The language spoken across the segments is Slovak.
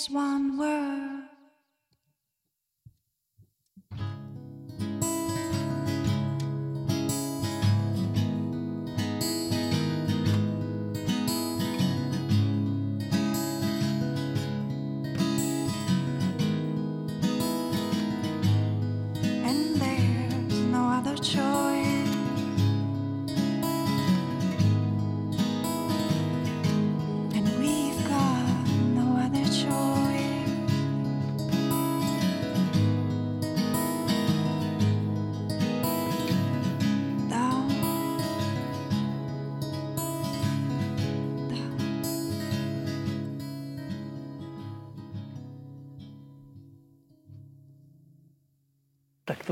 just one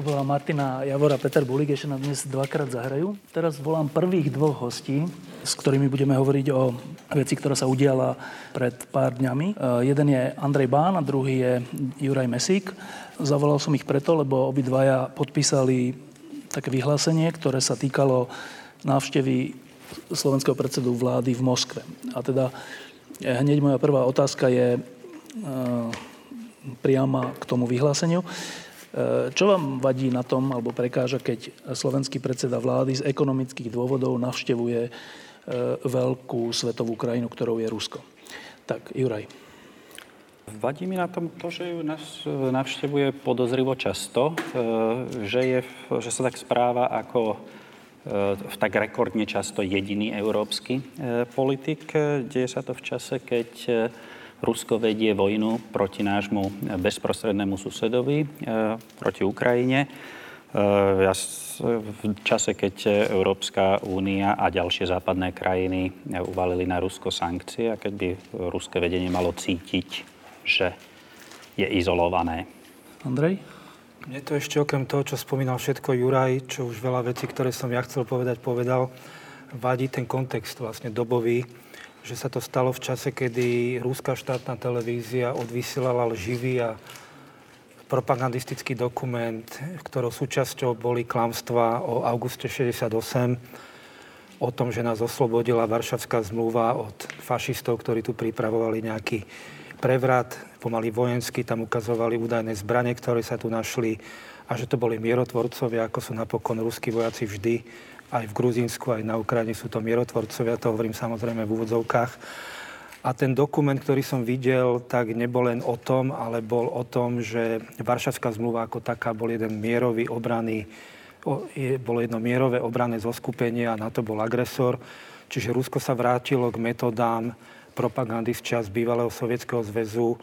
Bola Martina Javora Peter Bulík, ešte nám dnes dvakrát zahrajú. Teraz volám prvých dvoch hostí, s ktorými budeme hovoriť o veci, ktorá sa udiala pred pár dňami. Uh, jeden je Andrej Bán a druhý je Juraj Mesík. Zavolal som ich preto, lebo obidvaja podpísali také vyhlásenie, ktoré sa týkalo návštevy slovenského predsedu vlády v Moskve. A teda eh, hneď moja prvá otázka je uh, priama k tomu vyhláseniu. E, čo vám vadí na tom, alebo prekáža, keď slovenský predseda vlády z ekonomických dôvodov navštevuje e, veľkú svetovú krajinu, ktorou je Rusko? Tak, Juraj. Vadí mi na tom to, že ju nás navštevuje podozrivo často, e, že, je, že sa tak správa ako v tak rekordne často jediný európsky politik. Deje sa to v čase, keď Rusko vedie vojnu proti nášmu bezprostrednému susedovi, e, proti Ukrajine. E, ja v čase, keď Európska únia a ďalšie západné krajiny uvalili na Rusko sankcie a keď by ruské vedenie malo cítiť, že je izolované. Andrej? Mne to ešte okrem toho, čo spomínal všetko Juraj, čo už veľa vecí, ktoré som ja chcel povedať, povedal, vadí ten kontext vlastne dobový, že sa to stalo v čase, kedy rúská štátna televízia odvysielala lživý a propagandistický dokument, ktorou súčasťou boli klamstvá o auguste 68, o tom, že nás oslobodila Varšavská zmluva od fašistov, ktorí tu pripravovali nejaký prevrat, pomaly vojenský, tam ukazovali údajné zbranie, ktoré sa tu našli a že to boli mierotvorcovia, ako sú napokon ruskí vojaci vždy aj v Gruzínsku, aj na Ukrajine sú to mierotvorcovia, to hovorím samozrejme v úvodzovkách. A ten dokument, ktorý som videl, tak nebol len o tom, ale bol o tom, že Varšavská zmluva ako taká bol jeden mierový obrany, bolo jedno mierové obranné zoskupenie a na to bol agresor. Čiže Rusko sa vrátilo k metodám propagandy z čas bývalého Sovietskeho zväzu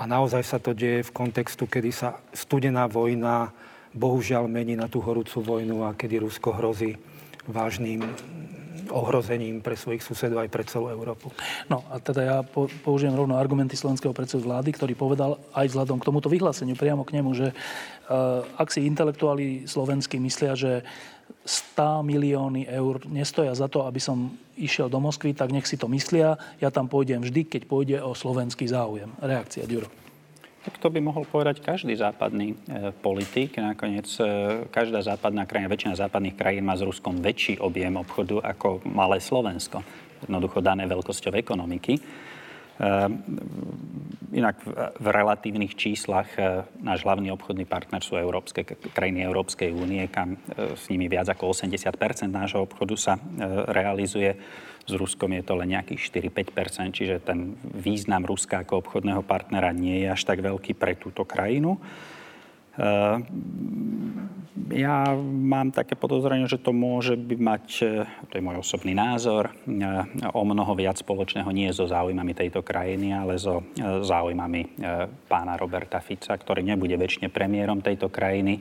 a naozaj sa to deje v kontextu, kedy sa studená vojna bohužiaľ mení na tú horúcu vojnu a kedy Rusko hrozí vážnym ohrozením pre svojich susedov aj pre celú Európu. No a teda ja použijem rovno argumenty slovenského predsedu vlády, ktorý povedal aj vzhľadom k tomuto vyhláseniu priamo k nemu, že uh, ak si intelektuáli slovenskí myslia, že 100 milióny eur nestoja za to, aby som išiel do Moskvy, tak nech si to myslia. Ja tam pôjdem vždy, keď pôjde o slovenský záujem. Reakcia, Ďuro. Tak to by mohol povedať každý západný e, politik. Nakoniec e, každá západná krajina, väčšina západných krajín má s Ruskom väčší objem obchodu ako malé Slovensko. Jednoducho dané veľkosťou ekonomiky. E, inak v, v relatívnych číslach e, náš hlavný obchodný partner sú európske krajiny Európskej únie, kam e, s nimi viac ako 80% nášho obchodu sa e, realizuje s Ruskom je to len nejakých 4-5% čiže ten význam Ruska ako obchodného partnera nie je až tak veľký pre túto krajinu. Eh, ja mám také podozrenie, že to môže by mať, eh, to je môj osobný názor, eh, o mnoho viac spoločného nie so záujmami tejto krajiny, ale so záujmami pána Roberta Fica, ktorý nebude väčšine premiérom tejto krajiny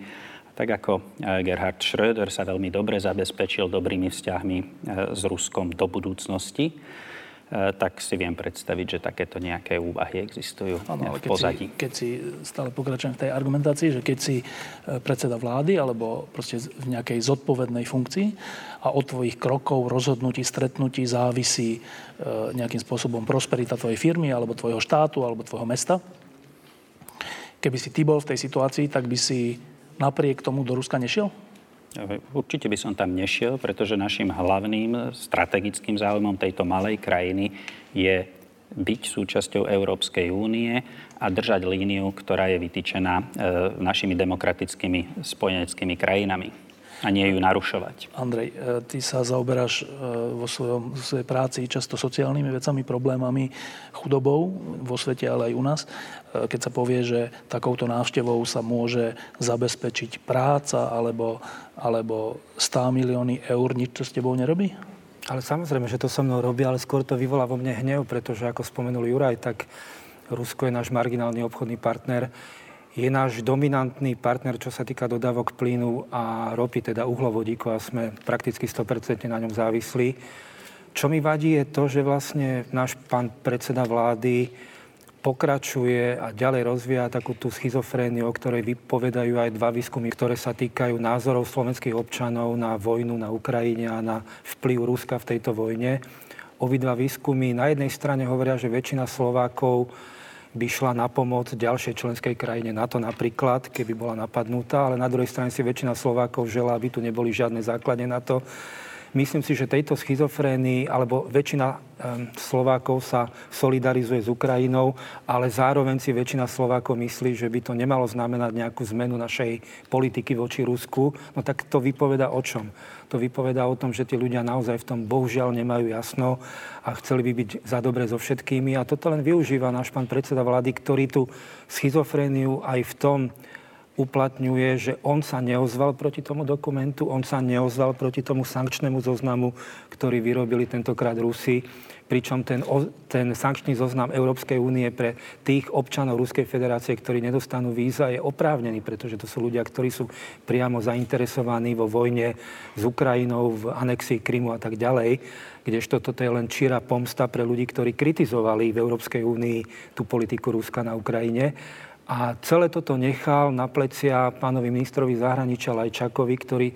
tak ako e, Gerhard Schröder sa veľmi dobre zabezpečil dobrými vzťahmi e, s Ruskom do budúcnosti, e, tak si viem predstaviť, že takéto nejaké úvahy existujú ano, v pozadí. Si, keď si stále pokračujem v tej argumentácii, že keď si predseda vlády alebo proste v nejakej zodpovednej funkcii a od tvojich krokov, rozhodnutí, stretnutí závisí nejakým spôsobom prosperita tvojej firmy alebo tvojho štátu alebo tvojho mesta, keby si ty bol v tej situácii, tak by si napriek tomu do Ruska nešiel? Určite by som tam nešiel, pretože našim hlavným strategickým záujmom tejto malej krajiny je byť súčasťou Európskej únie a držať líniu, ktorá je vytýčená e, našimi demokratickými spojeneckými krajinami a nie ju narušovať. Andrej, e, ty sa zaoberáš e, vo svojom, svojej práci často sociálnymi vecami, problémami, chudobou vo svete, ale aj u nás. E, keď sa povie, že takouto návštevou sa môže zabezpečiť práca alebo, alebo 100 milióny eur, nič to s tebou nerobí? Ale samozrejme, že to so mnou robí, ale skôr to vyvolá vo mne hnev, pretože ako spomenul Juraj, tak Rusko je náš marginálny obchodný partner je náš dominantný partner, čo sa týka dodávok plynu a ropy, teda uhlovodíku a sme prakticky 100% na ňom závislí. Čo mi vadí je to, že vlastne náš pán predseda vlády pokračuje a ďalej rozvíja takú tú schizofréniu, o ktorej vypovedajú aj dva výskumy, ktoré sa týkajú názorov slovenských občanov na vojnu na Ukrajine a na vplyv Ruska v tejto vojne. Obidva výskumy na jednej strane hovoria, že väčšina Slovákov by šla na pomoc ďalšej členskej krajine NATO napríklad, keby bola napadnutá, ale na druhej strane si väčšina Slovákov želá, aby tu neboli žiadne základe NATO. Myslím si, že tejto schizofrénii, alebo väčšina Slovákov sa solidarizuje s Ukrajinou, ale zároveň si väčšina Slovákov myslí, že by to nemalo znamenať nejakú zmenu našej politiky voči Rusku. No tak to vypoveda o čom? To vypoveda o tom, že tí ľudia naozaj v tom bohužiaľ nemajú jasno a chceli by byť za dobre so všetkými. A toto len využíva náš pán predseda vlády, ktorý tú schizofréniu aj v tom uplatňuje, že on sa neozval proti tomu dokumentu, on sa neozval proti tomu sankčnému zoznamu, ktorý vyrobili tentokrát Rusi, pričom ten, ten sankčný zoznam Európskej únie pre tých občanov Ruskej federácie, ktorí nedostanú víza, je oprávnený, pretože to sú ľudia, ktorí sú priamo zainteresovaní vo vojne s Ukrajinou, v anexii Krymu a tak ďalej kdežto toto je len číra pomsta pre ľudí, ktorí kritizovali v Európskej únii tú politiku Ruska na Ukrajine. A celé toto nechal na plecia pánovi ministrovi zahraničia Lajčakovi, ktorý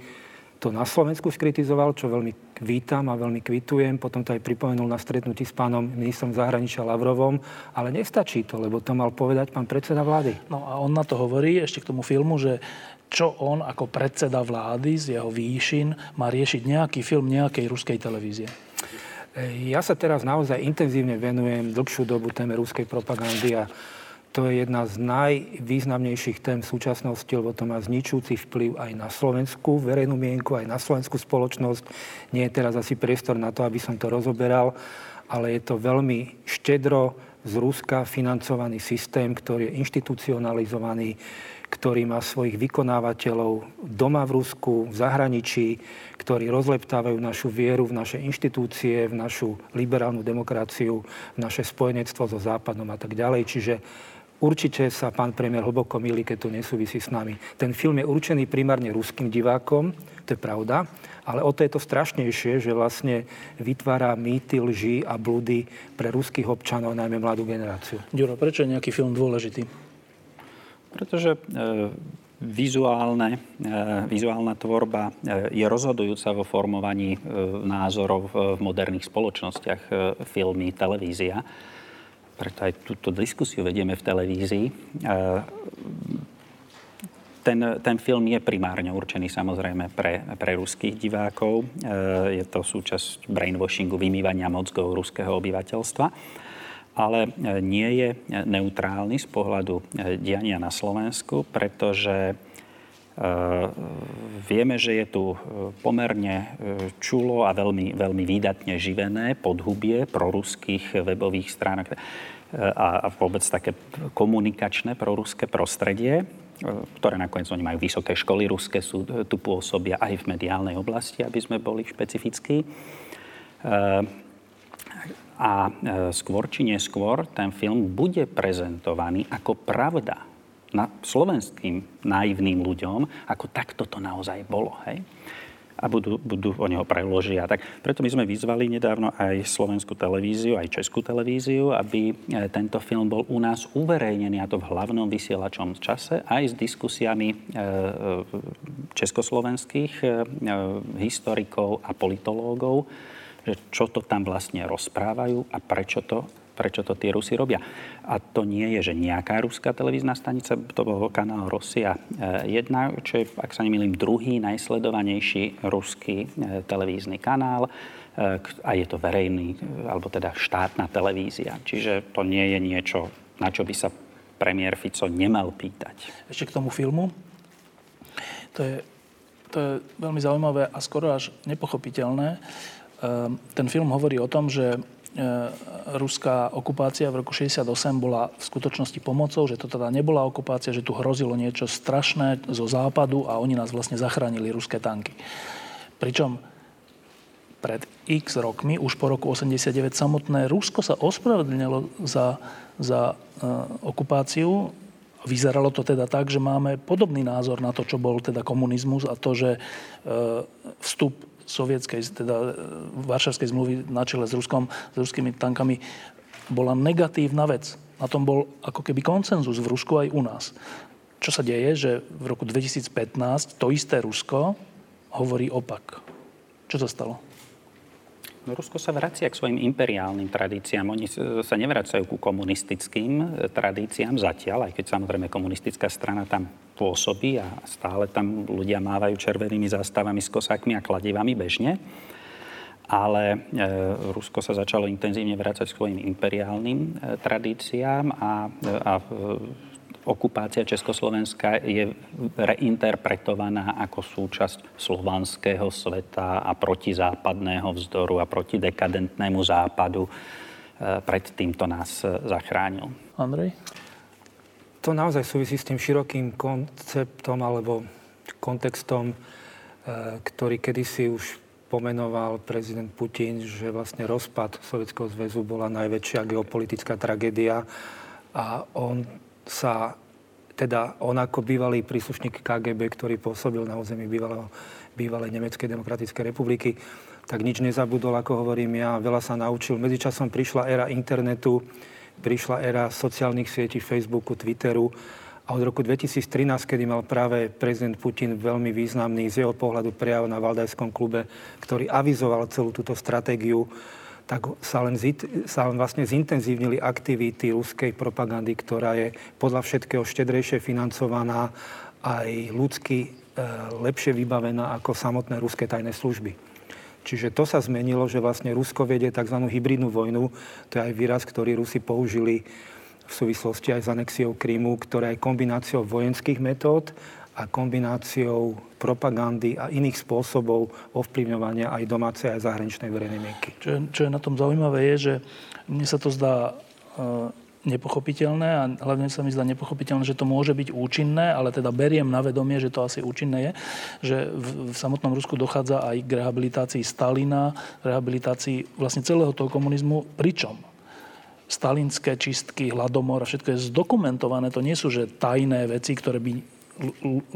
to na Slovensku skritizoval, čo veľmi vítam a veľmi kvitujem. Potom to aj pripomenul na stretnutí s pánom ministrom zahraničia Lavrovom. Ale nestačí to, lebo to mal povedať pán predseda vlády. No a on na to hovorí ešte k tomu filmu, že čo on ako predseda vlády z jeho výšin má riešiť nejaký film nejakej ruskej televízie. Ja sa teraz naozaj intenzívne venujem dlhšiu dobu téme ruskej propagandy a to je jedna z najvýznamnejších tém v súčasnosti, lebo to má zničujúci vplyv aj na slovenskú verejnú mienku, aj na slovenskú spoločnosť. Nie je teraz asi priestor na to, aby som to rozoberal, ale je to veľmi štedro z Ruska financovaný systém, ktorý je inštitucionalizovaný, ktorý má svojich vykonávateľov doma v Rusku, v zahraničí, ktorí rozleptávajú našu vieru v naše inštitúcie, v našu liberálnu demokraciu, v naše spojenectvo so Západom a tak ďalej. Čiže Určite sa pán premiér hlboko milí, keď to nesúvisí s nami. Ten film je určený primárne ruským divákom, to je pravda, ale o to je to strašnejšie, že vlastne vytvára mýty, lži a blúdy pre ruských občanov, najmä mladú generáciu. Ďuro, prečo je nejaký film dôležitý? Pretože e, vizuálne, e, vizuálna tvorba e, je rozhodujúca vo formovaní e, názorov v, v moderných spoločnostiach, e, filmy, televízia preto aj túto diskusiu vedieme v televízii. Ten, ten film je primárne určený samozrejme pre, pre ruských divákov. Je to súčasť brainwashingu, vymývania mozgov ruského obyvateľstva. Ale nie je neutrálny z pohľadu diania na Slovensku, pretože Vieme, že je tu pomerne čulo a veľmi, veľmi výdatne živené podhubie proruských webových stránok a vôbec také komunikačné proruské prostredie, ktoré nakoniec oni majú vysoké školy ruské, sú, tu pôsobia aj v mediálnej oblasti, aby sme boli špecifickí. A skôr či neskôr ten film bude prezentovaný ako pravda na slovenským naivným ľuďom, ako takto to naozaj bolo. Hej? a budú, budú o neho preložia. Tak preto my sme vyzvali nedávno aj slovenskú televíziu, aj českú televíziu, aby e, tento film bol u nás uverejnený, a to v hlavnom vysielačom čase, aj s diskusiami e, e, československých historikov a politológov, že čo to tam vlastne rozprávajú a prečo to prečo to tie Rusi robia. A to nie je, že nejaká ruská televízna stanica, to bol kanál Rosia 1, čo je, ak sa nemýlim, druhý najsledovanejší ruský e, televízny kanál e, a je to verejný, alebo teda štátna televízia. Čiže to nie je niečo, na čo by sa premiér Fico nemal pýtať. Ešte k tomu filmu. To je, to je veľmi zaujímavé a skoro až nepochopiteľné. Ehm, ten film hovorí o tom, že ruská okupácia v roku 68 bola v skutočnosti pomocou, že to teda nebola okupácia, že tu hrozilo niečo strašné zo západu a oni nás vlastne zachránili, ruské tanky. Pričom pred x rokmi, už po roku 89, samotné Rusko sa ospravedlnilo za, za uh, okupáciu. Vyzeralo to teda tak, že máme podobný názor na to, čo bol teda komunizmus a to, že uh, vstup sovietskej, teda e, Varšavskej zmluvy na čele s, Ruskom, s ruskými tankami bola negatívna vec. Na tom bol ako keby koncenzus v Rusku aj u nás. Čo sa deje, že v roku 2015 to isté Rusko hovorí opak. Čo sa stalo? Rusko sa vracia k svojim imperiálnym tradíciám. Oni sa nevracajú ku komunistickým e, tradíciám zatiaľ, aj keď samozrejme komunistická strana tam pôsobí a stále tam ľudia mávajú červenými zástavami s kosákmi a kladivami bežne. Ale e, Rusko sa začalo intenzívne vrácať k svojim imperiálnym e, tradíciám a, a okupácia Československa je reinterpretovaná ako súčasť slovanského sveta a protizápadného vzdoru a protidekadentnému západu. E, pred týmto nás zachránil. Andrej? To naozaj súvisí s tým širokým konceptom alebo kontextom, e, ktorý kedysi už pomenoval prezident Putin, že vlastne rozpad Sovietskeho zväzu bola najväčšia geopolitická tragédia a on sa teda on ako bývalý príslušník KGB, ktorý pôsobil na území bývalého, bývalej Nemeckej demokratickej republiky, tak nič nezabudol, ako hovorím ja, veľa sa naučil. Medzičasom prišla éra internetu, prišla éra sociálnych sietí, Facebooku, Twitteru a od roku 2013, kedy mal práve prezident Putin veľmi významný z jeho pohľadu prejav na Valdajskom klube, ktorý avizoval celú túto stratégiu tak sa len, sa len vlastne zintenzívnili aktivity ruskej propagandy, ktorá je podľa všetkého štedrejšie financovaná aj ľudsky e, lepšie vybavená ako samotné ruské tajné služby. Čiže to sa zmenilo, že vlastne Rusko vedie tzv. hybridnú vojnu. To je aj výraz, ktorý Rusi použili v súvislosti aj s anexiou Krímu, ktorá je kombináciou vojenských metód a kombináciou propagandy a iných spôsobov ovplyvňovania aj domácej aj zahraničnej verejnej mienky. Čo, čo je na tom zaujímavé je, že mne sa to zdá e, nepochopiteľné a hlavne sa mi zdá nepochopiteľné, že to môže byť účinné, ale teda beriem na vedomie, že to asi účinné je, že v, v samotnom Rusku dochádza aj k rehabilitácii Stalina, rehabilitácii vlastne celého toho komunizmu, pričom stalinské čistky, hladomor a všetko je zdokumentované. To nie sú že tajné veci, ktoré by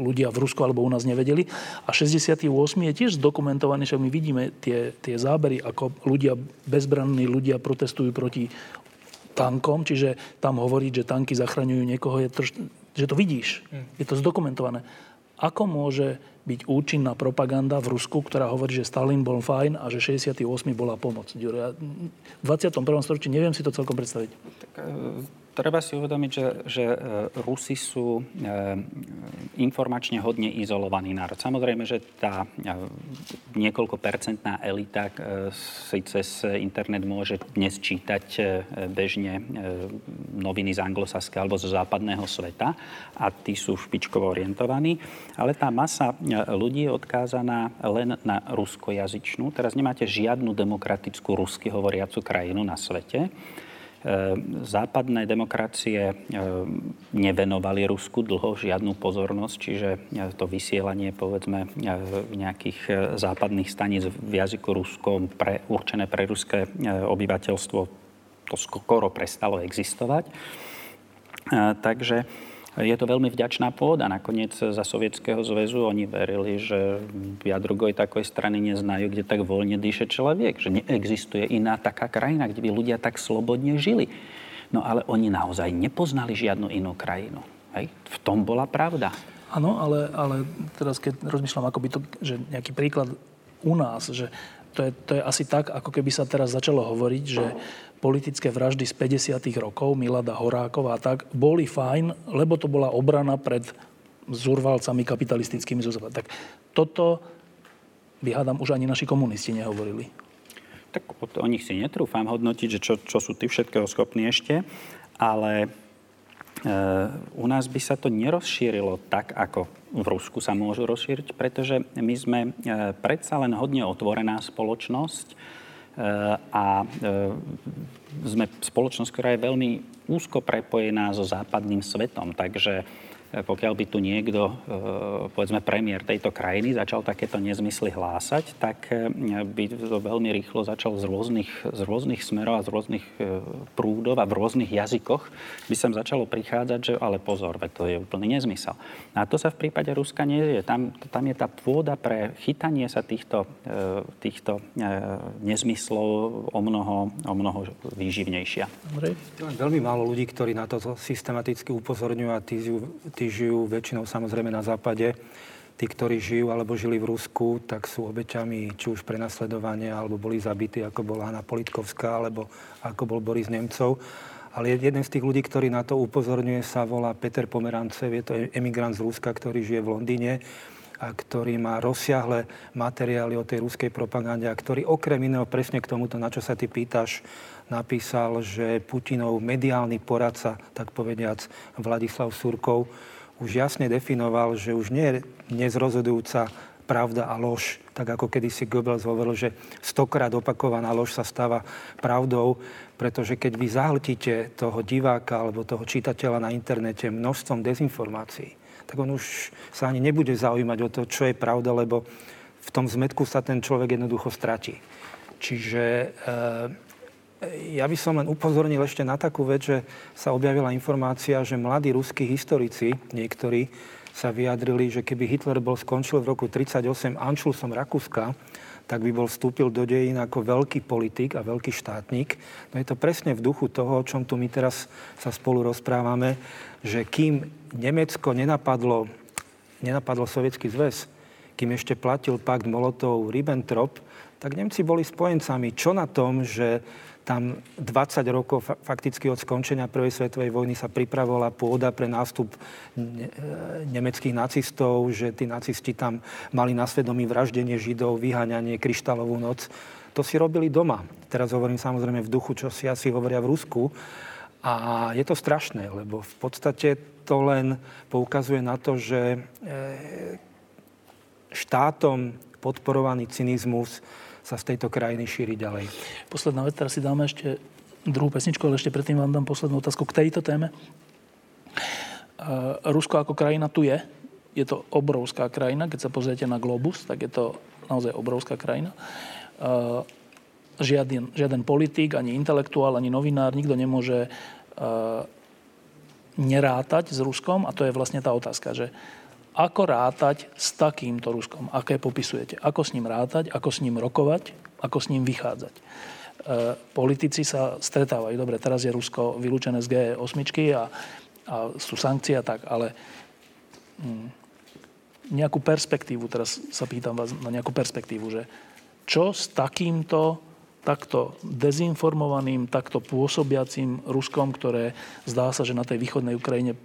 ľudia v Rusku alebo u nás nevedeli. A 68. je tiež zdokumentovaný, že my vidíme tie, tie zábery, ako ľudia, bezbranní ľudia protestujú proti tankom, čiže tam hovoriť, že tanky zachraňujú niekoho, je to, že to vidíš. Hm. Je to zdokumentované. Ako môže byť účinná propaganda v Rusku, ktorá hovorí, že Stalin bol fajn a že 68. bola pomoc? V 21. storočí neviem si to celkom predstaviť. Tak, e, Treba si uvedomiť, že, že e, Rusi sú e, informačne hodne izolovaný národ. Samozrejme, že tá e, niekoľko percentná elita si cez internet môže dnes čítať bežne noviny z anglosaského alebo zo západného sveta a tí sú špičkovo orientovaní, ale tá masa ľudí je odkázaná len na ruskojazyčnú. Teraz nemáte žiadnu demokratickú rusky hovoriacu krajinu na svete. Ehm, západné demokracie ehm, nevenovali Rusku dlho žiadnu pozornosť, čiže e, to vysielanie povedzme nejakých západných staníc v jazyku ruskom pre, určené pre ruské obyvateľstvo to skoro prestalo existovať. Takže je to veľmi vďačná pôda. Nakoniec za Sovietskeho zväzu oni verili, že jadru takej strany neznajú, kde tak voľne dýše človek, že neexistuje iná taká krajina, kde by ľudia tak slobodne žili. No ale oni naozaj nepoznali žiadnu inú krajinu. Hej? V tom bola pravda. Áno, ale, ale teraz keď rozmýšľam, ako by to, že nejaký príklad u nás, že to je, to je asi tak, ako keby sa teraz začalo hovoriť, že politické vraždy z 50. rokov, Milada Horáková a tak, boli fajn, lebo to bola obrana pred zurvalcami kapitalistickými zo Tak toto by už ani naši komunisti nehovorili. Tak o nich si netrúfam hodnotiť, že čo, čo sú tí všetkého schopní ešte, ale e, u nás by sa to nerozšírilo tak, ako v Rusku sa môžu rozšíriť, pretože my sme e, predsa len hodne otvorená spoločnosť, a e, sme spoločnosť, ktorá je veľmi úzko prepojená so západným svetom. Takže pokiaľ by tu niekto, e, povedzme premiér tejto krajiny, začal takéto nezmysly hlásať, tak e, by to veľmi rýchlo začal z rôznych, z rôznych smerov a z rôznych e, prúdov a v rôznych jazykoch by sem začalo prichádzať, že ale pozor, to je úplný nezmysel. A to sa v prípade Ruska nie je. Tam, tam je tá pôda pre chytanie sa týchto, týchto nezmyslov o mnoho, o mnoho výživnejšia. Veľmi málo ľudí, ktorí na to systematicky upozorňujú a tí, tí tí žijú väčšinou samozrejme na západe. Tí, ktorí žijú alebo žili v Rusku, tak sú obeťami či už prenasledovania, alebo boli zabití, ako bola Hanna Politkovská, alebo ako bol Boris Nemcov. Ale jeden z tých ľudí, ktorý na to upozorňuje, sa volá Peter Pomerancev. Je to emigrant z Ruska, ktorý žije v Londýne a ktorý má rozsiahle materiály o tej ruskej propagande a ktorý okrem iného presne k tomuto, na čo sa ty pýtaš, napísal, že Putinov mediálny poradca, tak povediac Vladislav Surkov, už jasne definoval, že už nie je dnes rozhodujúca pravda a lož, tak ako kedysi Goebbels hovoril, že stokrát opakovaná lož sa stáva pravdou, pretože keď vy zahltíte toho diváka alebo toho čitateľa na internete množstvom dezinformácií, tak on už sa ani nebude zaujímať o to, čo je pravda, lebo v tom zmetku sa ten človek jednoducho stratí. Čiže e, ja by som len upozornil ešte na takú vec, že sa objavila informácia, že mladí ruskí historici, niektorí, sa vyjadrili, že keby Hitler bol skončil v roku 1938 Anšlusom Rakúska, tak by bol vstúpil do dejín ako veľký politik a veľký štátnik. No je to presne v duchu toho, o čom tu my teraz sa spolu rozprávame, že kým Nemecko nenapadlo, nenapadlo Sovietský zväz, kým ešte platil pakt Molotov-Ribbentrop, tak Nemci boli spojencami. Čo na tom, že tam 20 rokov fakticky od skončenia Prvej svetovej vojny sa pripravovala pôda pre nástup nemeckých nacistov, že tí nacisti tam mali na svedomí vraždenie Židov, vyháňanie, kryštálovú noc. To si robili doma. Teraz hovorím samozrejme v duchu, čo si asi hovoria v Rusku. A je to strašné, lebo v podstate to len poukazuje na to, že e, štátom podporovaný cynizmus sa z tejto krajiny šíri ďalej. Posledná vec, teraz si dáme ešte druhú pesničku, ale ešte predtým vám dám poslednú otázku k tejto téme. Rusko ako krajina tu je. Je to obrovská krajina. Keď sa pozriete na globus, tak je to naozaj obrovská krajina. žiaden, žiaden politik, ani intelektuál, ani novinár, nikto nemôže uh, nerátať s Ruskom a to je vlastne tá otázka, že ako rátať s takýmto Ruskom, aké popisujete, ako s ním rátať, ako s ním rokovať, ako s ním vychádzať. E, politici sa stretávajú, dobre, teraz je Rusko vylúčené z G8 a, a sú sankcie a tak, ale hm, nejakú perspektívu, teraz sa pýtam vás na nejakú perspektívu, že čo s takýmto takto dezinformovaným, takto pôsobiacím Ruskom, ktoré zdá sa, že na tej východnej Ukrajine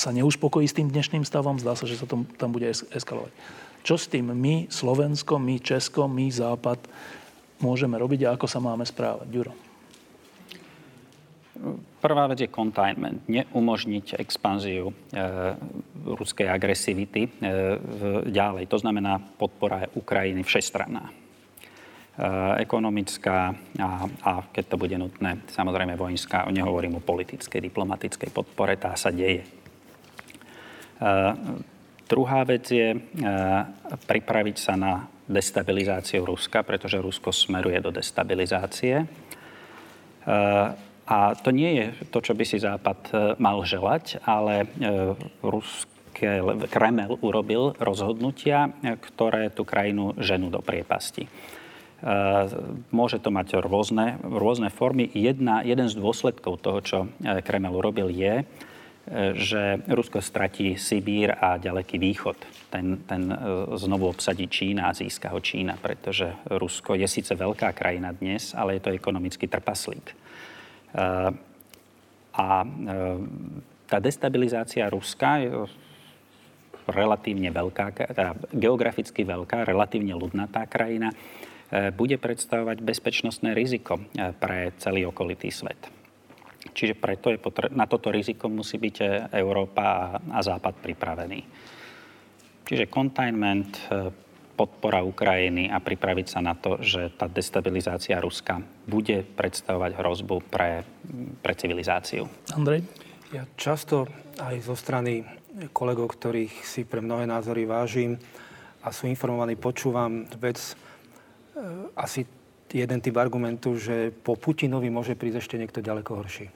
sa neuspokojí s tým dnešným stavom, zdá sa, že sa tom, tam bude eskalovať. Čo s tým my, Slovensko, my, Česko, my, Západ, môžeme robiť a ako sa máme správať? Ďuro. Prvá vec je containment. Neumožniť expanziu e, ruskej agresivity e, ďalej. To znamená podpora Ukrajiny všestranná. Eh, ekonomická a, a keď to bude nutné, samozrejme vojenská. Nehovorím o politickej, diplomatickej podpore, tá sa deje. Uh, druhá vec je uh, pripraviť sa na destabilizáciu Ruska, pretože Rusko smeruje do destabilizácie. Uh, a to nie je to, čo by si Západ mal želať, ale ruské Kreml urobil rozhodnutia, ktoré tú krajinu ženú do priepasti. Eh, môže to mať rôzne, rôzne formy. Jedna, jeden z dôsledkov toho, čo eh, Kreml urobil, je, eh, že Rusko stratí Sibír a ďaleký východ. Ten, ten znovu obsadí Čína a získa ho Čína, pretože Rusko je síce veľká krajina dnes, ale je to ekonomický trpaslík. A tá destabilizácia Ruska je relatívne veľká, teda geograficky veľká, relatívne ľudnatá krajina E, bude predstavovať bezpečnostné riziko e, pre celý okolitý svet. Čiže preto je potre- na toto riziko musí byť e, Európa a, Západ pripravený. Čiže containment, podpora Ukrajiny a pripraviť sa na to, že tá destabilizácia Ruska bude predstavovať hrozbu pre, pre civilizáciu. Andrej? Ja často aj zo strany kolegov, ktorých si pre mnohé názory vážim a sú informovaní, počúvam vec, E, asi jeden typ argumentu, že po Putinovi môže prísť ešte niekto ďaleko horší.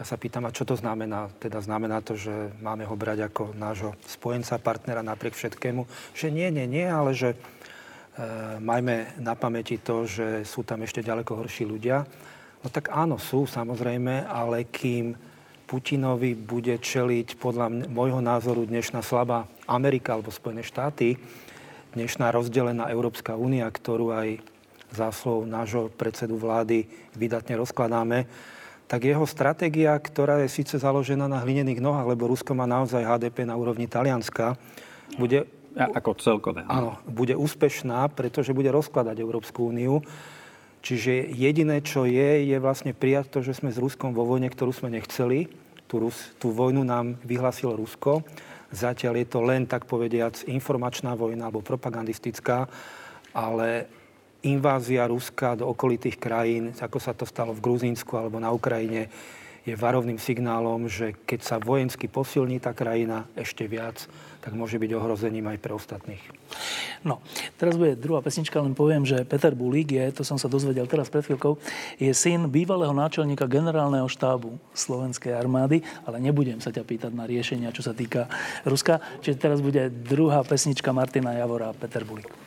Ja sa pýtam, a čo to znamená? Teda znamená to, že máme ho brať ako nášho spojenca, partnera napriek všetkému? Že nie, nie, nie, ale že e, majme na pamäti to, že sú tam ešte ďaleko horší ľudia. No tak áno, sú samozrejme, ale kým Putinovi bude čeliť podľa môjho názoru dnešná slabá Amerika alebo Spojené štáty, dnešná rozdelená Európska únia, ktorú aj záslov nášho predsedu vlády vydatne rozkladáme, tak jeho stratégia, ktorá je síce založená na hlinených nohách, lebo Rusko má naozaj HDP na úrovni Talianska, bude... A, ako celkové. Áno, bude úspešná, pretože bude rozkladať Európsku úniu. Čiže jediné, čo je, je vlastne prijať to, že sme s Ruskom vo vojne, ktorú sme nechceli. Tú, Rus, tú vojnu nám vyhlásilo Rusko Zatiaľ je to len, tak povediac, informačná vojna alebo propagandistická, ale invázia Ruska do okolitých krajín, ako sa to stalo v Gruzínsku alebo na Ukrajine, je varovným signálom, že keď sa vojensky posilní tá krajina ešte viac, tak môže byť ohrozením aj pre ostatných. No, teraz bude druhá pesnička, len poviem, že Peter Bulík je, to som sa dozvedel teraz pred chvíľkou, je syn bývalého náčelníka generálneho štábu Slovenskej armády, ale nebudem sa ťa pýtať na riešenia, čo sa týka Ruska. Čiže teraz bude druhá pesnička Martina Javora a Peter Bulík.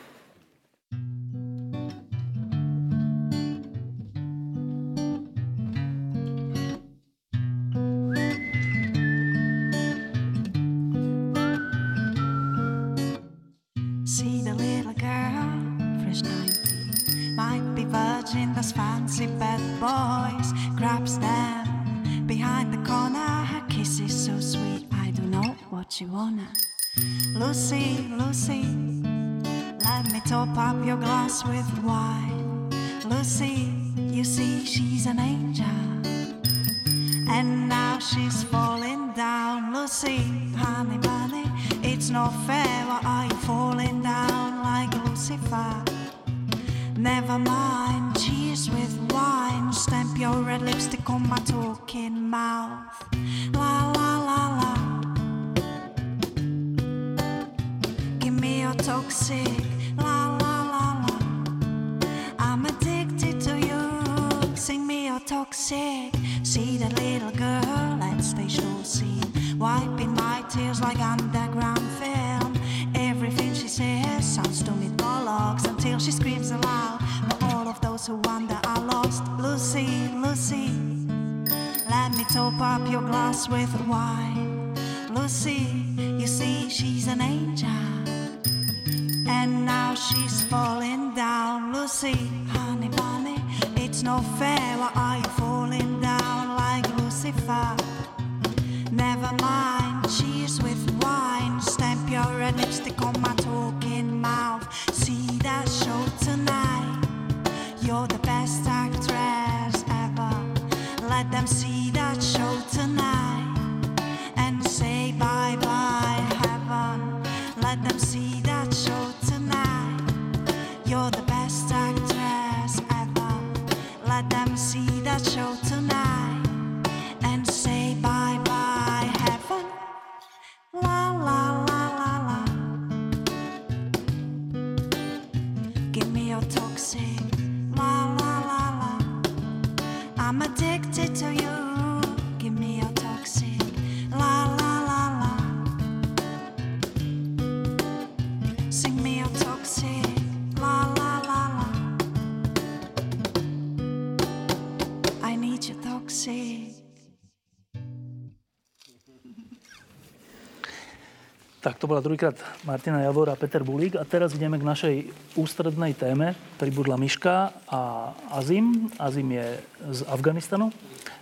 To bola druhýkrát Martina Javor a Peter Bulík. A teraz ideme k našej ústrednej téme. Pribudla Miška a Azim. Azim je z Afganistanu.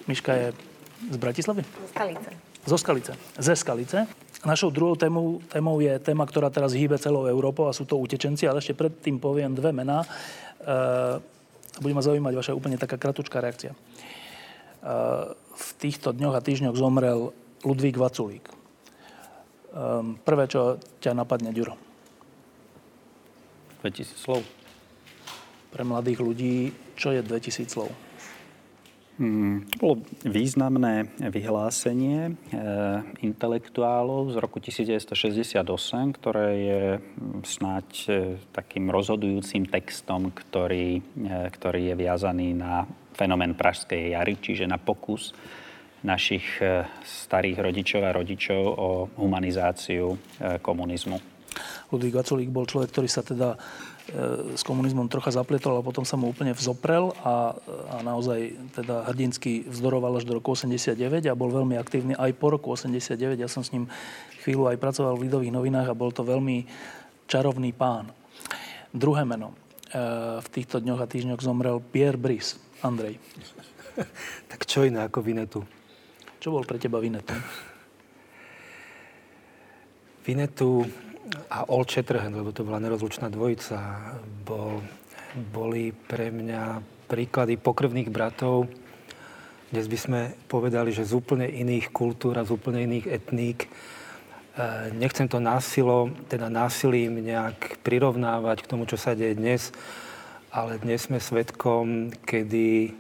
Miška je z Bratislavy? Skalice. Zo Skalice. Ze Skalice. Našou druhou témou, témou je téma, ktorá teraz hýbe celou Európou a sú to utečenci, ale ešte predtým poviem dve mená. E, bude ma zaujímať vaša úplne taká kratučká reakcia. E, v týchto dňoch a týždňoch zomrel Ludvík Vaculík. E, prvé, čo ťa napadne, Ďuro? 2000 slov. Pre mladých ľudí, čo je 2000 slov? Hmm, to bolo významné vyhlásenie e, intelektuálov z roku 1968, ktoré je hm, snáď e, takým rozhodujúcim textom, ktorý, e, ktorý je viazaný na fenomén Pražskej jary, čiže na pokus našich e, starých rodičov a rodičov o humanizáciu e, komunizmu. Ludvík Vaculík bol človek, ktorý sa teda e, s komunizmom trocha zapletol a potom sa mu úplne vzoprel a, a naozaj teda hrdinsky vzdoroval až do roku 89 a bol veľmi aktívny aj po roku 89. Ja som s ním chvíľu aj pracoval v Lidových novinách a bol to veľmi čarovný pán. Druhé meno. E, v týchto dňoch a týždňoch zomrel Pierre Brice. Andrej. Tak čo iné ako Vinetu? Čo bol pre teba Vinetu? Vinetu a Old Shatterhand, lebo to bola nerozlučná dvojica, bol, boli pre mňa príklady pokrvných bratov. Dnes by sme povedali, že z úplne iných kultúr a z úplne iných etník. E, nechcem to násilo, teda násilím nejak prirovnávať k tomu, čo sa deje dnes, ale dnes sme svetkom, kedy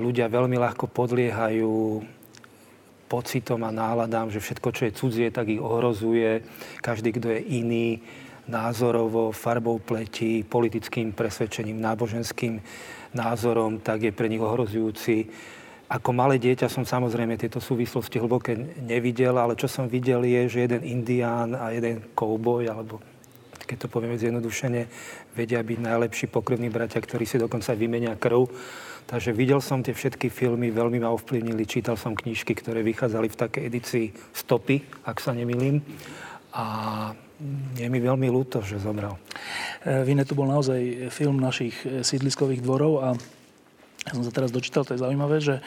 ľudia veľmi ľahko podliehajú pocitom a náladám, že všetko, čo je cudzie, tak ich ohrozuje. Každý, kto je iný, názorovo, farbou pleti, politickým presvedčením, náboženským názorom, tak je pre nich ohrozujúci. Ako malé dieťa som samozrejme tieto súvislosti hlboké nevidel, ale čo som videl je, že jeden indián a jeden kouboj, alebo keď to povieme zjednodušene, vedia byť najlepší pokrvní bratia, ktorí si dokonca vymenia krv. Takže videl som tie všetky filmy, veľmi ma ovplyvnili, čítal som knižky, ktoré vychádzali v takej edícii Stopy, ak sa nemýlim. A je mi veľmi ľúto, že zomrel. Vinetu bol naozaj film našich sídliskových dvorov a ja som sa teraz dočítal, to je zaujímavé, že,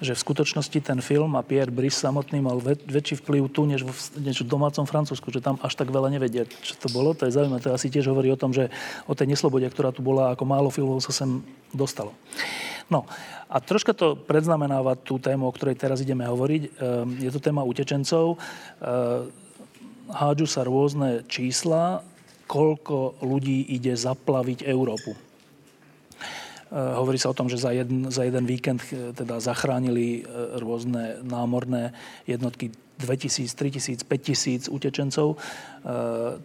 že v skutočnosti ten film a Pierre Brice samotný mal väč, väčší vplyv tu, než v, než v domácom Francúzsku, že tam až tak veľa nevedia, čo to bolo. To je zaujímavé. To asi tiež hovorí o tom, že o tej neslobode, ktorá tu bola, ako málo filmov sa sem dostalo. No a troška to predznamenáva tú tému, o ktorej teraz ideme hovoriť. Je to téma utečencov. Hádžu sa rôzne čísla, koľko ľudí ide zaplaviť Európu. Hovorí sa o tom, že za jeden, za jeden víkend teda zachránili rôzne námorné jednotky 2000, 3000, 5000 utečencov.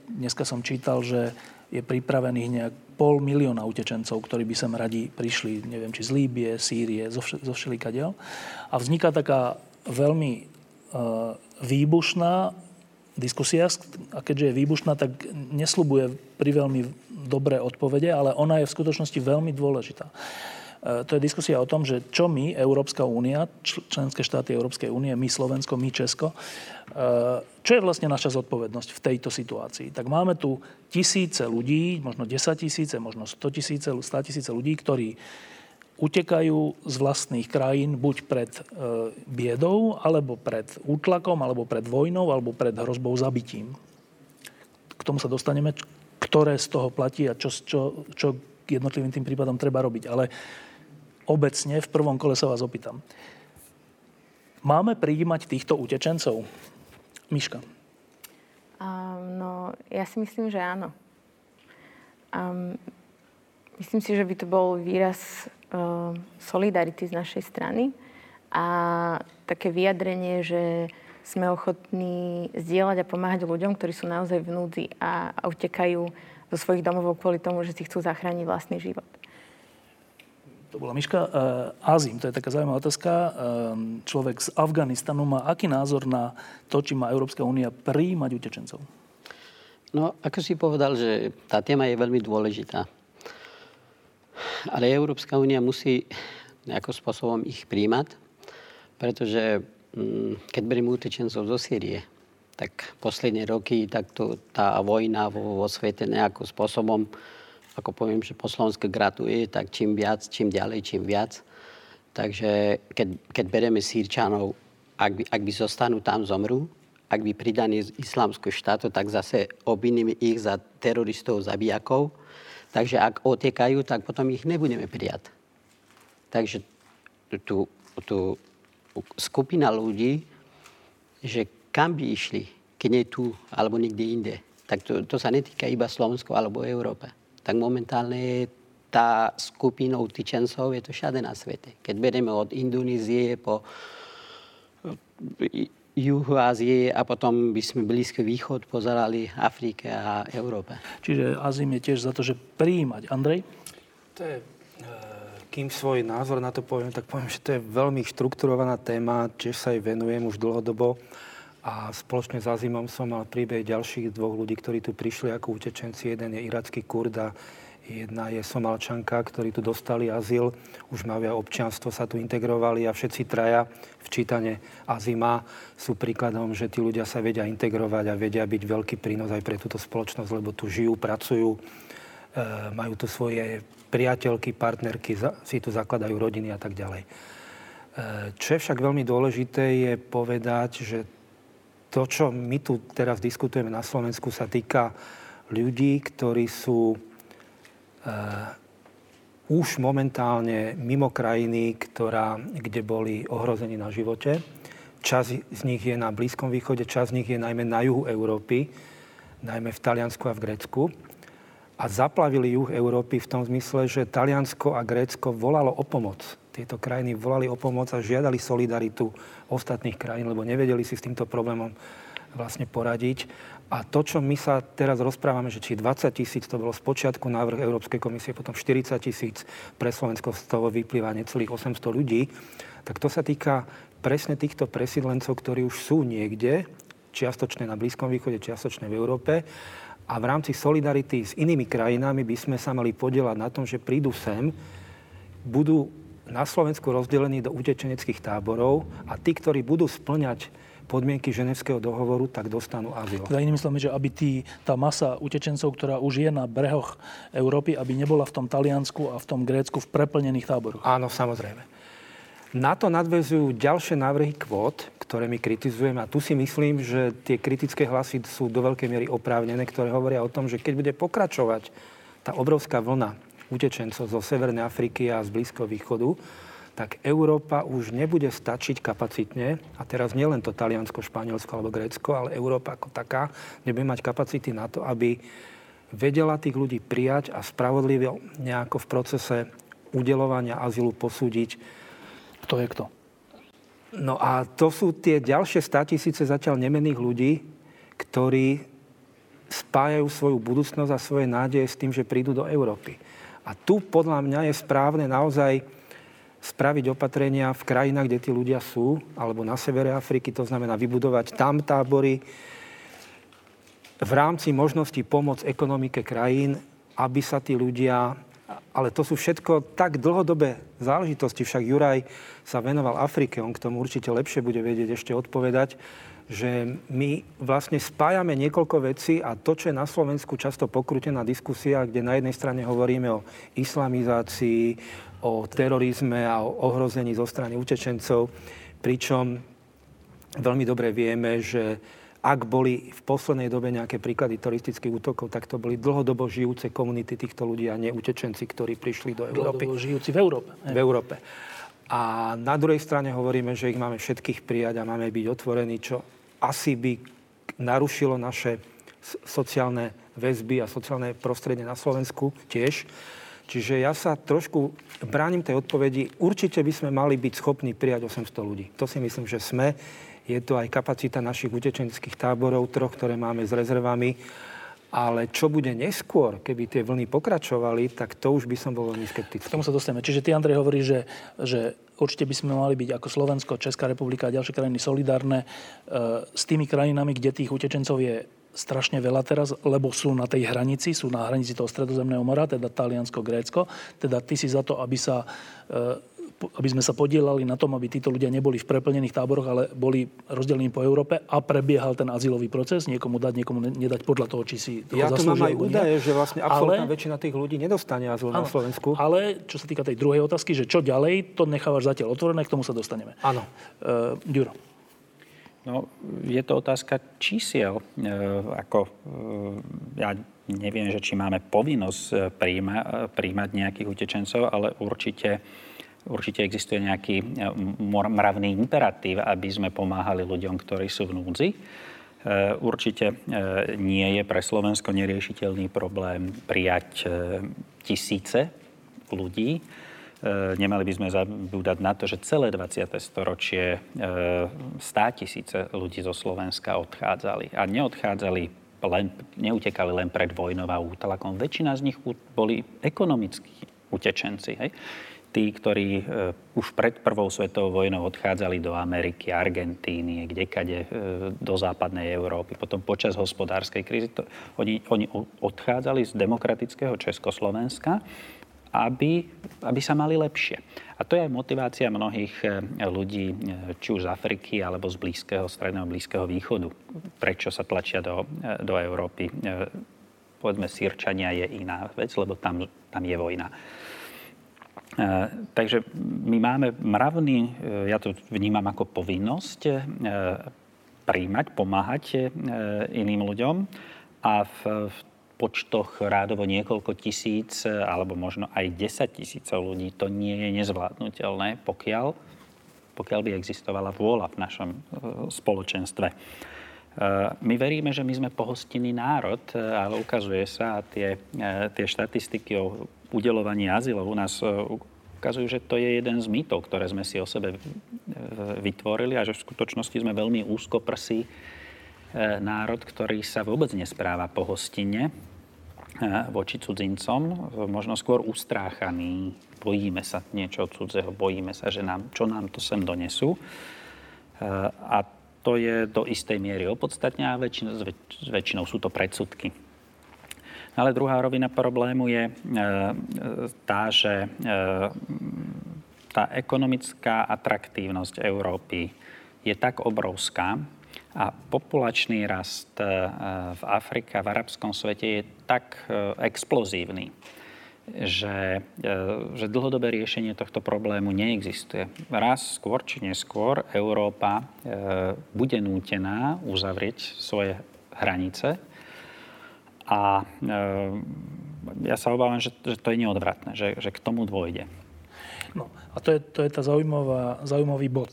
Dneska som čítal, že je pripravených nejak pol milióna utečencov, ktorí by sem radi prišli, neviem, či z Líbie, Sýrie, zo, vš- zo. A vzniká taká veľmi výbušná diskusia a keďže je výbušná, tak neslubuje pri veľmi dobré odpovede, ale ona je v skutočnosti veľmi dôležitá. E, to je diskusia o tom, že čo my, Európska únia, členské štáty Európskej únie, my Slovensko, my Česko, e, čo je vlastne naša zodpovednosť v tejto situácii. Tak máme tu tisíce ľudí, možno 10 tisíce, možno 100 tisíce, 100 tisíce ľudí, ktorí utekajú z vlastných krajín buď pred e, biedou, alebo pred útlakom, alebo pred vojnou, alebo pred hrozbou zabitím. K tomu sa dostaneme, ktoré z toho platí a čo, čo, čo jednotlivým tým prípadom treba robiť. Ale obecne v prvom kole sa vás opýtam. Máme prijímať týchto utečencov? Miška. Um, no, ja si myslím, že áno. Um, myslím si, že by to bol výraz uh, solidarity z našej strany a také vyjadrenie, že sme ochotní zdieľať a pomáhať ľuďom, ktorí sú naozaj v núdzi a, a utekajú zo svojich domovov kvôli tomu, že si chcú zachrániť vlastný život. To bola Miška. Uh, Azim, to je taká zaujímavá otázka. Uh, človek z Afganistanu má aký názor na to, či má Európska únia prijímať utečencov? No, ako si povedal, že tá téma je veľmi dôležitá. Ale Európska únia musí nejakým spôsobom ich príjmať, pretože mm, keď beriem utečencov zo Sýrie, tak posledné roky tak to, tá vojna vo, vo svete nejakým spôsobom, ako poviem, že po Slovensku gratuje, tak čím viac, čím ďalej, čím viac. Takže keď, keď bereme Sýrčanov, ak by, ak by zostanú tam, zomrú. Ak by pridaní z islamského štátu, tak zase obviníme ich za teroristov, zabijakov Takže ak otekajú, tak potom ich nebudeme prijať. Takže tu, tu skupina ľudí, že kam by išli, keď nie tu alebo nikde inde, tak to, to sa netýka iba Slovensko alebo Európa. Tak momentálne tá skupinou tyčencov je to všade na svete. Keď bereme od Indonézie po juhu Ázie a potom by sme Blízky východ pozerali Afrike a Európe. Čiže Azim je tiež za to, že prijímať. Andrej? To je, e, kým svoj názor na to poviem, tak poviem, že to je veľmi štrukturovaná téma, tiež sa jej venujem už dlhodobo. A spoločne s Azimom som mal príbeh ďalších dvoch ľudí, ktorí tu prišli ako utečenci. Jeden je iracký kurda, Jedna je Somalčanka, ktorí tu dostali azyl, už majú občianstvo, sa tu integrovali a všetci traja v čítane Azima sú príkladom, že tí ľudia sa vedia integrovať a vedia byť veľký prínos aj pre túto spoločnosť, lebo tu žijú, pracujú, e, majú tu svoje priateľky, partnerky, si tu zakladajú rodiny a tak ďalej. E, čo je však veľmi dôležité je povedať, že to, čo my tu teraz diskutujeme na Slovensku, sa týka ľudí, ktorí sú uh, už momentálne mimo krajiny, ktorá, kde boli ohrození na živote. Čas z nich je na Blízkom východe, čas z nich je najmä na juhu Európy, najmä v Taliansku a v Grécku. A zaplavili juh Európy v tom zmysle, že Taliansko a Grécko volalo o pomoc. Tieto krajiny volali o pomoc a žiadali solidaritu ostatných krajín, lebo nevedeli si s týmto problémom vlastne poradiť. A to, čo my sa teraz rozprávame, že či 20 tisíc, to bolo z počiatku návrh Európskej komisie, potom 40 tisíc, pre Slovensko z toho vyplýva necelých 800 ľudí, tak to sa týka presne týchto presídlencov, ktorí už sú niekde, čiastočne na Blízkom východe, čiastočne v Európe. A v rámci solidarity s inými krajinami by sme sa mali podielať na tom, že prídu sem, budú na Slovensku rozdelení do utečeneckých táborov a tí, ktorí budú splňať podmienky ženevského dohovoru, tak dostanú azyl. Za inými slovami, že aby tí, tá masa utečencov, ktorá už je na brehoch Európy, aby nebola v tom Taliansku a v tom Grécku v preplnených táboroch. Áno, samozrejme. Na to nadvezujú ďalšie návrhy kvót, ktoré my kritizujeme. A tu si myslím, že tie kritické hlasy sú do veľkej miery oprávnené, ktoré hovoria o tom, že keď bude pokračovať tá obrovská vlna utečencov zo Severnej Afriky a z Blízkoho východu, tak Európa už nebude stačiť kapacitne, a teraz nielen to Taliansko, Španielsko alebo Grécko, ale Európa ako taká nebude mať kapacity na to, aby vedela tých ľudí prijať a spravodlivo nejako v procese udelovania azylu posúdiť. Kto je kto? No a to sú tie ďalšie statisíce zatiaľ nemených ľudí, ktorí spájajú svoju budúcnosť a svoje nádeje s tým, že prídu do Európy. A tu podľa mňa je správne naozaj spraviť opatrenia v krajinách, kde tí ľudia sú, alebo na severe Afriky, to znamená vybudovať tam tábory v rámci možnosti pomôcť ekonomike krajín, aby sa tí ľudia ale to sú všetko tak dlhodobé záležitosti. Však Juraj sa venoval Afrike, on k tomu určite lepšie bude vedieť ešte odpovedať, že my vlastne spájame niekoľko vecí a to, čo je na Slovensku často pokrutená diskusia, kde na jednej strane hovoríme o islamizácii, o terorizme a o ohrození zo strany utečencov, pričom veľmi dobre vieme, že ak boli v poslednej dobe nejaké príklady teroristických útokov, tak to boli dlhodobo žijúce komunity týchto ľudí a nie utečenci, ktorí prišli do Európy. Dlhodobo žijúci v Európe. V Európe. A na druhej strane hovoríme, že ich máme všetkých prijať a máme byť otvorení, čo asi by narušilo naše sociálne väzby a sociálne prostredie na Slovensku tiež. Čiže ja sa trošku bránim tej odpovedi. Určite by sme mali byť schopní prijať 800 ľudí. To si myslím, že sme. Je to aj kapacita našich utečenských táborov, troch, ktoré máme s rezervami. Ale čo bude neskôr, keby tie vlny pokračovali, tak to už by som bol veľmi skeptický. K tomu sa dostaneme. Čiže ty, Andrej, hovorí, že, že určite by sme mali byť ako Slovensko, Česká republika a ďalšie krajiny solidárne e, s tými krajinami, kde tých utečencov je strašne veľa teraz, lebo sú na tej hranici, sú na hranici toho stredozemného mora, teda Taliansko, Grécko. Teda ty si za to, aby sa e, aby sme sa podielali na tom, aby títo ľudia neboli v preplnených táboroch, ale boli rozdelení po Európe a prebiehal ten azylový proces, niekomu dať, niekomu nedať podľa toho, či si toho Ja tu mám aj údaje, že vlastne absolútna ale, väčšina tých ľudí nedostane azyl áno, na Slovensku. Ale čo sa týka tej druhej otázky, že čo ďalej, to nechávaš zatiaľ otvorené, k tomu sa dostaneme. Áno. Uh, Ďuro. No, je to otázka čísiel. E, ako, e, ja neviem, že či máme povinnosť príjma, príjmať nejakých utečencov, ale určite určite existuje nejaký e, mravný imperatív, aby sme pomáhali ľuďom, ktorí sú v núdzi. E, určite e, nie je pre Slovensko neriešiteľný problém prijať tisíce ľudí. Nemali by sme zabúdať na to, že celé 20. storočie 100 tisíce ľudí zo Slovenska odchádzali. A neodchádzali len, neutekali len pred vojnou a útlakom. Väčšina z nich boli ekonomickí utečenci. Hej? tí, ktorí e, už pred prvou svetovou vojnou odchádzali do Ameriky, Argentíny, kdekade e, do západnej Európy. Potom počas hospodárskej krízy to, oni, oni odchádzali z demokratického Československa, aby, aby sa mali lepšie. A to je aj motivácia mnohých e, ľudí, či už z Afriky, alebo z blízkeho, stredného blízkeho východu. Prečo sa tlačia do, do Európy? Povedzme, Sýrčania je iná vec, lebo tam, tam je vojna. Takže my máme mravný, ja to vnímam ako povinnosť, príjmať, pomáhať iným ľuďom a v, v počtoch rádovo niekoľko tisíc alebo možno aj 10 tisícov ľudí to nie je nezvládnutelné, pokiaľ, pokiaľ by existovala vôľa v našom spoločenstve. My veríme, že my sme pohostinný národ, ale ukazuje sa, a tie, tie štatistiky o udelovanie azylov u nás ukazujú, že to je jeden z mýtov, ktoré sme si o sebe vytvorili a že v skutočnosti sme veľmi úzkoprsý e, národ, ktorý sa vôbec nespráva po hostine voči cudzincom, možno skôr ustráchaný, bojíme sa niečo cudzého, bojíme sa, že nám, čo nám to sem donesú. A to je do istej miery opodstatne a väčšinou, väčšinou sú to predsudky. Ale druhá rovina problému je e, tá, že e, tá ekonomická atraktívnosť Európy je tak obrovská a populačný rast e, v Afrike v arabskom svete je tak explozívny, že, že dlhodobé riešenie tohto problému neexistuje. Raz skôr či neskôr Európa bude nútená uzavrieť svoje hranice a e, ja sa obávam, že, že to je neodvratné, že, že k tomu dôjde. No a to je, to je tá zaujímavá, zaujímavý bod.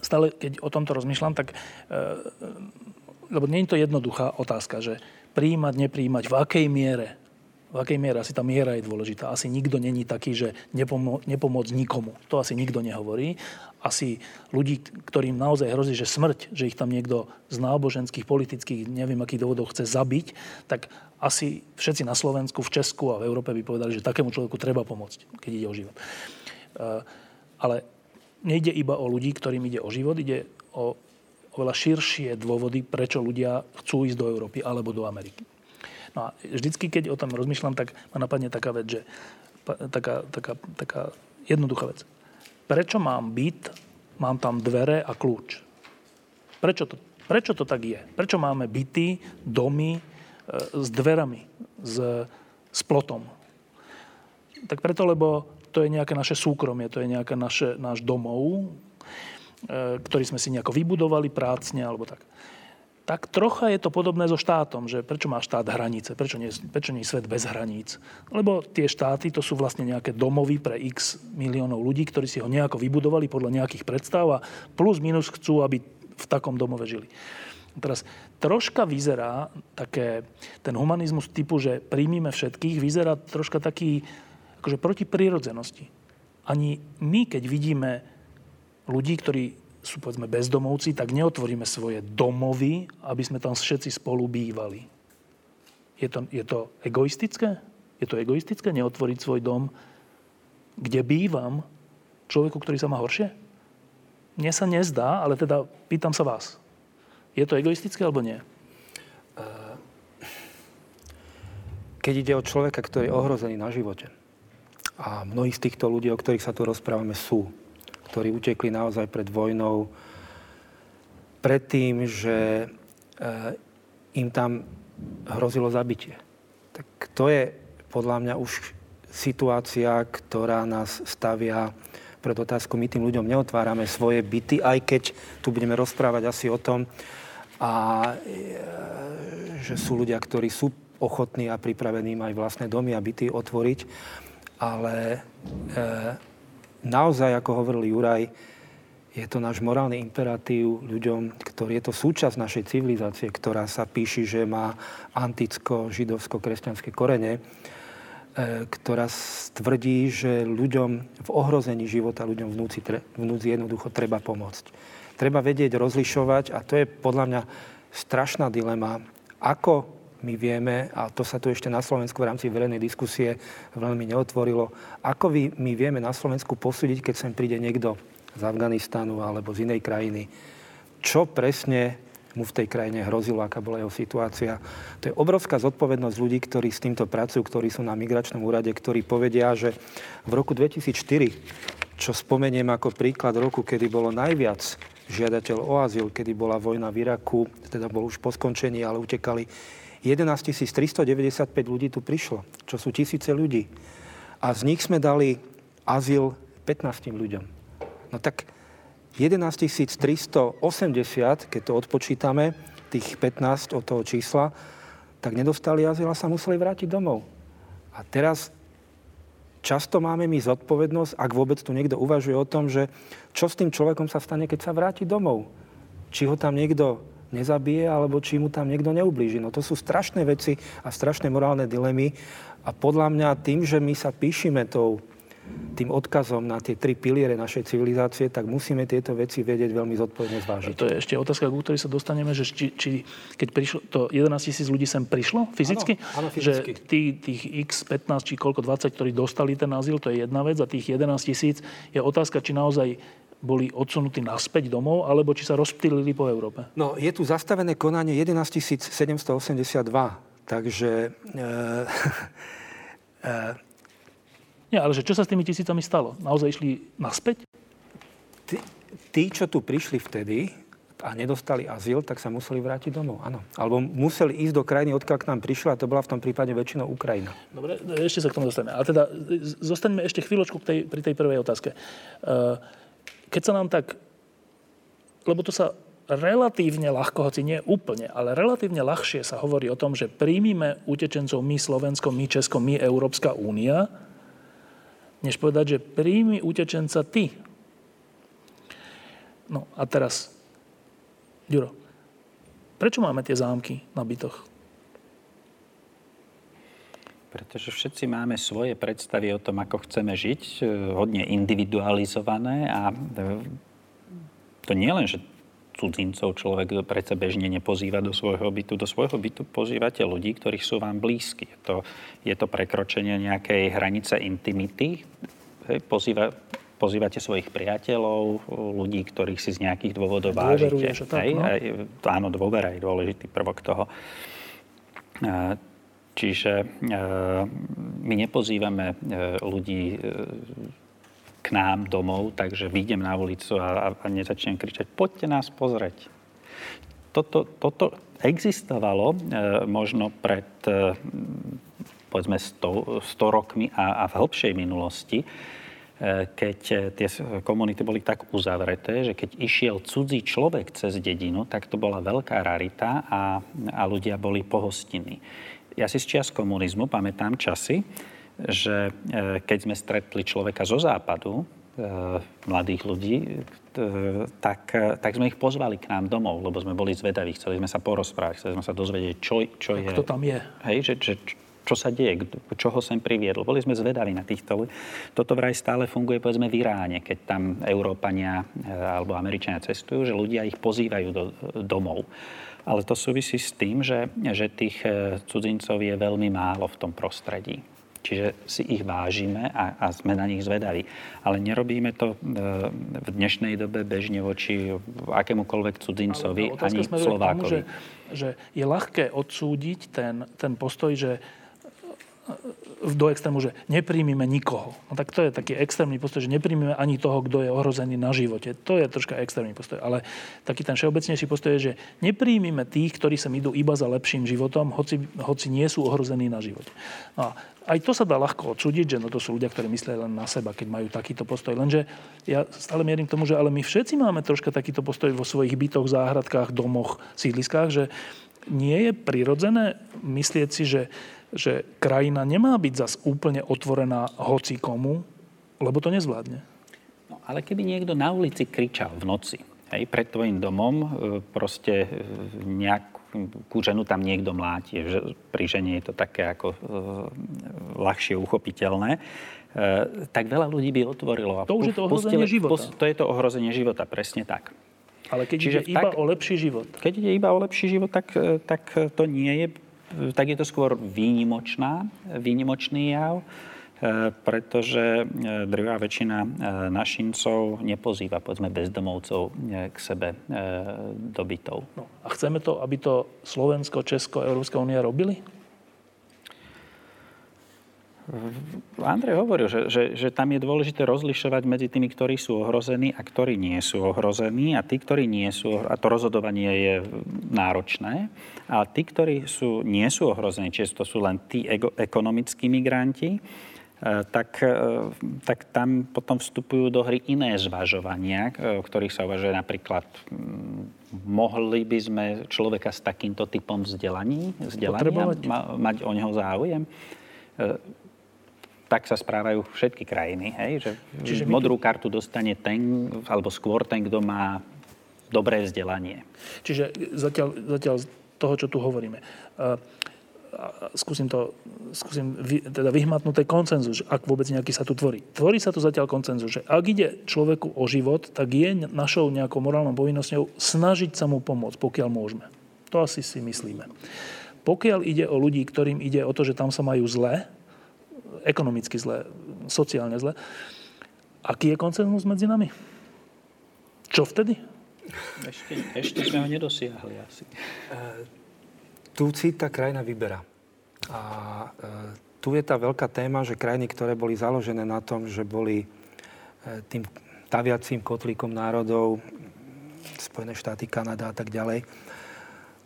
Stále, keď o tomto rozmýšľam, tak... E, lebo nie je to jednoduchá otázka, že príjmať, nepríjmať, v akej miere v akej miere asi tá miera je dôležitá. Asi nikto není taký, že nepomo- nepomôcť nikomu. To asi nikto nehovorí. Asi ľudí, ktorým naozaj hrozí, že smrť, že ich tam niekto z náboženských, politických, neviem akých dôvodov chce zabiť, tak asi všetci na Slovensku, v Česku a v Európe by povedali, že takému človeku treba pomôcť, keď ide o život. ale nejde iba o ľudí, ktorým ide o život, ide o oveľa širšie dôvody, prečo ľudia chcú ísť do Európy alebo do Ameriky. No a vždycky, keď o tom rozmýšľam, tak ma napadne taká vec, že taká, taká, taká jednoduchá vec. Prečo mám byt, mám tam dvere a kľúč? Prečo to, prečo to tak je? Prečo máme byty, domy e, s dverami, s, s plotom? Tak preto, lebo to je nejaké naše súkromie, to je nejaké naše, náš domov, E, ktorý sme si nejako vybudovali prácne alebo tak. Tak trocha je to podobné so štátom, že prečo má štát hranice, prečo nie, prečo nie je svet bez hraníc. Lebo tie štáty to sú vlastne nejaké domovy pre x miliónov ľudí, ktorí si ho nejako vybudovali podľa nejakých predstav a plus minus chcú, aby v takom domove žili. Teraz troška vyzerá také, ten humanizmus typu, že príjmime všetkých, vyzerá troška taký akože proti prírodzenosti. Ani my, keď vidíme ľudí, ktorí sú povedzme bezdomovci, tak neotvoríme svoje domovy, aby sme tam všetci spolu bývali. Je to, je to egoistické? Je to egoistické neotvoriť svoj dom, kde bývam človeku, ktorý sa má horšie? Mne sa nezdá, ale teda pýtam sa vás. Je to egoistické alebo nie? Keď ide o človeka, ktorý je ohrozený na živote, a mnohí z týchto ľudí, o ktorých sa tu rozprávame, sú ktorí utekli naozaj pred vojnou, pred tým, že eh, im tam hrozilo zabitie. Tak to je podľa mňa už situácia, ktorá nás stavia pred otázku. My tým ľuďom neotvárame svoje byty, aj keď tu budeme rozprávať asi o tom, a, eh, že sú ľudia, ktorí sú ochotní a pripravení aj vlastné domy a byty otvoriť, ale e, naozaj, ako hovoril Juraj, je to náš morálny imperatív ľuďom, ktorý je to súčasť našej civilizácie, ktorá sa píši, že má anticko-židovsko-kresťanské korene, e, ktorá tvrdí, že ľuďom v ohrození života, ľuďom v núci, v núci jednoducho treba pomôcť. Treba vedieť rozlišovať a to je podľa mňa strašná dilema, ako my vieme, a to sa tu ešte na Slovensku v rámci verejnej diskusie veľmi neotvorilo, ako vy, my vieme na Slovensku posúdiť, keď sem príde niekto z Afganistanu alebo z inej krajiny, čo presne mu v tej krajine hrozilo, aká bola jeho situácia. To je obrovská zodpovednosť ľudí, ktorí s týmto pracujú, ktorí sú na migračnom úrade, ktorí povedia, že v roku 2004, čo spomeniem ako príklad roku, kedy bolo najviac žiadateľ o azyl, kedy bola vojna v Iraku, teda bol už po skončení, ale utekali 11 395 ľudí tu prišlo, čo sú tisíce ľudí. A z nich sme dali azyl 15 ľuďom. No tak 11 380, keď to odpočítame, tých 15 od toho čísla, tak nedostali azyl a sa museli vrátiť domov. A teraz často máme my zodpovednosť, ak vôbec tu niekto uvažuje o tom, že čo s tým človekom sa stane, keď sa vráti domov. Či ho tam niekto nezabije, alebo či mu tam niekto neublíži. No to sú strašné veci a strašné morálne dilemy. A podľa mňa tým, že my sa píšime tou tým odkazom na tie tri piliere našej civilizácie, tak musíme tieto veci vedieť veľmi zodpovedne zvážiť. To je ešte otázka, ku ktorej sa dostaneme, že či, či keď prišlo, to 11 tisíc ľudí sem prišlo fyzicky? Áno, áno fyzicky. Že tí, tých x 15 či koľko 20, ktorí dostali ten azyl, to je jedna vec a tých 11 tisíc je otázka, či naozaj boli odsunutí naspäť domov, alebo či sa rozptýlili po Európe? No, je tu zastavené konanie 11 782, takže... E, e, Nie, ale že čo sa s tými tisícami stalo? Naozaj išli naspäť? Tí, tí, čo tu prišli vtedy a nedostali azyl, tak sa museli vrátiť domov, áno. Alebo museli ísť do krajiny, odkiaľ k nám prišla a to bola v tom prípade väčšinou Ukrajina. Dobre, ešte sa k tomu dostaneme. Ale teda zostaňme ešte chvíľočku tej, pri tej prvej otázke. Uh, keď sa nám tak, lebo to sa relatívne ľahko, hoci nie úplne, ale relatívne ľahšie sa hovorí o tom, že príjmime utečencov my Slovensko, my Česko, my Európska únia, než povedať, že príjmi utečenca ty. No a teraz, Ďuro, prečo máme tie zámky na bytoch? Pretože všetci máme svoje predstavy o tom, ako chceme žiť, e, hodne individualizované a e, to nie len, že cudzincov človek predsa bežne nepozýva do svojho bytu. Do svojho bytu pozývate ľudí, ktorých sú vám blízki. Je to, je to prekročenie nejakej hranice intimity. Pozýva, pozývate svojich priateľov, ľudí, ktorých si z nejakých dôvodov vážite. Tak, no? Aj, áno, dôvera je dôležitý prvok toho. Čiže my nepozývame ľudí k nám domov, takže vyjdem na ulicu a, a nezačnem kričať, poďte nás pozrieť. Toto, toto existovalo možno pred povedzme 100, 100 rokmi a, a v hĺbšej minulosti, e, keď e, tie komunity boli tak uzavreté, že keď išiel cudzí človek cez dedinu, tak to bola veľká rarita a, a ľudia boli pohostinní. Ja si z čias komunizmu pamätám časy, že e, keď sme stretli človeka zo západu, mladých ľudí, tak, tak sme ich pozvali k nám domov, lebo sme boli zvedaví, chceli sme sa porozprávať, chceli sme sa dozvedieť, čo, čo je... Kto tam je. Hej, že, že čo sa deje, čo ho sem priviedlo. Boli sme zvedaví na týchto. Toto vraj stále funguje povedzme v Iráne, keď tam Európania e, alebo Američania cestujú, že ľudia ich pozývajú do domov. Ale to súvisí s tým, že, že tých e, cudzincov je veľmi málo v tom prostredí. Čiže si ich vážime a, a sme na nich zvedaví. Ale nerobíme to e, v dnešnej dobe bežne voči akémukoľvek cudzincovi, ani Slovákovi. Tomu, že, že je ľahké odsúdiť ten, ten postoj, že do extrému, že nepríjmime nikoho. No tak to je taký extrémny postoj, že nepríjmime ani toho, kto je ohrozený na živote. To je troška extrémny postoj. Ale taký ten všeobecnejší postoj je, že nepríjmime tých, ktorí sa idú iba za lepším životom, hoci, hoci nie sú ohrození na živote. No a aj to sa dá ľahko odsúdiť, že no to sú ľudia, ktorí myslia len na seba, keď majú takýto postoj. Lenže ja stále mierim k tomu, že ale my všetci máme troška takýto postoj vo svojich bytoch, záhradkách, domoch, sídliskách, že nie je prirodzené myslieť si, že že krajina nemá byť zas úplne otvorená hoci komu, lebo to nezvládne. No, ale keby niekto na ulici kričal v noci, hej, pred tvojim domom, e, proste e, nejakú ženu tam niekto mláti, že pri žene je to také ako e, ľahšie uchopiteľné, tak veľa ľudí by otvorilo. A to už je to ohrozenie pustili, života. Pust, to je to ohrozenie života, presne tak. Ale keď Čiže ide iba tak, o lepší život. Keď ide iba o lepší život, tak, tak to nie je tak je to skôr výnimočná, výnimočný jav, e, pretože e, drvá väčšina e, našincov nepozýva, povedzme, bezdomovcov k sebe do. No, a chceme to, aby to Slovensko, Česko, Európska únia robili? Andrej hovoril, že, že, že tam je dôležité rozlišovať medzi tými, ktorí sú ohrození a ktorí nie sú ohrození. A tí, ktorí nie sú, a to rozhodovanie je náročné. A tí, ktorí sú, nie sú ohrození, čiže to sú len tí ego, ekonomickí migranti, e, tak, e, tak tam potom vstupujú do hry iné zvažovania, e, o ktorých sa uvažuje napríklad mohli by sme človeka s takýmto typom vzdelaní, vzdelania ma, mať o neho záujem tak sa správajú všetky krajiny. Hej? Že Čiže modrú tu... kartu dostane ten, alebo skôr ten, kto má dobré vzdelanie. Čiže zatiaľ, zatiaľ z toho, čo tu hovoríme. Uh, skúsim to, skúsim vy, teda vyhmatnúť ten koncenzus, ak vôbec nejaký sa tu tvorí. Tvorí sa tu zatiaľ koncenzus, že ak ide človeku o život, tak je našou nejakou morálnou povinnosťou snažiť sa mu pomôcť, pokiaľ môžeme. To asi si myslíme. Pokiaľ ide o ľudí, ktorým ide o to, že tam sa majú zle, ekonomicky zle, sociálne zle. Aký je koncenzus medzi nami? Čo vtedy? Ešte, ešte sme ho nedosiahli asi. E, tu si tá krajina vyberá. A e, tu je tá veľká téma, že krajiny, ktoré boli založené na tom, že boli e, tým taviacím kotlíkom národov, Spojené štáty, Kanada a tak ďalej,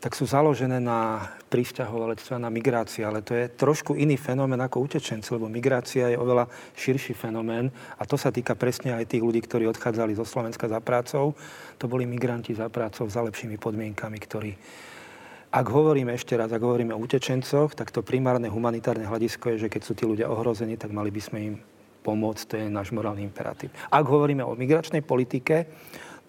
tak sú založené na pristahovalectve, na migrácii, ale to je trošku iný fenomén ako utečenci, lebo migrácia je oveľa širší fenomén a to sa týka presne aj tých ľudí, ktorí odchádzali zo Slovenska za prácou. To boli migranti za prácou, za lepšími podmienkami, ktorí... Ak hovoríme ešte raz, ak hovoríme o utečencoch, tak to primárne humanitárne hľadisko je, že keď sú tí ľudia ohrození, tak mali by sme im pomôcť, to je náš morálny imperatív. Ak hovoríme o migračnej politike,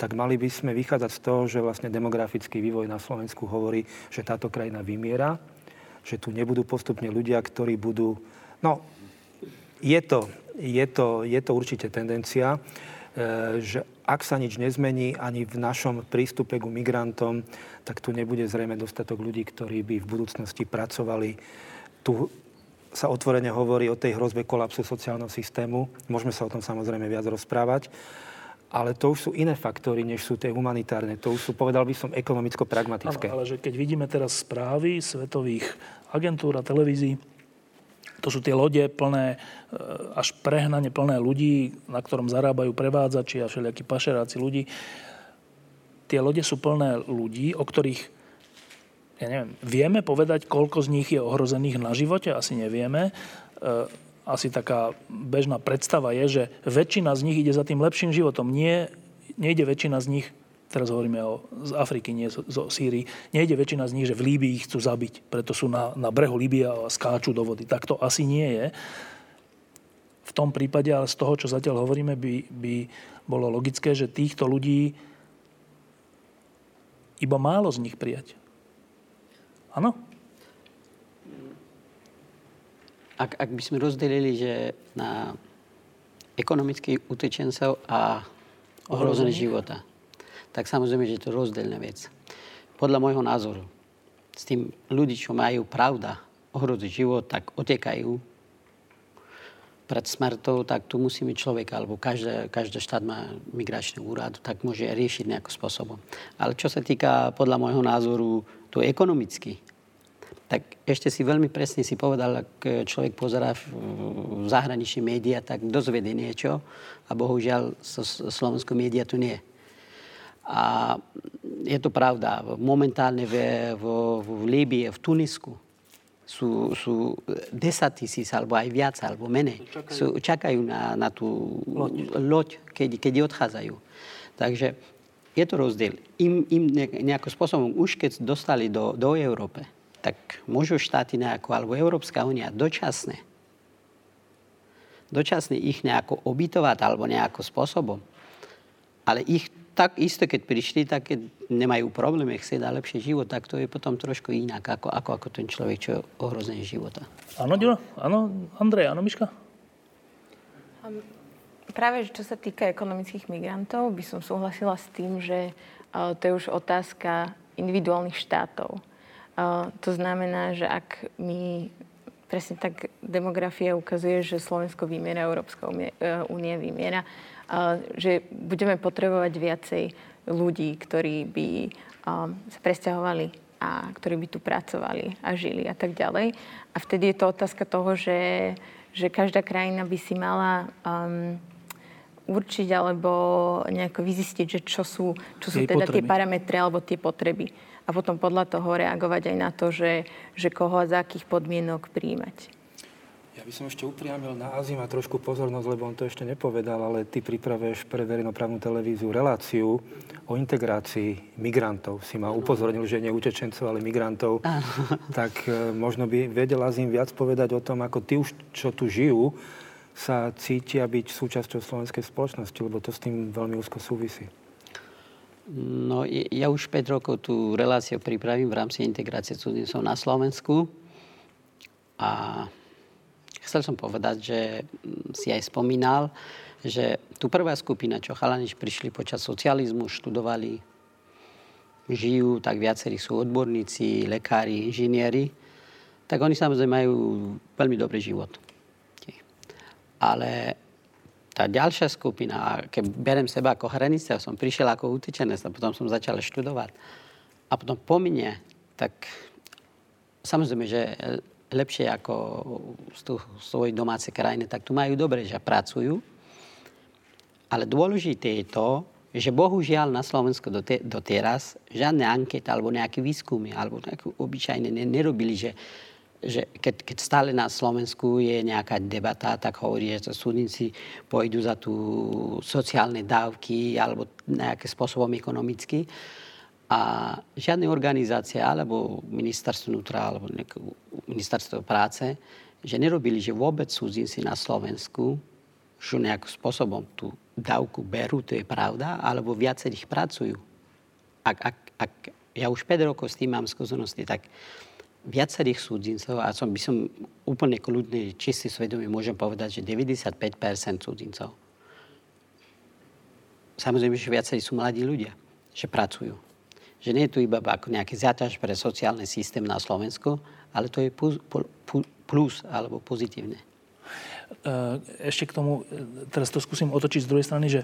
tak mali by sme vychádzať z toho, že vlastne demografický vývoj na Slovensku hovorí, že táto krajina vymiera, že tu nebudú postupne ľudia, ktorí budú... No, je to, je to, je to určite tendencia, e, že ak sa nič nezmení ani v našom prístupe k migrantom, tak tu nebude zrejme dostatok ľudí, ktorí by v budúcnosti pracovali tu sa otvorene hovorí o tej hrozbe kolapsu sociálneho systému. Môžeme sa o tom samozrejme viac rozprávať. Ale to už sú iné faktory, než sú tie humanitárne. To už sú, povedal by som, ekonomicko-pragmatické. ale že keď vidíme teraz správy svetových agentúr a televízií, to sú tie lode plné, e, až prehnane plné ľudí, na ktorom zarábajú prevádzači a všelijakí pašeráci ľudí. Tie lode sú plné ľudí, o ktorých ja neviem, vieme povedať, koľko z nich je ohrozených na živote? Asi nevieme. Asi taká bežná predstava je, že väčšina z nich ide za tým lepším životom. Nie, nejde väčšina z nich teraz hovoríme o, z Afriky, nie zo, zo Sýrii, nejde väčšina z nich, že v Líbii chcú zabiť, preto sú na, na brehu Líbia a skáču do vody. Tak to asi nie je. V tom prípade, ale z toho, čo zatiaľ hovoríme, by, by bolo logické, že týchto ľudí iba málo z nich prijať. Áno? Ak, ak by sme rozdelili, že na ekonomických utečencov a ohrozené života, tak samozrejme, že je to rozdielna vec. Podľa môjho názoru, s tým ľudí, čo majú pravda ohroziť život, tak otekajú pred smrtou, tak tu musí byť človek, alebo každý, každý štát má migračný úrad, tak môže riešiť nejakým spôsobom. Ale čo sa týka, podľa môjho názoru, to ekonomicky, tak ešte si veľmi presne si povedal, ak človek pozerá v zahraničí médiá, tak dozvedie niečo a bohužiaľ slovenské médiá tu nie. A je to pravda. Momentálne v, v, v Líbii, v Tunisku sú, sú 10 tisíc, alebo aj viac, alebo menej. Čakajú, sú, čakajú na, na tú loď, loď keď, keď odchádzajú. Takže je to rozdiel. Im, im nejakým spôsobom, už keď dostali do, do Európe, tak môžu štáty nejako, alebo Európska únia dočasne, dočasne ich nejako obytovať, alebo nejakým spôsobom. Ale ich tak isto, keď prišli, tak keď nemajú problémy, chce dať lepší život, tak to je potom trošku inak, ako, ako, ako ten človek, čo je ohrozený života. Áno, Dilo? Áno, Andrej, áno, Miška? Um, práve, čo sa týka ekonomických migrantov, by som súhlasila s tým, že uh, to je už otázka individuálnych štátov. To znamená, že ak my presne tak demografia ukazuje, že Slovensko vymiera, Európska únie vymiera, že budeme potrebovať viacej ľudí, ktorí by sa presťahovali a ktorí by tu pracovali a žili a tak ďalej. A vtedy je to otázka toho, že, že každá krajina by si mala um, určiť alebo nejako vyzistiť, že čo sú, čo sú teda potreby. tie parametre alebo tie potreby. A potom podľa toho reagovať aj na to, že, že koho a za akých podmienok príjmať. Ja by som ešte upriamil na Azima trošku pozornosť, lebo on to ešte nepovedal, ale ty pripravuješ pre verejnoprávnu televíziu reláciu o integrácii migrantov. Si ma upozornil, že nie utečencov, ale migrantov. tak e, možno by vedel Azim viac povedať o tom, ako tí už, čo tu žijú, sa cítia byť súčasťou slovenskej spoločnosti, lebo to s tým veľmi úzko súvisí. No, ja už 5 rokov tú reláciu pripravím v rámci integrácie cudzincov na Slovensku. A Chcel som povedať, že mm, si aj spomínal, že tu prvá skupina, čo chalanič prišli počas socializmu, študovali, žijú, tak viacerí sú odborníci, lekári, inžinieri, tak oni samozrejme majú veľmi dobrý život. Ale tá ďalšia skupina, keď berem seba ako hranica, som prišiel ako utečenec a potom som začal študovať. A potom po mne, tak samozrejme, že lepšie ako z svojej domácej krajiny, tak tu majú dobre, že pracujú. Ale dôležité je to, že bohužiaľ na Slovensku doteraz žiadne ankety alebo nejaké výskumy alebo nejaké obyčajné nerobili, že, že keď, keď stále na Slovensku je nejaká debata, tak hovorí, že súdnici pôjdu za tú sociálne dávky alebo nejakým spôsobom ekonomicky. A žiadne organizácie, alebo ministerstvo vnútra, alebo ministerstvo práce, že nerobili, že vôbec cudzinci na Slovensku, že nejakým spôsobom tú dávku berú, to je pravda, alebo viacerých pracujú. Ak, ak, ak ja už 5 rokov s tým mám skúsenosti, tak viacerých súdzincov, a som, by som úplne kľudný, čistý svedomý, môžem povedať, že 95% súdzincov. Samozrejme, že viacerí sú mladí ľudia, že pracujú že nie je tu iba ako nejaký záťaž pre sociálny systém na Slovensku, ale to je plus alebo pozitívne. Ešte k tomu, teraz to skúsim otočiť z druhej strany, že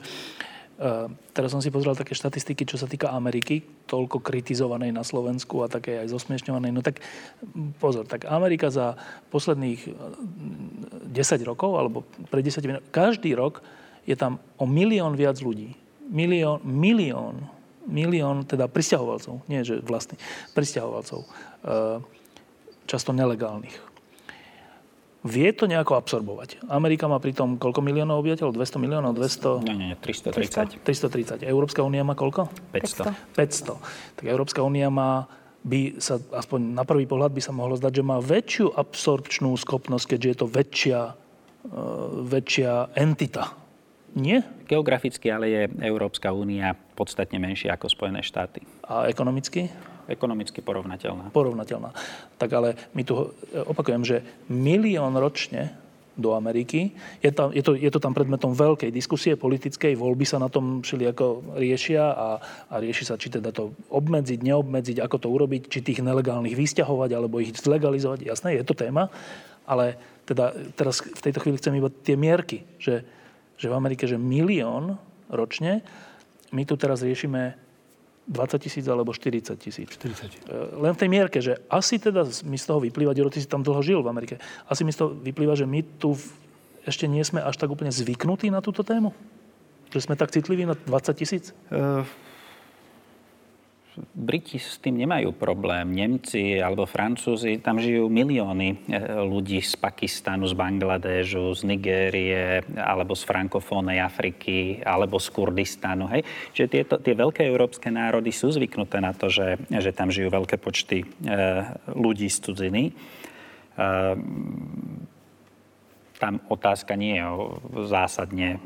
teraz som si pozrel také štatistiky, čo sa týka Ameriky, toľko kritizovanej na Slovensku a také aj zosmiešňovanej. No tak pozor, tak Amerika za posledných 10 rokov, alebo pred 10 minút, každý rok je tam o milión viac ľudí. Milión, milión, milión, teda pristahovalcov, nie že vlastní, pristahovalcov. Uh, často nelegálnych vie to nejako absorbovať. Amerika má pritom koľko miliónov obyvateľov? 200 miliónov? 200? Nie, nie, 330. 330. Európska únia má koľko? 500. 500. Tak Európska únia má by sa, aspoň na prvý pohľad by sa mohlo zdať, že má väčšiu absorpčnú schopnosť, keďže je to väčšia, uh, väčšia entita. Nie? Geograficky ale je Európska únia podstatne menšia ako Spojené štáty. A ekonomicky? Ekonomicky porovnateľná. Porovnateľná. Tak ale my tu opakujem, že milión ročne do Ameriky. Je, tam, je, to, je to tam predmetom veľkej diskusie politickej, voľby sa na tom ako riešia a, a rieši sa, či teda to obmedziť, neobmedziť, ako to urobiť, či tých nelegálnych vysťahovať alebo ich zlegalizovať. Jasné, je to téma, ale teda teraz v tejto chvíli chcem iba tie mierky, že, že v Amerike, že milión ročne, my tu teraz riešime 20 tisíc alebo 40 tisíc. 40. E, len v tej mierke, že asi teda mi z toho vyplýva, Dero, ty si tam dlho žil v Amerike, asi mi z toho vyplýva, že my tu ešte nie sme až tak úplne zvyknutí na túto tému? Že sme tak citliví na 20 tisíc? Uh, Briti s tým nemajú problém. Nemci alebo Francúzi, tam žijú milióny e, ľudí z Pakistanu, z Bangladežu, z Nigérie, alebo z frankofónnej Afriky, alebo z Kurdistanu. Hej? Čiže tieto, tie veľké európske národy sú zvyknuté na to, že, že tam žijú veľké počty e, ľudí z cudziny. E, tam otázka nie je zásadne,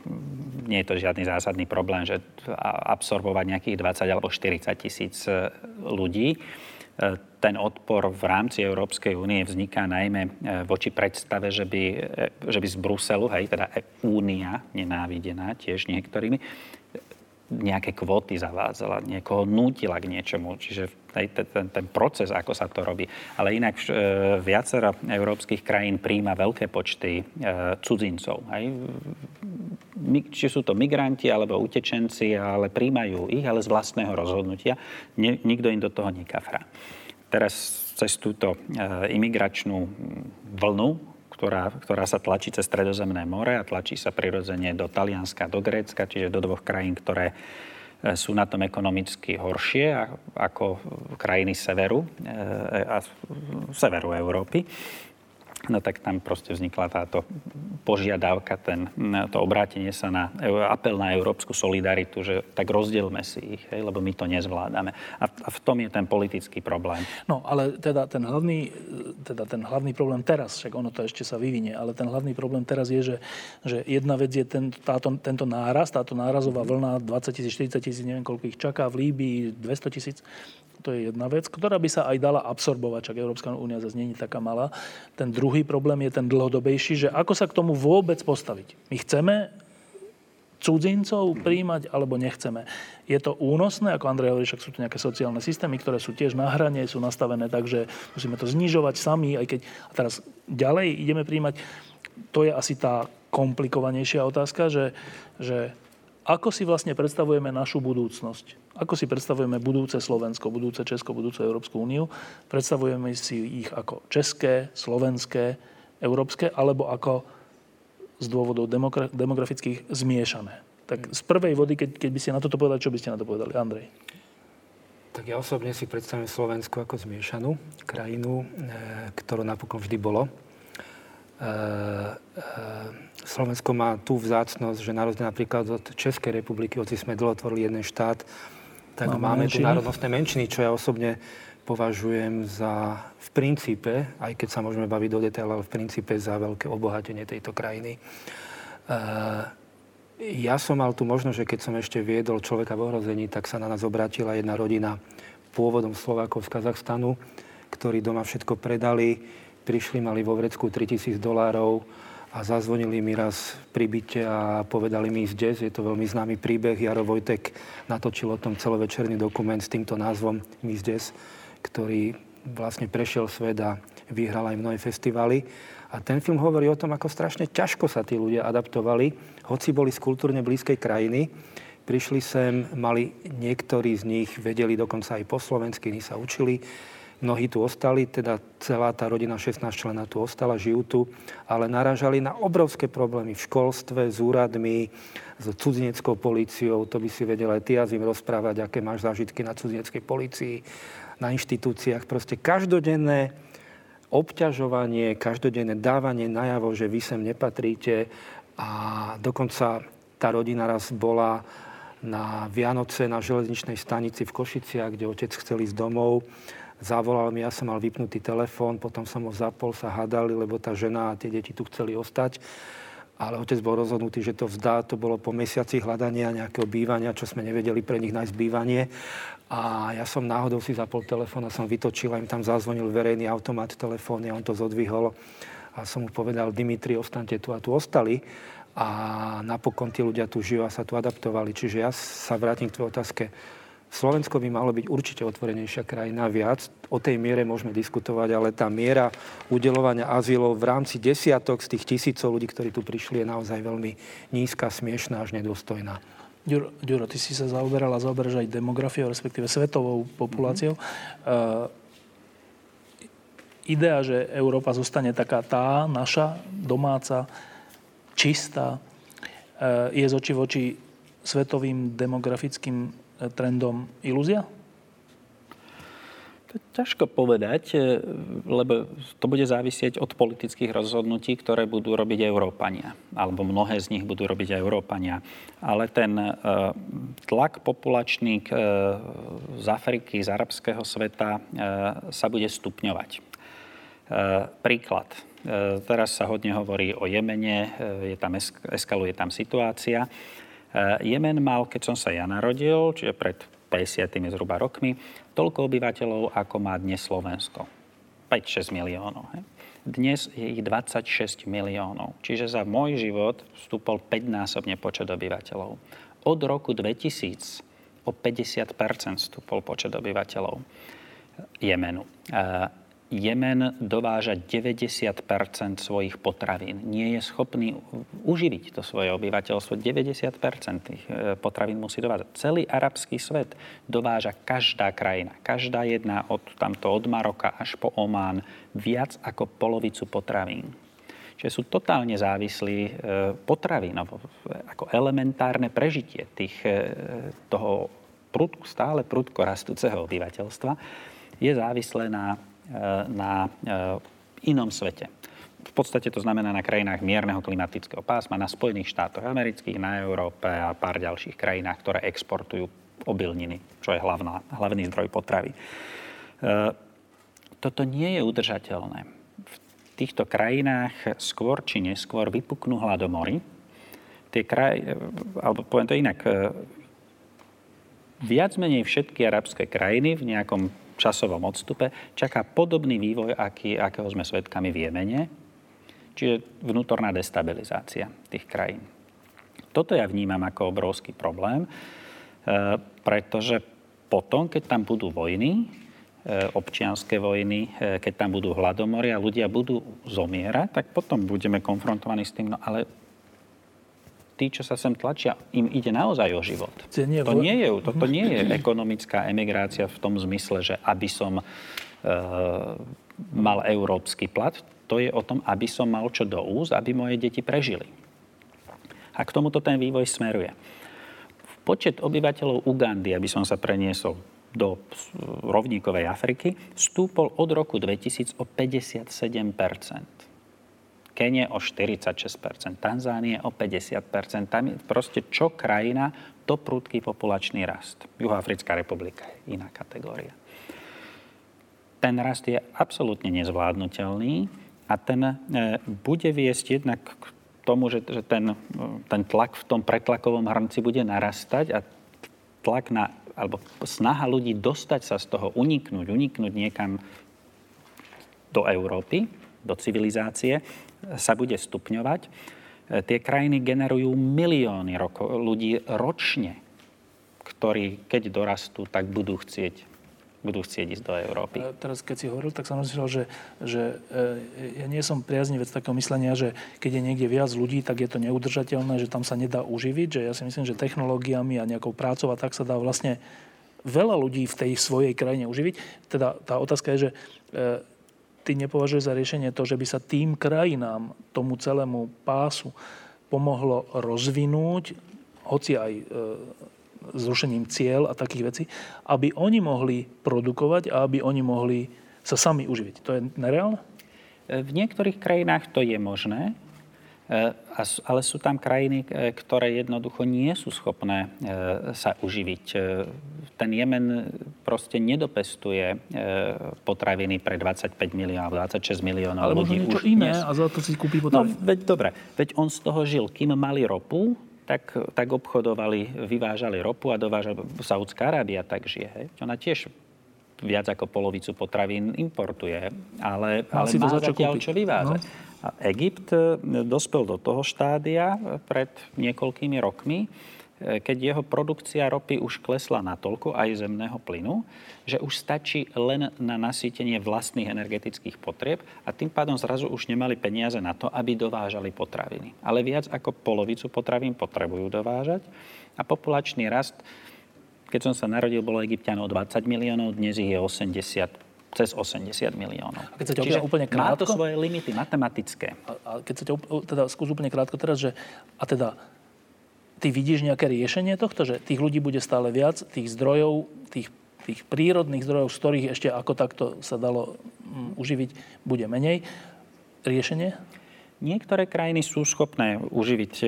nie je to žiadny zásadný problém, že absorbovať nejakých 20 alebo 40 tisíc e, ľudí. E, ten odpor v rámci Európskej únie vzniká najmä e, voči predstave, že by, že by z Bruselu, hej, teda únia nenávidená tiež niektorými, nejaké kvóty zavádzala, niekoho nútila k niečomu. Čiže ten, ten proces, ako sa to robí. Ale inak e, viacero európskych krajín príjma veľké počty e, cudzincov. Hej? Či sú to migranti alebo utečenci, ale príjmajú ich, ale z vlastného rozhodnutia. nikto im do toho nekafrá. Teraz cez túto e, imigračnú vlnu, ktorá, ktorá sa tlačí cez Stredozemné more a tlačí sa prirodzene do Talianska, do Grécka, čiže do dvoch krajín, ktoré sú na tom ekonomicky horšie ako krajiny severu, e, a severu Európy no tak tam proste vznikla táto požiadavka, ten, to obrátenie sa na apel na európsku solidaritu, že tak rozdielme si ich, hej, lebo my to nezvládame. A, a v tom je ten politický problém. No, ale teda ten hlavný, teda ten hlavný problém teraz, však ono to ešte sa vyvinie, ale ten hlavný problém teraz je, že, že jedna vec je ten, táto, tento náraz, táto nárazová vlna 20 tisíc, 40 tisíc, neviem koľko ich čaká, v Líbii 200 tisíc, to je jedna vec, ktorá by sa aj dala absorbovať, čak Európska únia zase není taká malá. Ten druhý problém je ten dlhodobejší, že ako sa k tomu vôbec postaviť. My chceme cudzincov príjmať alebo nechceme. Je to únosné, ako Andrej hovorí, však sú to nejaké sociálne systémy, ktoré sú tiež na hrane, sú nastavené tak, že musíme to znižovať sami, aj keď a teraz ďalej ideme príjmať. To je asi tá komplikovanejšia otázka, že, že ako si vlastne predstavujeme našu budúcnosť? Ako si predstavujeme budúce Slovensko, budúce Česko, budúce Európsku úniu? Predstavujeme si ich ako české, slovenské, európske, alebo ako z dôvodov demogra- demografických zmiešané? Tak z prvej vody, keď, keď by ste na toto povedali, čo by ste na to povedali? Andrej. Tak ja osobne si predstavujem Slovensku ako zmiešanú krajinu, e, ktorú napokon vždy bolo. E, e, Slovensko má tú vzácnosť, že na rozdiel napríklad od Českej republiky, hoci sme dlho tvorili jeden štát, tak máme, máme tu národnostné menšiny, čo ja osobne považujem za v princípe, aj keď sa môžeme baviť do detailu, ale v princípe za veľké obohatenie tejto krajiny. Uh, ja som mal tu možnosť, že keď som ešte viedol človeka v ohrození, tak sa na nás obrátila jedna rodina pôvodom Slovákov z Kazachstanu, ktorí doma všetko predali, prišli, mali vo vrecku 3000 dolárov, a zazvonili mi raz pri byte a povedali mi ísť des. Je to veľmi známy príbeh. Jaro Vojtek natočil o tom celovečerný dokument s týmto názvom Miss Des, ktorý vlastne prešiel svet a vyhral aj mnohé festivaly. A ten film hovorí o tom, ako strašne ťažko sa tí ľudia adaptovali, hoci boli z kultúrne blízkej krajiny. Prišli sem, mali niektorí z nich, vedeli dokonca aj po slovensky, iní sa učili. Mnohí tu ostali, teda celá tá rodina 16 člena tu ostala, žijú tu, ale naražali na obrovské problémy v školstve, s úradmi, s cudzineckou políciou. To by si vedel aj ty, Azim, rozprávať, aké máš zážitky na cudzineckej polícii, na inštitúciách. Proste každodenné obťažovanie, každodenné dávanie najavo, že vy sem nepatríte a dokonca tá rodina raz bola na Vianoce na železničnej stanici v Košiciach, kde otec chcel ísť domov. Zavolal mi, ja som mal vypnutý telefón, potom som ho zapol, sa hádali, lebo tá žena a tie deti tu chceli ostať. Ale otec bol rozhodnutý, že to vzdá. To bolo po mesiaci hľadania nejakého bývania, čo sme nevedeli pre nich nájsť bývanie. A ja som náhodou si zapol telefón a som vytočil a im tam zazvonil verejný automat telefónny a on to zodvihol. A som mu povedal, Dimitri, ostante tu a tu ostali. A napokon tí ľudia tu žijú a sa tu adaptovali. Čiže ja sa vrátim k tvojej otázke. Slovensko by malo byť určite otvorenejšia krajina viac. O tej miere môžeme diskutovať, ale tá miera udelovania azylov v rámci desiatok z tých tisícov ľudí, ktorí tu prišli, je naozaj veľmi nízka, smiešná až nedôstojná. Ďuro, Ďuro, ty si sa zaoberal a zaoberáš aj demografiou, respektíve svetovou populáciou. Mm-hmm. Uh, idea, že Európa zostane taká tá naša, domáca, čistá, uh, je z oči v oči svetovým demografickým trendom ilúzia? Ťažko povedať, e, lebo to bude závisieť od politických rozhodnutí, ktoré budú robiť Európania. Alebo mnohé z nich budú robiť Európania. Ale ten e, tlak populačný e, z Afriky, z arabského sveta sa bude stupňovať. Príklad. Teraz sa hodne hovorí o Jemene, je tam, eskaluje tam situácia. Jemen mal, keď som sa ja narodil, čiže pred 50 zhruba rokmi, toľko obyvateľov, ako má dnes Slovensko. 5-6 miliónov. He? Dnes je ich 26 miliónov. Čiže za môj život vstúpol 5-násobne počet obyvateľov. Od roku 2000 o 50 vstúpol počet obyvateľov Jemenu. Jemen dováža 90 svojich potravín. Nie je schopný uživiť to svoje obyvateľstvo. 90 tých e, potravín musí dovážať. Celý arabský svet dováža každá krajina. Každá jedna od tamto od Maroka až po Omán viac ako polovicu potravín. Čiže sú totálne závislí e, potravinovo, ako elementárne prežitie tých, e, toho prudku, stále prudko rastúceho obyvateľstva je závislé na na eh, inom svete. V podstate to znamená na krajinách mierneho klimatického pásma, na Spojených štátoch amerických, na Európe a pár ďalších krajinách, ktoré exportujú obilniny, čo je hlavná, hlavný zdroj potravy. Eh, toto nie je udržateľné. V týchto krajinách skôr či neskôr vypuknú hladomory. Tie kraj, alebo poviem to inak, viac menej všetky arabské krajiny v nejakom časovom odstupe čaká podobný vývoj, aký, akého sme svedkami v Jemene, čiže vnútorná destabilizácia tých krajín. Toto ja vnímam ako obrovský problém, e, pretože potom, keď tam budú vojny, e, občianské vojny, e, keď tam budú hladomory a ľudia budú zomierať, tak potom budeme konfrontovaní s tým, no ale tí, čo sa sem tlačia, im ide naozaj o život. To nie je, toto nie je ekonomická emigrácia v tom zmysle, že aby som e, mal európsky plat. To je o tom, aby som mal čo do úz, aby moje deti prežili. A k tomuto ten vývoj smeruje. Počet obyvateľov Ugandy, aby som sa preniesol do rovníkovej Afriky, stúpol od roku 2000 o 57 Kenie o 46%, Tanzánie o 50%. Tam je proste čo krajina, to prudký populačný rast. Juhoafrická republika je iná kategória. Ten rast je absolútne nezvládnutelný a ten e, bude viesť jednak k tomu, že, že ten, ten tlak v tom pretlakovom hrnci bude narastať a tlak na, alebo snaha ľudí dostať sa z toho, uniknúť, uniknúť niekam do Európy, do civilizácie, sa bude stupňovať. E, tie krajiny generujú milióny roko, ľudí ročne, ktorí keď dorastú, tak budú chcieť budú chcieť ísť do Európy. A teraz, keď si hovoril, tak som myslel, že, že e, ja nie som priaznivec takého myslenia, že keď je niekde viac ľudí, tak je to neudržateľné, že tam sa nedá uživiť, že ja si myslím, že technológiami a nejakou prácou a tak sa dá vlastne veľa ľudí v tej svojej krajine uživiť. Teda tá otázka je, že e, ty nepovažuješ za riešenie to, že by sa tým krajinám, tomu celému pásu pomohlo rozvinúť, hoci aj e, zrušením cieľ a takých vecí, aby oni mohli produkovať a aby oni mohli sa sami uživiť. To je nereálne? V niektorých krajinách to je možné, e, ale sú tam krajiny, e, ktoré jednoducho nie sú schopné e, sa uživiť. Ten Jemen proste nedopestuje potraviny pre 25 miliónov, 26 miliónov ale ľudí. Ale niečo iné a za to si kúpi potraviny. No, veď dobre, veď on z toho žil. Kým mali ropu, tak, tak obchodovali, vyvážali ropu a dovážali. Saudská Arábia tak žije. Hej. Ona tiež viac ako polovicu potravín importuje, ale, ale má zatiaľ čo vyvážať. No. Egypt e, dospel do toho štádia pred niekoľkými rokmi, E, keď jeho produkcia ropy už klesla natoľko, aj zemného plynu, že už stačí len na nasýtenie vlastných energetických potrieb a tým pádom zrazu už nemali peniaze na to, aby dovážali potraviny. Ale viac ako polovicu potravín potrebujú dovážať a populačný rast, keď som sa narodil, bolo egyptianov 20 miliónov, dnes ich je 80 cez 80 miliónov. A keď sa ťa úplne krátko... Má to svoje limity matematické. A, a keď sa ťa teda skús úplne krátko teraz, že a teda ty vidíš nejaké riešenie tohto, že tých ľudí bude stále viac, tých zdrojov, tých, tých prírodných zdrojov, z ktorých ešte ako takto sa dalo um, uživiť, bude menej. Riešenie? Niektoré krajiny sú schopné uživiť e,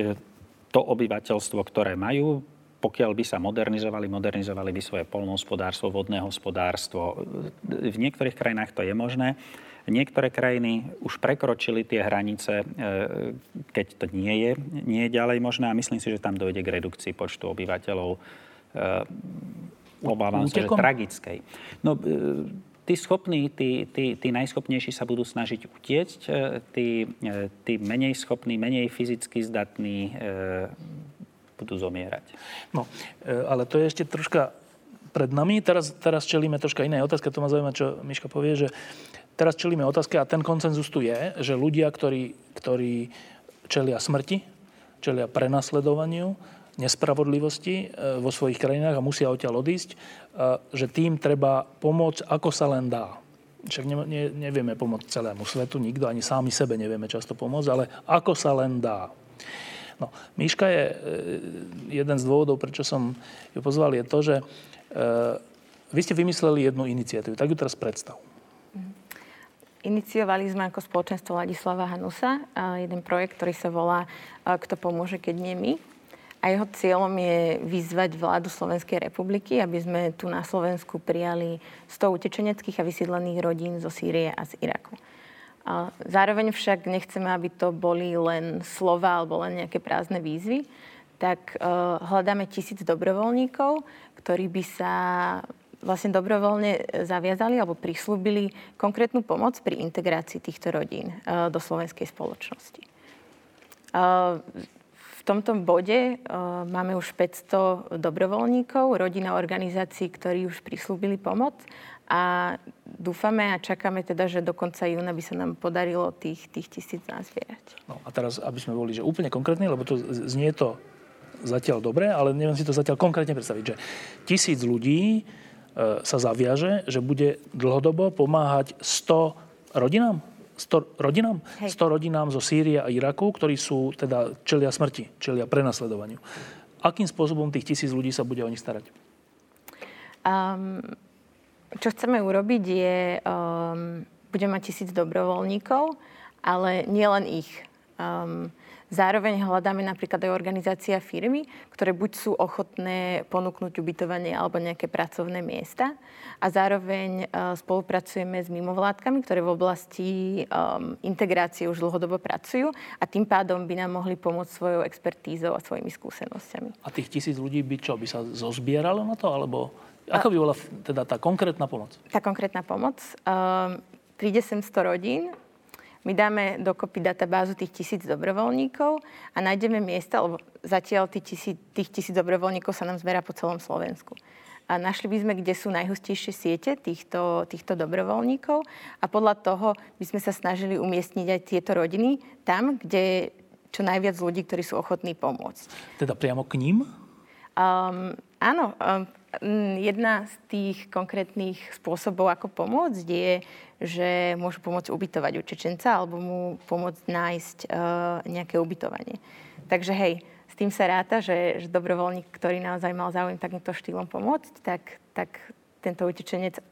to obyvateľstvo, ktoré majú, pokiaľ by sa modernizovali, modernizovali by svoje polnohospodárstvo, vodné hospodárstvo. V niektorých krajinách to je možné. Niektoré krajiny už prekročili tie hranice, e, keď to nie je, nie je ďalej možné a myslím si, že tam dojde k redukcii počtu obyvateľov. E, obávam sa, že tragickej. No, e, tí schopní, tí, tí, tí najschopnejší sa budú snažiť utiecť, tí, tí menej schopní, menej fyzicky zdatní budú zomierať. No, ale to je ešte troška pred nami. Teraz, teraz čelíme troška inej otázke. To ma zaujíma, čo Miška povie, že Teraz čelíme otázke a ten koncenzus tu je, že ľudia, ktorí, ktorí čelia smrti, čelia prenasledovaniu, nespravodlivosti e, vo svojich krajinách a musia odtiaľ odísť, e, že tým treba pomôcť, ako sa len dá. Však ne, ne, nevieme pomôcť celému svetu, nikto ani sami sebe nevieme často pomôcť, ale ako sa len dá. No, Míška je e, jeden z dôvodov, prečo som ju pozval, je to, že vy ste vymysleli jednu iniciatívu. Tak ju teraz predstav. Iniciovali sme ako spoločenstvo Ladislava Hanusa jeden projekt, ktorý sa volá Kto pomôže, keď nie my. A jeho cieľom je vyzvať vládu Slovenskej republiky, aby sme tu na Slovensku prijali 100 utečeneckých a vysídlených rodín zo Sýrie a z Iraku. Zároveň však nechceme, aby to boli len slova alebo len nejaké prázdne výzvy, tak uh, hľadáme tisíc dobrovoľníkov, ktorí by sa vlastne dobrovoľne zaviazali alebo prislúbili konkrétnu pomoc pri integrácii týchto rodín e, do slovenskej spoločnosti. E, v tomto bode máme už 500 dobrovoľníkov, rodina organizácií, ktorí už prislúbili pomoc a dúfame a čakáme teda, že do konca júna by sa nám podarilo tých, tých tisíc nazvierať. No a teraz, aby sme boli že úplne konkrétni, lebo to znie to zatiaľ dobre, ale neviem si to zatiaľ konkrétne predstaviť, že tisíc ľudí E, sa zaviaže, že bude dlhodobo pomáhať 100 rodinám? 100 rodinám? Hej. 100 rodinám zo Sýrie a Iraku, ktorí sú teda čelia smrti, čelia prenasledovaniu. Akým spôsobom tých tisíc ľudí sa bude o nich starať? Um, čo chceme urobiť je, um, budeme mať tisíc dobrovoľníkov, ale nielen ich. Um, Zároveň hľadáme napríklad aj organizácia firmy, ktoré buď sú ochotné ponúknuť ubytovanie alebo nejaké pracovné miesta a zároveň uh, spolupracujeme s mimovládkami, ktoré v oblasti um, integrácie už dlhodobo pracujú a tým pádom by nám mohli pomôcť svojou expertízou a svojimi skúsenosťami. A tých tisíc ľudí by čo, by sa zozbieralo na to, alebo ako by bola teda tá konkrétna pomoc? Tá konkrétna pomoc. Um, príde sem 100 rodín, my dáme dokopy databázu tých tisíc dobrovoľníkov a nájdeme miesta, lebo zatiaľ tých tisíc, tých tisíc dobrovoľníkov sa nám zberá po celom Slovensku. a našli by sme, kde sú najhustejšie siete týchto, týchto dobrovoľníkov a podľa toho by sme sa snažili umiestniť aj tieto rodiny tam, kde čo najviac ľudí, ktorí sú ochotní pomôcť. Teda priamo k ním? Um, áno, um, jedna z tých konkrétnych spôsobov, ako pomôcť, je, že môžu pomôcť ubytovať utečenca alebo mu pomôcť nájsť uh, nejaké ubytovanie. Takže hej, s tým sa ráta, že, že dobrovoľník, ktorý naozaj mal záujem takýmto štýlom pomôcť, tak, tak tento utečenec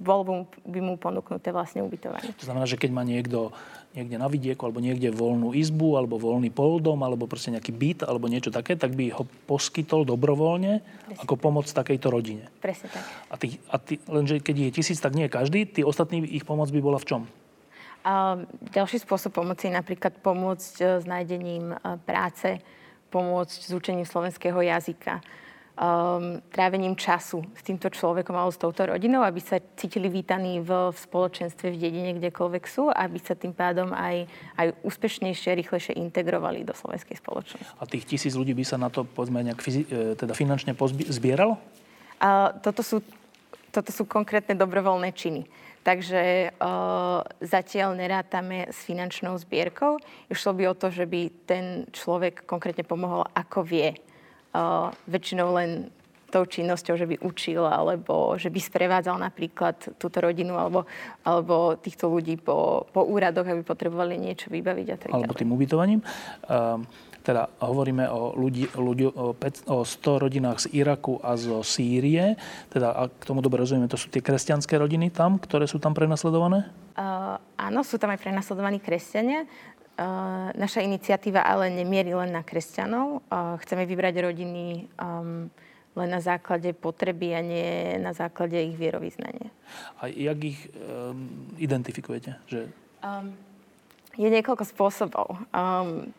bol by mu ponúknuté vlastne ubytovanie. To znamená, že keď má niekto niekde na vidieku alebo niekde voľnú izbu alebo voľný poldom alebo proste nejaký byt alebo niečo také, tak by ho poskytol dobrovoľne Presne ako pomoc takejto rodine. Presne tak. A, tý, a tý, lenže keď je tisíc, tak nie každý. Tí ostatní, ich pomoc by bola v čom? A ďalší spôsob pomoci je napríklad pomôcť e, s nájdením e, práce, pomôcť s učením slovenského jazyka, um, trávením času s týmto človekom alebo s touto rodinou, aby sa cítili vítaní v, v spoločenstve, v dedine, kdekoľvek sú, aby sa tým pádom aj, aj úspešnejšie, rýchlejšie integrovali do slovenskej spoločnosti. A tých tisíc ľudí by sa na to povedzme nejak fyzi- e, teda finančne pozbi- zbieralo? A toto, sú, toto sú konkrétne dobrovoľné činy. Takže uh, zatiaľ nerátame s finančnou zbierkou. Išlo by o to, že by ten človek konkrétne pomohol, ako vie väčšinou len tou činnosťou, že by učil alebo že by sprevádzal napríklad túto rodinu alebo, alebo týchto ľudí po, po úradoch, aby potrebovali niečo vybaviť a tak Alebo tým ubytovaním. Uh, teda hovoríme o, ľudí, ľudí, o, 5, o 100 rodinách z Iraku a zo Sýrie. Teda, a k tomu dobre rozumieme, to sú tie kresťanské rodiny tam, ktoré sú tam prenasledované? Uh, áno, sú tam aj prenasledovaní kresťania. Naša iniciatíva ale nemierí len na kresťanov. Uh, chceme vybrať rodiny um, len na základe potreby a nie na základe ich vierovýznania. A jak ich um, identifikujete? Že... Um, je niekoľko spôsobov. Um,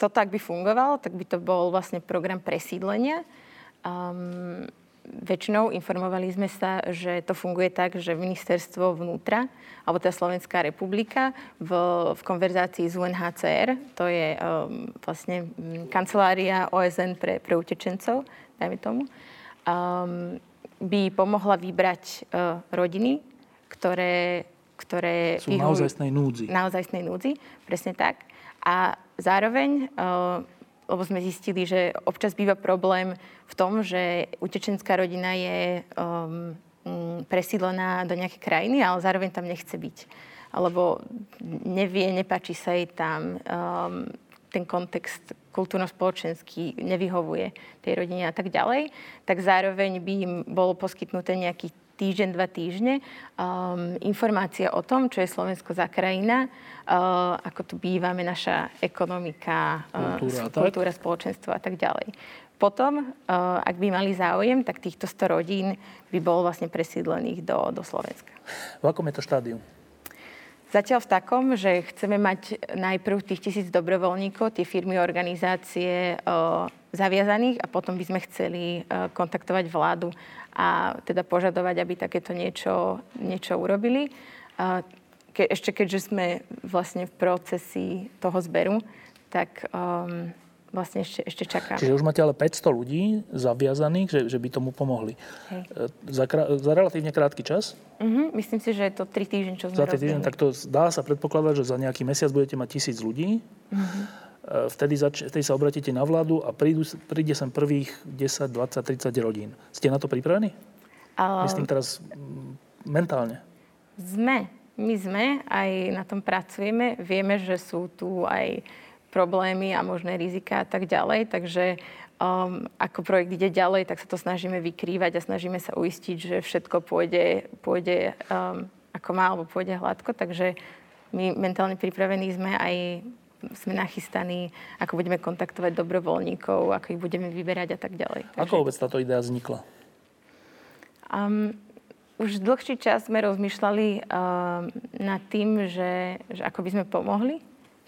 to tak by fungovalo, tak by to bol vlastne program presídlenia. Um, väčšinou informovali sme sa, že to funguje tak, že ministerstvo vnútra, alebo teda Slovenská republika v, v konverzácii s UNHCR, to je um, vlastne mm, kancelária OSN pre, pre utečencov, dajme tomu, um, by pomohla vybrať uh, rodiny, ktoré, ktoré sú vyhovujú, naozajstnej núdzi. Naozajstnej núdzi, presne tak. A zároveň uh, lebo sme zistili, že občas býva problém v tom, že utečenská rodina je um, mm, presídlená do nejakej krajiny, ale zároveň tam nechce byť. Alebo nevie, nepáči sa jej tam, um, ten kontext kultúrno-spoločenský nevyhovuje tej rodine a tak ďalej, tak zároveň by im bolo poskytnuté nejaký týždeň, dva týždne um, informácia o tom, čo je Slovensko za krajina, uh, ako tu bývame, naša ekonomika, uh, kultúra, uh, kultúra spoločenstvo a tak ďalej. Potom, uh, ak by mali záujem, tak týchto 100 rodín by bolo vlastne presídlených do, do Slovenska. V akom je to štádiu? Zatiaľ v takom, že chceme mať najprv tých tisíc dobrovoľníkov, tie firmy, organizácie uh, zaviazaných a potom by sme chceli uh, kontaktovať vládu a teda požadovať, aby takéto niečo, niečo urobili. Ke, ešte keďže sme vlastne v procesi toho zberu, tak um, vlastne ešte, ešte čakáme. Čiže už máte ale 500 ľudí zaviazaných, že, že by tomu pomohli. Hej. E, za, za relatívne krátky čas? Uh-huh. Myslím si, že je to 3 týždne, čo sme Za 3 týždne, tak to dá sa predpokladať, že za nejaký mesiac budete mať tisíc ľudí. Uh-huh. Vtedy, zač- vtedy sa obratíte na vládu a prídu, príde sem prvých 10, 20, 30 rodín. Ste na to pripravení? Uh... Myslím teraz mentálne. Sme. My sme, aj na tom pracujeme. Vieme, že sú tu aj problémy a možné rizika a tak ďalej. Takže um, ako projekt ide ďalej, tak sa to snažíme vykrývať a snažíme sa uistiť, že všetko pôjde, pôjde um, ako má, alebo pôjde hladko. Takže my mentálne pripravení sme aj sme nachystaní, ako budeme kontaktovať dobrovoľníkov, ako ich budeme vyberať a tak ďalej. Takže... Ako vôbec táto idea vznikla? Um, už dlhší čas sme rozmýšľali um, nad tým, že, že ako by sme pomohli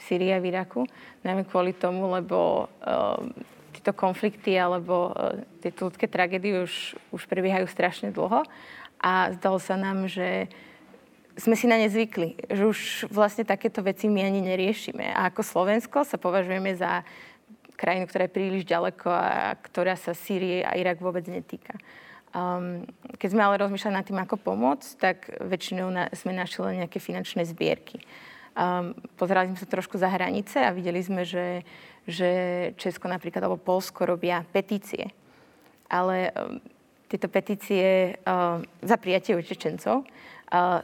Syrii a v Iraku. Najmä kvôli tomu, lebo uh, tieto konflikty alebo uh, tieto ľudské tragédie už, už prebiehajú strašne dlho a zdalo sa nám, že sme si na ne zvykli, že už vlastne takéto veci my ani neriešime. A ako Slovensko sa považujeme za krajinu, ktorá je príliš ďaleko a ktorá sa Sýrie a Irak vôbec netýka. Um, keď sme ale rozmýšľali nad tým, ako pomôcť, tak väčšinou na, sme našli len nejaké finančné zbierky. Um, pozerali sme sa trošku za hranice a videli sme, že, že Česko napríklad alebo Polsko robia petície. Ale um, tieto petície um, za prijatie utečencov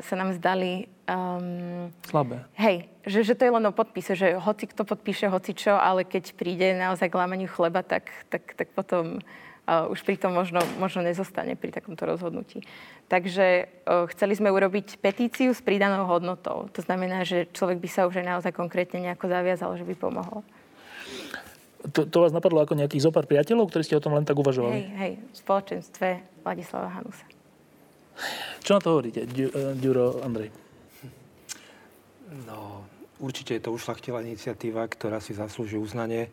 sa nám zdali... Um, Slabé. Hej, že, že to je len o podpise, že hoci kto podpíše hoci čo, ale keď príde naozaj k lámaniu chleba, tak, tak, tak potom uh, už pri tom možno, možno nezostane pri takomto rozhodnutí. Takže uh, chceli sme urobiť petíciu s pridanou hodnotou. To znamená, že človek by sa už aj naozaj konkrétne nejako zaviazal, že by pomohol. To, to vás napadlo ako nejakých zopár priateľov, ktorí ste o tom len tak uvažovali? Hej, hej, v spoločenstve Vladislava Hanusa. Čo na to hovoríte, Ďuro, Andrej? No, určite je to ušlachtilá iniciatíva, ktorá si zaslúži uznanie.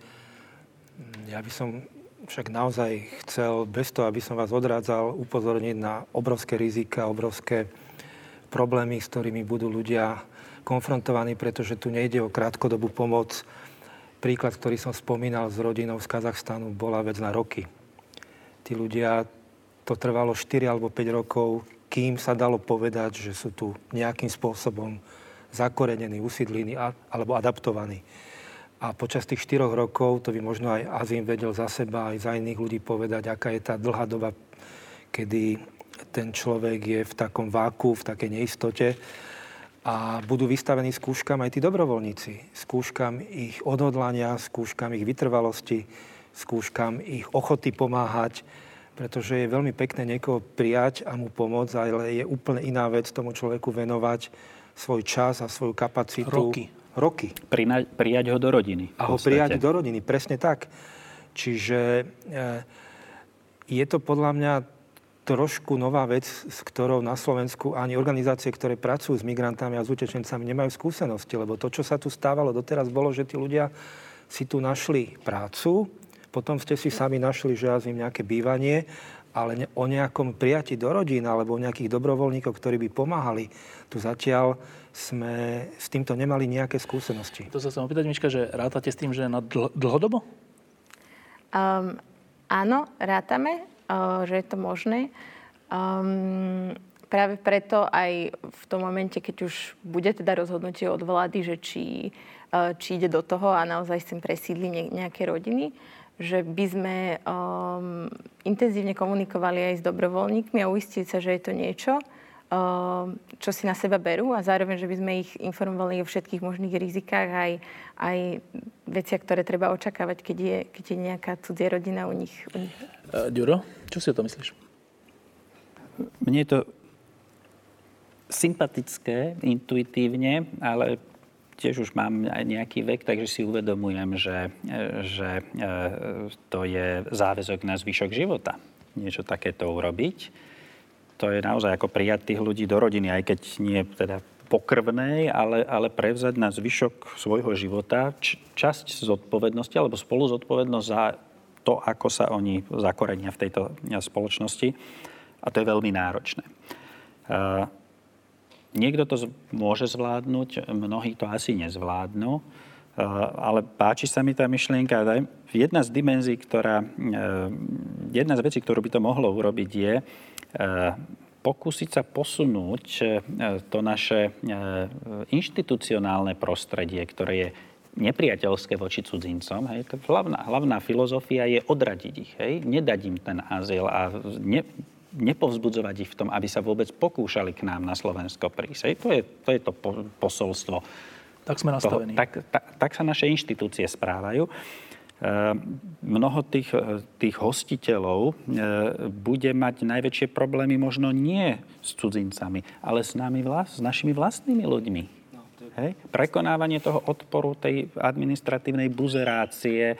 Ja by som však naozaj chcel, bez toho, aby som vás odrádzal, upozorniť na obrovské rizika, obrovské problémy, s ktorými budú ľudia konfrontovaní, pretože tu nejde o krátkodobú pomoc. Príklad, ktorý som spomínal s rodinou z Kazachstanu, bola vec na roky. Tí ľudia, to trvalo 4 alebo 5 rokov, kým sa dalo povedať, že sú tu nejakým spôsobom zakorenení, usídlení alebo adaptovaní. A počas tých štyroch rokov, to by možno aj Azim vedel za seba, aj za iných ľudí povedať, aká je tá dlhá doba, kedy ten človek je v takom váku, v takej neistote a budú vystavení skúškam aj tí dobrovoľníci. Skúškam ich odhodlania, skúškam ich vytrvalosti, skúškam ich ochoty pomáhať, pretože je veľmi pekné niekoho prijať a mu pomôcť, ale je úplne iná vec tomu človeku venovať svoj čas a svoju kapacitu. Roky roky. Prina, prijať ho do rodiny. A ho prijať do rodiny, presne tak. Čiže e, je to podľa mňa trošku nová vec, s ktorou na Slovensku ani organizácie, ktoré pracujú s migrantami a s utečencami, nemajú skúsenosti. Lebo to, čo sa tu stávalo doteraz, bolo, že tí ľudia si tu našli prácu, potom ste si sami našli, že ja im nejaké bývanie ale o nejakom prijati do rodín alebo o nejakých dobrovoľníkov, ktorí by pomáhali, tu zatiaľ sme s týmto nemali nejaké skúsenosti. To sa chcem opýtať, Miška, že rátate s tým, že na dl- dlhodobo? Um, áno, rátame, uh, že je to možné. Um, práve preto aj v tom momente, keď už bude teda rozhodnutie od vlády, že či, uh, či ide do toho a naozaj sem presídli nejaké rodiny, že by sme um, intenzívne komunikovali aj s dobrovoľníkmi a uistiť sa, že je to niečo, um, čo si na seba berú a zároveň, že by sme ich informovali o všetkých možných rizikách aj, aj veciach, ktoré treba očakávať, keď je, keď je nejaká cudzia rodina u nich. U nich. Uh, Ďuro, čo si o to myslíš? Mne je to sympatické, intuitívne, ale tiež už mám nejaký vek, takže si uvedomujem, že, že e, to je záväzok na zvyšok života. Niečo takéto urobiť. To je naozaj ako prijať tých ľudí do rodiny, aj keď nie teda pokrvnej, ale, ale prevzať na zvyšok svojho života č- časť zodpovednosti alebo spolu zodpovednosť za to, ako sa oni zakorenia v tejto spoločnosti. A to je veľmi náročné. Uh, Niekto to môže zvládnuť, mnohí to asi nezvládnu, eh, ale páči sa mi tá myšlienka. Jedna z dimenzí, ktorá, eh, jedna z vecí, ktorú by to mohlo urobiť, je eh, pokúsiť sa posunúť to naše inštitucionálne prostredie, ktoré je nepriateľské voči cudzincom. Hej. Hlavná, hlavná filozofia je odradiť ich, hej. nedať im ten azyl a ne, nepovzbudzovať ich v tom, aby sa vôbec pokúšali k nám na Slovensko prísť. To je to, je to posolstvo. Tak sme nastavení. Toho, tak, tak, tak sa naše inštitúcie správajú. E, mnoho tých, tých hostiteľov e, bude mať najväčšie problémy možno nie s cudzincami, ale s, nami vlast, s našimi vlastnými ľuďmi. No, Hej? Prekonávanie toho odporu, tej administratívnej buzerácie,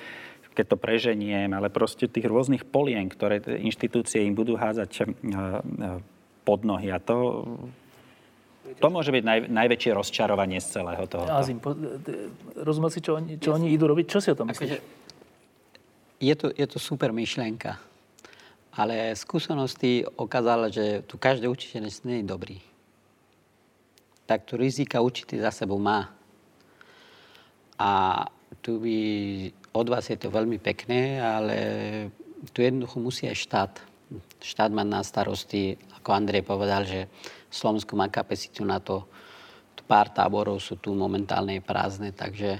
keď to preženiem, ale proste tých rôznych polien, ktoré inštitúcie im budú házať eh, eh, pod nohy. A to, to môže byť naj, najväčšie rozčarovanie z celého toho. Azim, rozumel si, čo oni, čo oni idú robiť? Čo si o tom myslíš? Akože, je, to, je to super myšlienka. Ale skúsenosti ukázala, že tu každý učiteľ nie je dobrý. Tak tu rizika určite za sebou má. A tu by od vás je to veľmi pekné, ale tu jednoducho musí aj štát štát má na starosti, ako Andrej povedal, že Slovensko má kapacitu na to, pár táborov sú tu momentálne prázdne, takže,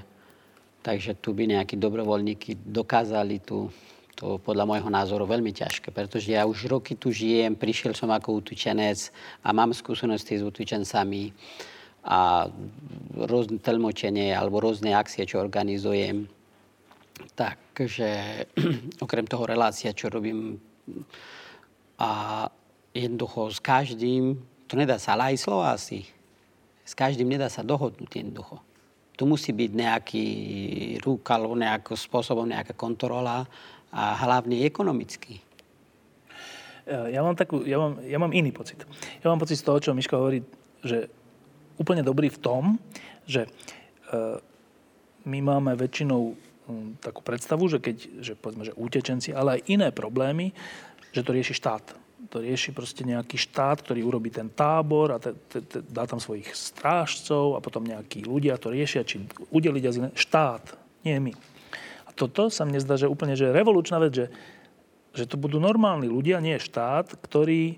takže tu by nejakí dobrovoľníky dokázali tu to podľa môjho názoru veľmi ťažké, pretože ja už roky tu žijem, prišiel som ako utečenec a mám skúsenosti s utečencami a rôzne tlmočenie alebo rôzne akcie, čo organizujem. Takže okrem toho relácia, čo robím a jednoducho s každým, to nedá sa, ale aj Slováci, s každým nedá sa dohodnúť jednoducho. Tu musí byť nejaký rúk alebo nejakým spôsobom nejaká kontrola a hlavne ekonomicky. Ja mám, takú, ja, mám, ja mám iný pocit. Ja mám pocit z toho, čo Miška hovorí, že úplne dobrý v tom, že e, my máme väčšinou takú predstavu, že keď, že povedzme, že utečenci, ale aj iné problémy, že to rieši štát. To rieši proste nejaký štát, ktorý urobí ten tábor a te, te, te, dá tam svojich strážcov a potom nejakí ľudia to riešia, či udeliť azyl. Štát, nie my toto sa mne zdá, že úplne že revolučná vec, že, že to budú normálni ľudia, nie štát, ktorí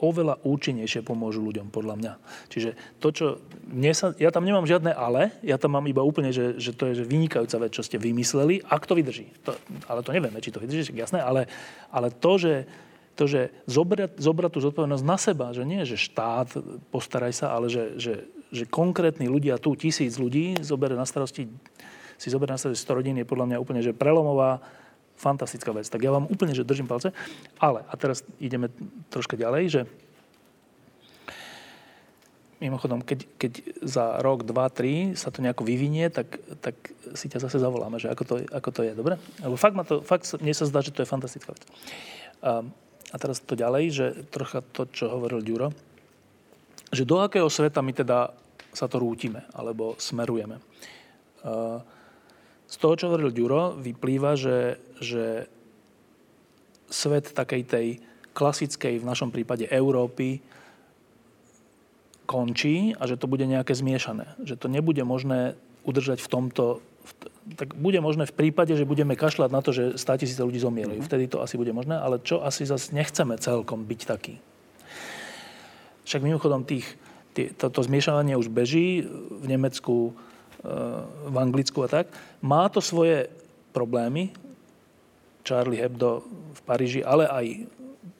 oveľa účinnejšie pomôžu ľuďom, podľa mňa. Čiže to, čo... Mne sa, ja tam nemám žiadne ale, ja tam mám iba úplne, že, že to je že vynikajúca vec, čo ste vymysleli, ak to vydrží. To, ale to nevieme, či to vydrží, jasné, ale, ale to, že, to, že zobrať, zobrať tú zodpovednosť na seba, že nie, že štát, postaraj sa, ale že, že, že konkrétni ľudia, tu tisíc ľudí, zoberie na starosti si zoberať na sebe 100 rodín je podľa mňa úplne že prelomová, fantastická vec. Tak ja vám úplne, že držím palce. Ale, a teraz ideme troška ďalej, že mimochodom, keď, keď za rok, dva, tri sa to nejako vyvinie, tak, tak si ťa zase zavoláme, že ako to, ako to je, dobre? Lebo fakt, ma to, fakt mne sa zdá, že to je fantastická vec. A, a teraz to ďalej, že trocha to, čo hovoril Ďuro, že do akého sveta my teda sa to rútime, alebo smerujeme. Uh, z toho, čo hovoril Ďuro, vyplýva, že, že svet takej tej klasickej, v našom prípade Európy, končí a že to bude nejaké zmiešané. Že to nebude možné udržať v tomto... Tak bude možné v prípade, že budeme kašľať na to, že 100 tisíce ľudí zomierajú. Mm-hmm. Vtedy to asi bude možné, ale čo asi zase nechceme celkom byť taký. Však mimochodom tých, tý, toto zmiešavanie už beží. V Nemecku v Anglicku a tak. Má to svoje problémy, Charlie Hebdo v Paríži, ale aj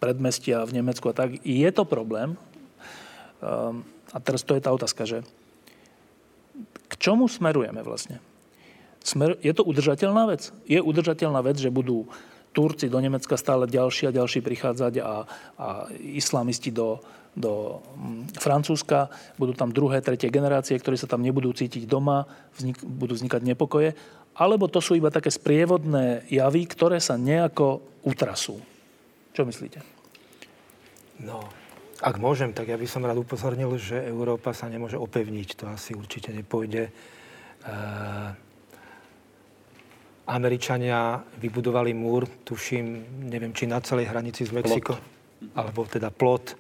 predmestia v Nemecku a tak. Je to problém. Ehm, a teraz to je tá otázka, že k čomu smerujeme vlastne? Smer, je to udržateľná vec? Je udržateľná vec, že budú Turci do Nemecka stále ďalší a ďalší prichádzať a, a islamisti do, do mm, Francúzska, budú tam druhé, tretie generácie, ktoré sa tam nebudú cítiť doma, vznik, budú vznikať nepokoje, alebo to sú iba také sprievodné javy, ktoré sa nejako utrasú. Čo myslíte? No, ak môžem, tak ja by som rád upozornil, že Európa sa nemôže opevniť. To asi určite nepôjde. E, Američania vybudovali múr, tuším, neviem, či na celej hranici s Mexikom, alebo teda plot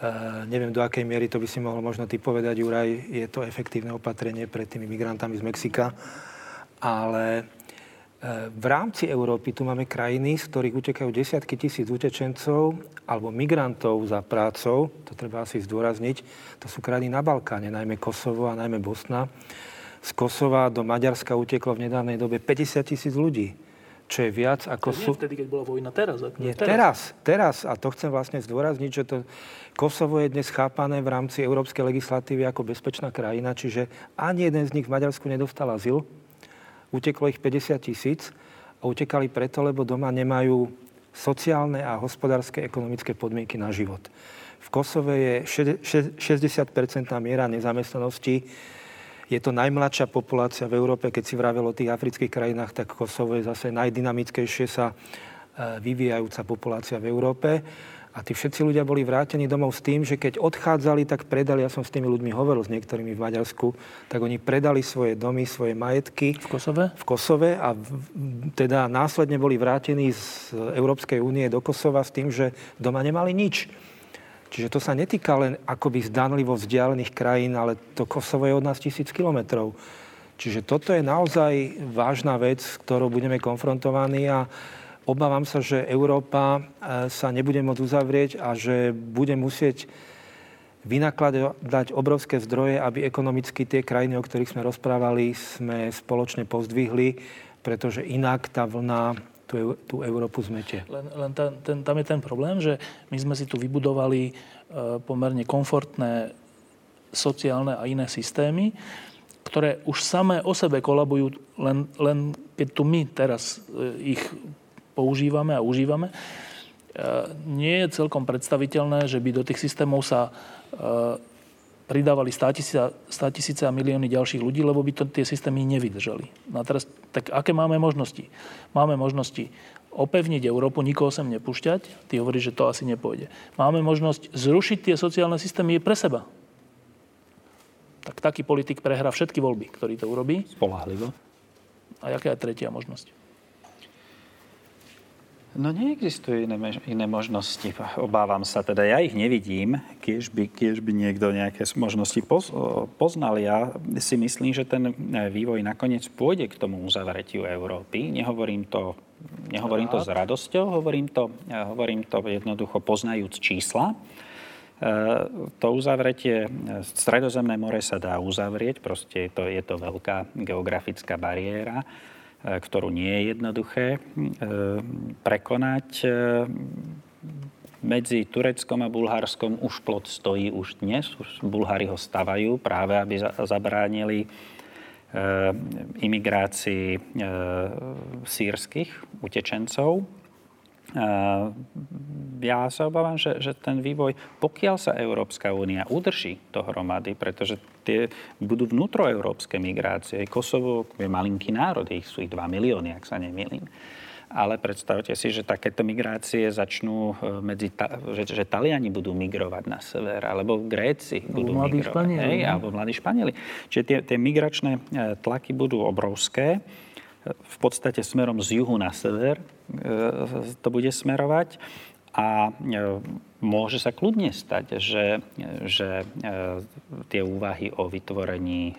Uh, neviem, do akej miery to by si mohol možno ty povedať, Juraj, je to efektívne opatrenie pred tými migrantami z Mexika. Ale uh, v rámci Európy tu máme krajiny, z ktorých utekajú desiatky tisíc utečencov alebo migrantov za prácou, to treba asi zdôrazniť. To sú krajiny na Balkáne, najmä Kosovo a najmä Bosna. Z Kosova do Maďarska uteklo v nedávnej dobe 50 tisíc ľudí čo je viac ako sú... Nie vtedy, keď bola vojna, teraz. Ako nie, teraz. teraz. A to chcem vlastne zdôrazniť, že to Kosovo je dnes chápané v rámci európskej legislatívy ako bezpečná krajina, čiže ani jeden z nich v Maďarsku nedostal azyl. Uteklo ich 50 tisíc a utekali preto, lebo doma nemajú sociálne a hospodárske ekonomické podmienky na život. V Kosove je 60-percentná miera nezamestnanosti je to najmladšia populácia v Európe, keď si vravel o tých afrických krajinách, tak Kosovo je zase najdynamickejšie sa e, vyvíjajúca populácia v Európe. A tí všetci ľudia boli vrátení domov s tým, že keď odchádzali, tak predali, ja som s tými ľuďmi hovoril, s niektorými v Maďarsku, tak oni predali svoje domy, svoje majetky. V Kosove? V Kosove a v, teda následne boli vrátení z Európskej únie do Kosova s tým, že doma nemali nič. Čiže to sa netýka len akoby zdanlivo vzdialených krajín, ale to Kosovo je od nás tisíc kilometrov. Čiže toto je naozaj vážna vec, s ktorou budeme konfrontovaní a obávam sa, že Európa sa nebude môcť uzavrieť a že bude musieť vynakladať obrovské zdroje, aby ekonomicky tie krajiny, o ktorých sme rozprávali, sme spoločne pozdvihli, pretože inak tá vlna tú, tú Európu zmetie. Len, len ta, ten, tam je ten problém, že my sme si tu vybudovali e, pomerne komfortné sociálne a iné systémy, ktoré už samé o sebe kolabujú, len, len keď tu my teraz e, ich používame a užívame. E, nie je celkom predstaviteľné, že by do tých systémov sa pridávali 100 tisíce a milióny ďalších ľudí, lebo by to tie systémy nevydržali. No a teraz, tak aké máme možnosti? Máme možnosti opevniť Európu, nikoho sem nepúšťať. Ty hovoríš, že to asi nepôjde. Máme možnosť zrušiť tie sociálne systémy pre seba. Tak taký politik prehrá všetky voľby, ktorý to urobí. Spolahlivo. A jaká je tretia možnosť? No neexistujú iné, iné možnosti. Obávam sa teda. Ja ich nevidím, keď by, keď by niekto nejaké možnosti poz, poznal. Ja si myslím, že ten vývoj nakoniec pôjde k tomu uzavretiu Európy. Nehovorím to, nehovorím to s radosťou, hovorím to, hovorím to jednoducho poznajúc čísla. E, to uzavretie, Stredozemné more sa dá uzavrieť, proste je to, je to veľká geografická bariéra E, ktorú nie je jednoduché e, prekonať. E, medzi Tureckom a Bulharskom už plot stojí už dnes. Už Bulhári ho stavajú práve, aby zabránili imigrácii sírskych utečencov ja sa obávam, že, že ten vývoj, pokiaľ sa Európska únia udrží dohromady, pretože tie budú vnútroeurópske migrácie. Kosovo je malinký národ, ich sú ich 2 milióny, ak sa nemýlim. Ale predstavte si, že takéto migrácie začnú e, medzi, ta, že, že Taliani budú migrovať na sever, alebo Gréci budú mladí migrovať. Španieli, hej, alebo mladí Španieli. Čiže tie, tie migračné e, tlaky budú obrovské v podstate smerom z juhu na sever e, to bude smerovať. A e, môže sa kľudne stať, že, že e, tie úvahy o vytvorení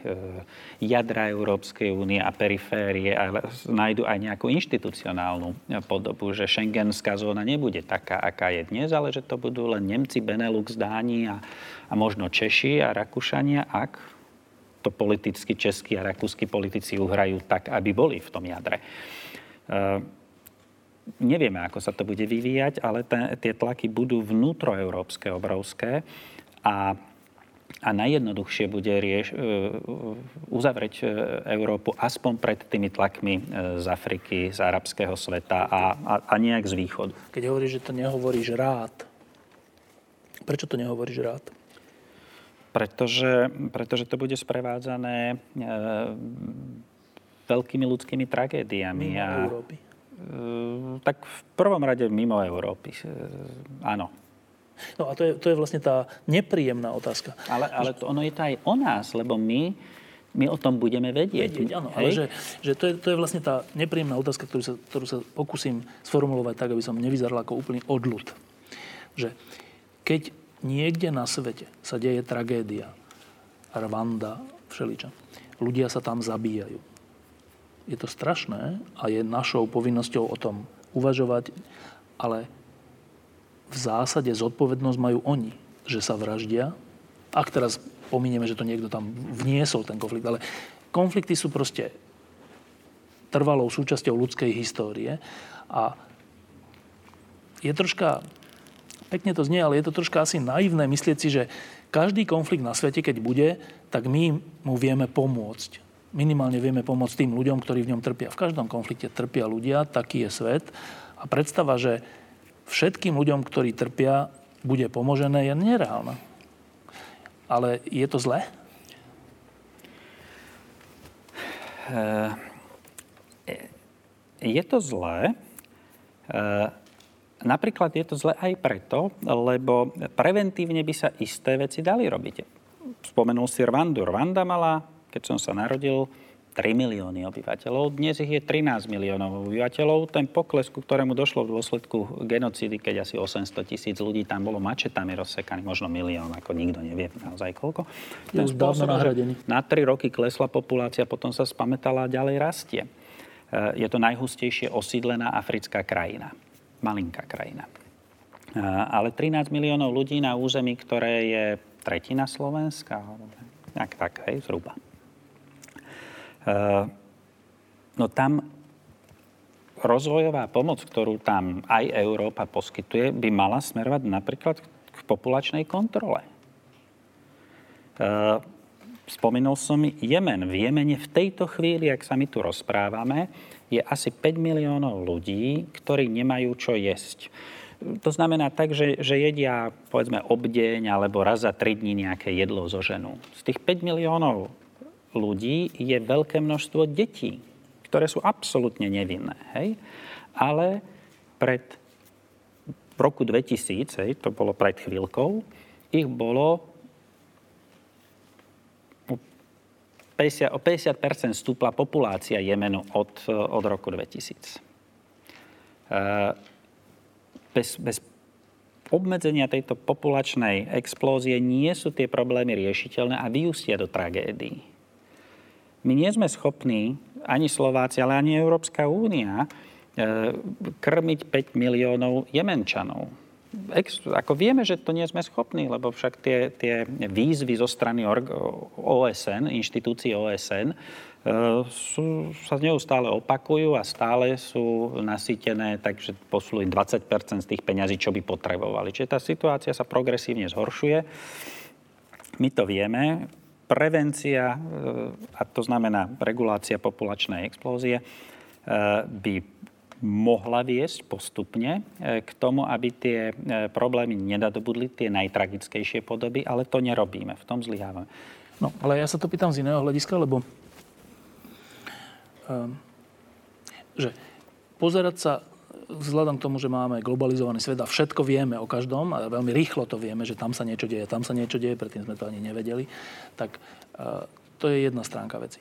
jadra Európskej únie a periférie ale nájdu aj nejakú inštitucionálnu podobu, že šengenská zóna nebude taká, aká je dnes, ale že to budú len Nemci, Benelux, Dáni a, a možno Češi a Rakúšania, ak to politicky českí a rakúsky politici uhrajú tak, aby boli v tom jadre. Nevieme, ako sa to bude vyvíjať, ale te, tie tlaky budú vnútroeurópske obrovské a, a najjednoduchšie bude rieš, uh, uzavrieť uh, Európu aspoň pred tými tlakmi z Afriky, z arabského sveta a, a, a nejak z východu. Keď hovoríš, že to nehovoríš rád, prečo to nehovoríš rád? pretože, pretože to bude sprevádzané e, veľkými ľudskými tragédiami. Mimo a, Európy. E, tak v prvom rade mimo Európy. E, áno. No a to je, to je vlastne tá nepríjemná otázka. Ale, ale to, ono je to aj o nás, lebo my, my o tom budeme vedieť. vedieť áno, Hej? ale že, že to, je, to je vlastne tá nepríjemná otázka, ktorú sa, ktorú sa pokúsim sformulovať tak, aby som nevyzeral ako úplný odľud. Že keď niekde na svete sa deje tragédia, Rwanda, všeličo. Ľudia sa tam zabíjajú. Je to strašné a je našou povinnosťou o tom uvažovať, ale v zásade zodpovednosť majú oni, že sa vraždia. Ak teraz pominieme, že to niekto tam vniesol, ten konflikt, ale konflikty sú proste trvalou súčasťou ľudskej histórie a je troška pekne to znie, ale je to troška asi naivné myslieť si, že každý konflikt na svete, keď bude, tak my mu vieme pomôcť. Minimálne vieme pomôcť tým ľuďom, ktorí v ňom trpia. V každom konflikte trpia ľudia, taký je svet. A predstava, že všetkým ľuďom, ktorí trpia, bude pomožené, je nereálna. Ale je to zlé? Eh, je to zlé. Eh, Napríklad je to zle aj preto, lebo preventívne by sa isté veci dali robiť. Spomenul si Rwandu. Rwanda mala, keď som sa narodil, 3 milióny obyvateľov. Dnes ich je 13 miliónov obyvateľov. Ten pokles, ku ktorému došlo v dôsledku genocídy, keď asi 800 tisíc ľudí tam bolo mačetami rozsekaných, možno milión, ako nikto nevie naozaj koľko. Je už nahradený. Na 3 roky klesla populácia, potom sa spametala a ďalej rastie. je to najhustejšie osídlená africká krajina. Malinká krajina. Ale 13 miliónov ľudí na území, ktoré je tretina Slovenska, nejak tak, hej, zhruba. No tam rozvojová pomoc, ktorú tam aj Európa poskytuje, by mala smerovať napríklad k populačnej kontrole. Spomenul som Jemen. V Jemene v tejto chvíli, ak sa my tu rozprávame, je asi 5 miliónov ľudí, ktorí nemajú čo jesť. To znamená tak, že, že jedia povedzme obdeň alebo raz za 3 dní nejaké jedlo zo ženu. Z tých 5 miliónov ľudí je veľké množstvo detí, ktoré sú absolútne nevinné. Hej? Ale pred v roku 2000, hej, to bolo pred chvíľkou, ich bolo 50, o 50 stúpla populácia Jemenu od, od roku 2000. Bez, bez obmedzenia tejto populačnej explózie nie sú tie problémy riešiteľné a vyústia do tragédií. My nie sme schopní ani Slováci, ale ani Európska únia e, krmiť 5 miliónov Jemenčanov. Ex, ako vieme, že to nie sme schopní, lebo však tie, tie výzvy zo strany OSN, inštitúcií OSN, e, sú, sa neustále opakujú a stále sú nasýtené, takže poslú im 20 z tých peňazí, čo by potrebovali. Čiže tá situácia sa progresívne zhoršuje. My to vieme, prevencia, e, a to znamená regulácia populačnej explózie, e, by mohla viesť postupne e, k tomu, aby tie problémy nedadobudli tie najtragickejšie podoby, ale to nerobíme, v tom zlyhávame. No, ale ja sa to pýtam z iného hľadiska, lebo um, že pozerať sa vzhľadom k tomu, že máme globalizovaný svet a všetko vieme o každom a veľmi rýchlo to vieme, že tam sa niečo deje, tam sa niečo deje, predtým sme to ani nevedeli, tak uh, to je jedna stránka veci.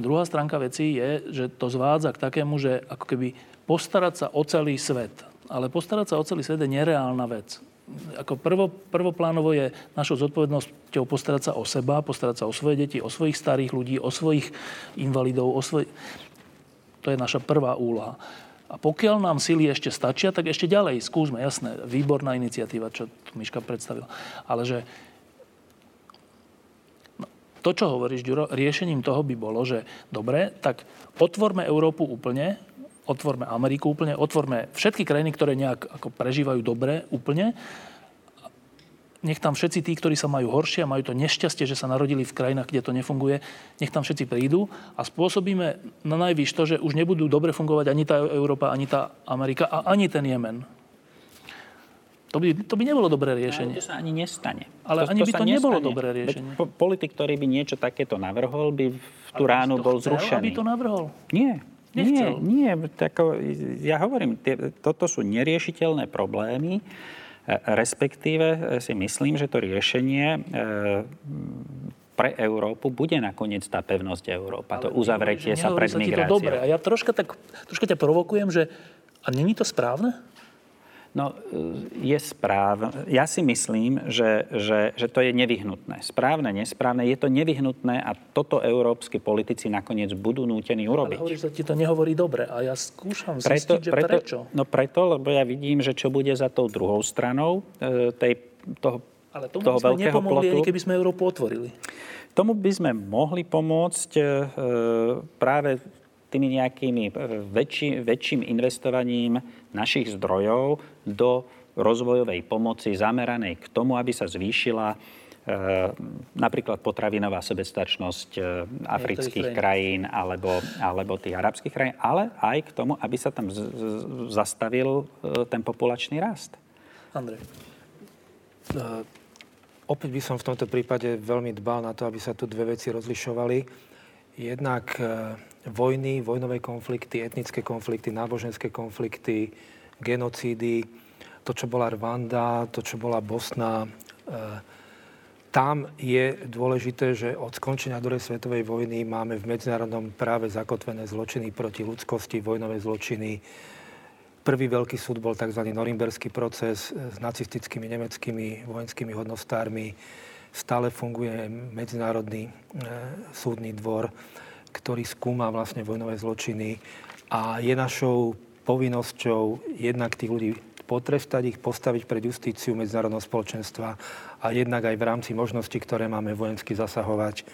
Druhá stránka veci je, že to zvádza k takému, že ako keby postarať sa o celý svet. Ale postarať sa o celý svet je nereálna vec. Ako prvo, prvoplánovo je našou zodpovednosťou postarať sa o seba, postarať sa o svoje deti, o svojich starých ľudí, o svojich invalidov, o svoj... To je naša prvá úloha. A pokiaľ nám sily ešte stačia, tak ešte ďalej skúsme, jasné, výborná iniciatíva, čo tu Miška predstavila. Ale že no, to, čo hovoríš, Ďuro, riešením toho by bolo, že dobre, tak otvorme Európu úplne, otvorme Ameriku úplne, otvorme všetky krajiny, ktoré nejak ako prežívajú dobre úplne nech tam všetci tí, ktorí sa majú horšie a majú to nešťastie, že sa narodili v krajinách, kde to nefunguje, nech tam všetci prídu a spôsobíme na najvyš to, že už nebudú dobre fungovať ani tá Európa, ani tá Amerika a ani ten Jemen. To by, to by nebolo dobré riešenie. Ale to sa ani nestane. Ale to, ani to by to nestane. nebolo dobré riešenie. Po, politik, ktorý by niečo takéto navrhol, by v tú ránu bol chcel, zrušený. aby to navrhol? Nie. Nechcel. Nie, nie. Tako, ja hovorím, tie, toto sú neriešiteľné problémy respektíve e, si myslím, že to riešenie e, pre Európu bude nakoniec tá pevnosť Európa, Ale to uzavretie sa pred migráciou. To dobre. A ja troška, tak, troška ťa provokujem, že a není to správne? No, je správne. Ja si myslím, že, že, že to je nevyhnutné. Správne, nesprávne. Je to nevyhnutné a toto európsky politici nakoniec budú nútení urobiť. Ale hovoríš, že ti to nehovorí dobre. A ja skúšam preto, zistiť, že preto, prečo. No preto, lebo ja vidím, že čo bude za tou druhou stranou e, tej, toho, Ale tomu toho by sme nepomohli, plotu. ani keby sme Európu otvorili. Tomu by sme mohli pomôcť e, práve tými nejakými e, väčší, väčším investovaním našich zdrojov do rozvojovej pomoci zameranej k tomu, aby sa zvýšila e, napríklad potravinová sebestačnosť e, afrických krajín alebo, alebo tých arabských krajín, ale aj k tomu, aby sa tam z, z, zastavil ten populačný rast. Andrej. Uh, opäť by som v tomto prípade veľmi dbal na to, aby sa tu dve veci rozlišovali. Jednak uh, vojny, vojnové konflikty, etnické konflikty, náboženské konflikty, genocídy, to, čo bola Rwanda, to, čo bola Bosna. E, tam je dôležité, že od skončenia druhej svetovej vojny máme v medzinárodnom práve zakotvené zločiny proti ľudskosti, vojnové zločiny. Prvý veľký súd bol tzv. norimberský proces s nacistickými nemeckými vojenskými hodnostármi. Stále funguje Medzinárodný e, súdny dvor ktorý skúma vlastne vojnové zločiny. a je našou povinnosťou jednak tých ľudí potrestať ich, postaviť pred justíciu medzinárodného spoločenstva a jednak aj v rámci možností, ktoré máme vojensky zasahovať,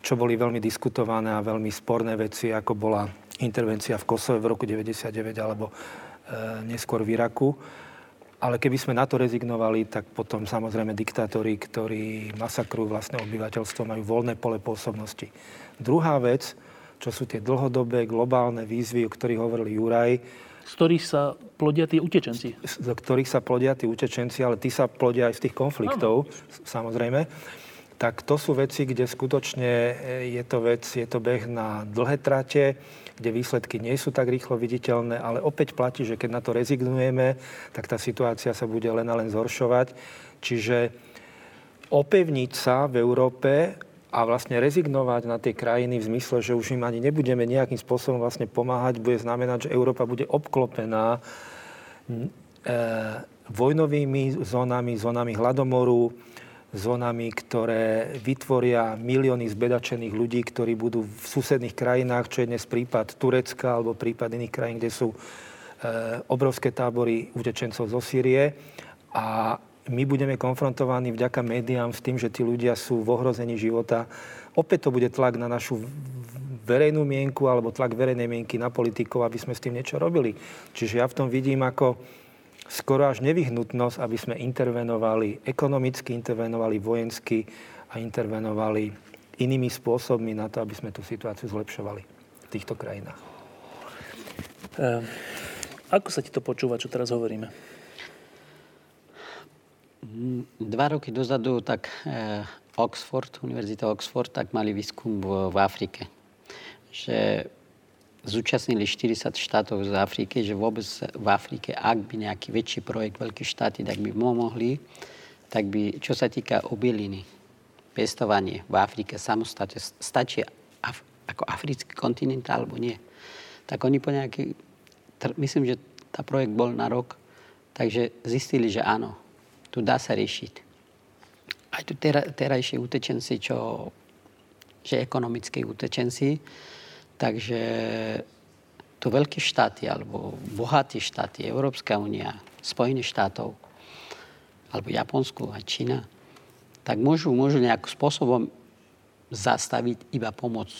čo boli veľmi diskutované a veľmi sporné veci, ako bola intervencia v Kosove v roku 99 alebo e, neskôr v Iraku. Ale keby sme na to rezignovali, tak potom samozrejme diktátori, ktorí masakrujú vlastné obyvateľstvo, majú voľné pole pôsobnosti. Druhá vec, čo sú tie dlhodobé globálne výzvy, o ktorých hovoril Juraj, z ktorých sa plodia tí utečenci. Z ktorých sa plodia tí utečenci, ale tí sa plodia aj z tých konfliktov, ano. samozrejme. Tak to sú veci, kde skutočne e, je to vec, je to beh na dlhé trate, kde výsledky nie sú tak rýchlo viditeľné, ale opäť platí, že keď na to rezignujeme, tak tá situácia sa bude len a len zhoršovať. Čiže opevniť sa v Európe a vlastne rezignovať na tie krajiny v zmysle, že už im ani nebudeme nejakým spôsobom vlastne pomáhať, bude znamenať, že Európa bude obklopená e, vojnovými zónami, zónami hladomoru, zónami, ktoré vytvoria milióny zbedačených ľudí, ktorí budú v susedných krajinách, čo je dnes prípad Turecka alebo prípad iných krajín, kde sú e, obrovské tábory utečencov zo Sýrie. A my budeme konfrontovaní vďaka médiám s tým, že tí ľudia sú v ohrození života. Opäť to bude tlak na našu verejnú mienku alebo tlak verejnej mienky na politikov, aby sme s tým niečo robili. Čiže ja v tom vidím ako skoro až nevyhnutnosť, aby sme intervenovali ekonomicky, intervenovali vojensky a intervenovali inými spôsobmi na to, aby sme tú situáciu zlepšovali v týchto krajinách. E, ako sa ti to počúva, čo teraz hovoríme? Dva roky dozadu tak eh, Oxford, Univerzita Oxford, tak mali výskum v, v Afrike. Že zúčastnili 40 štátov z Afriky, že vôbec v Afrike, ak by nejaký väčší projekt, veľké štáty, tak by mohli, tak by, čo sa týka obiliny, pestovanie v Afrike samostatne, stačí Af, ako africký kontinent alebo nie. Tak oni po nejaký, myslím, že tá projekt bol na rok, takže zistili, že áno, tu dá sa riešiť. Aj tu tera, terajší utečenci, čo, že ekonomickí utečenci, takže tu veľké štáty, alebo bohaté štáty, Európska únia, Spojené štátov, alebo Japonsku a Čína, tak môžu, môžu nejakým spôsobom zastaviť iba pomoc.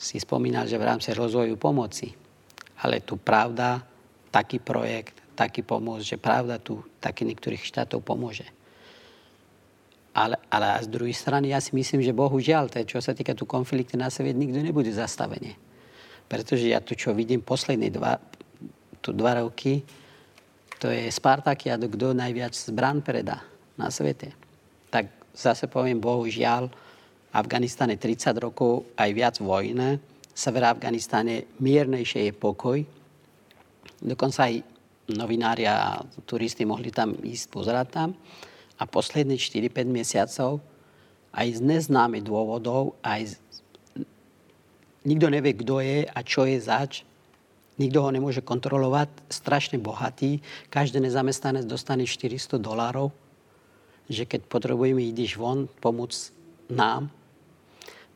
Si spomínal, že v rámci rozvoju pomoci. Ale tu pravda, taký projekt taký pomôcť, že pravda tu taký niektorých štátov pomôže. Ale, ale z druhej strany ja si myslím, že bohužiaľ, to, čo sa týka tu konflikty na svete, nikto nebude zastavený. Pretože ja tu, čo vidím posledné dva, tu dva roky, to je Spartakiado, kto najviac zbran predá na svete. Tak zase poviem, bohužiaľ, Afganistane 30 rokov aj viac vojne, sever Afganistane miernejšie je pokoj. Dokonca aj novinári a turisti mohli tam ísť pozerať tam. A posledné 4-5 mesiacov aj z neznámych dôvodov, aj z... nikto nevie, kto je a čo je zač. Nikto ho nemôže kontrolovať. Strašne bohatý. Každý nezamestnanec dostane 400 dolárov. Že keď potrebujeme ísť von, pomôcť nám.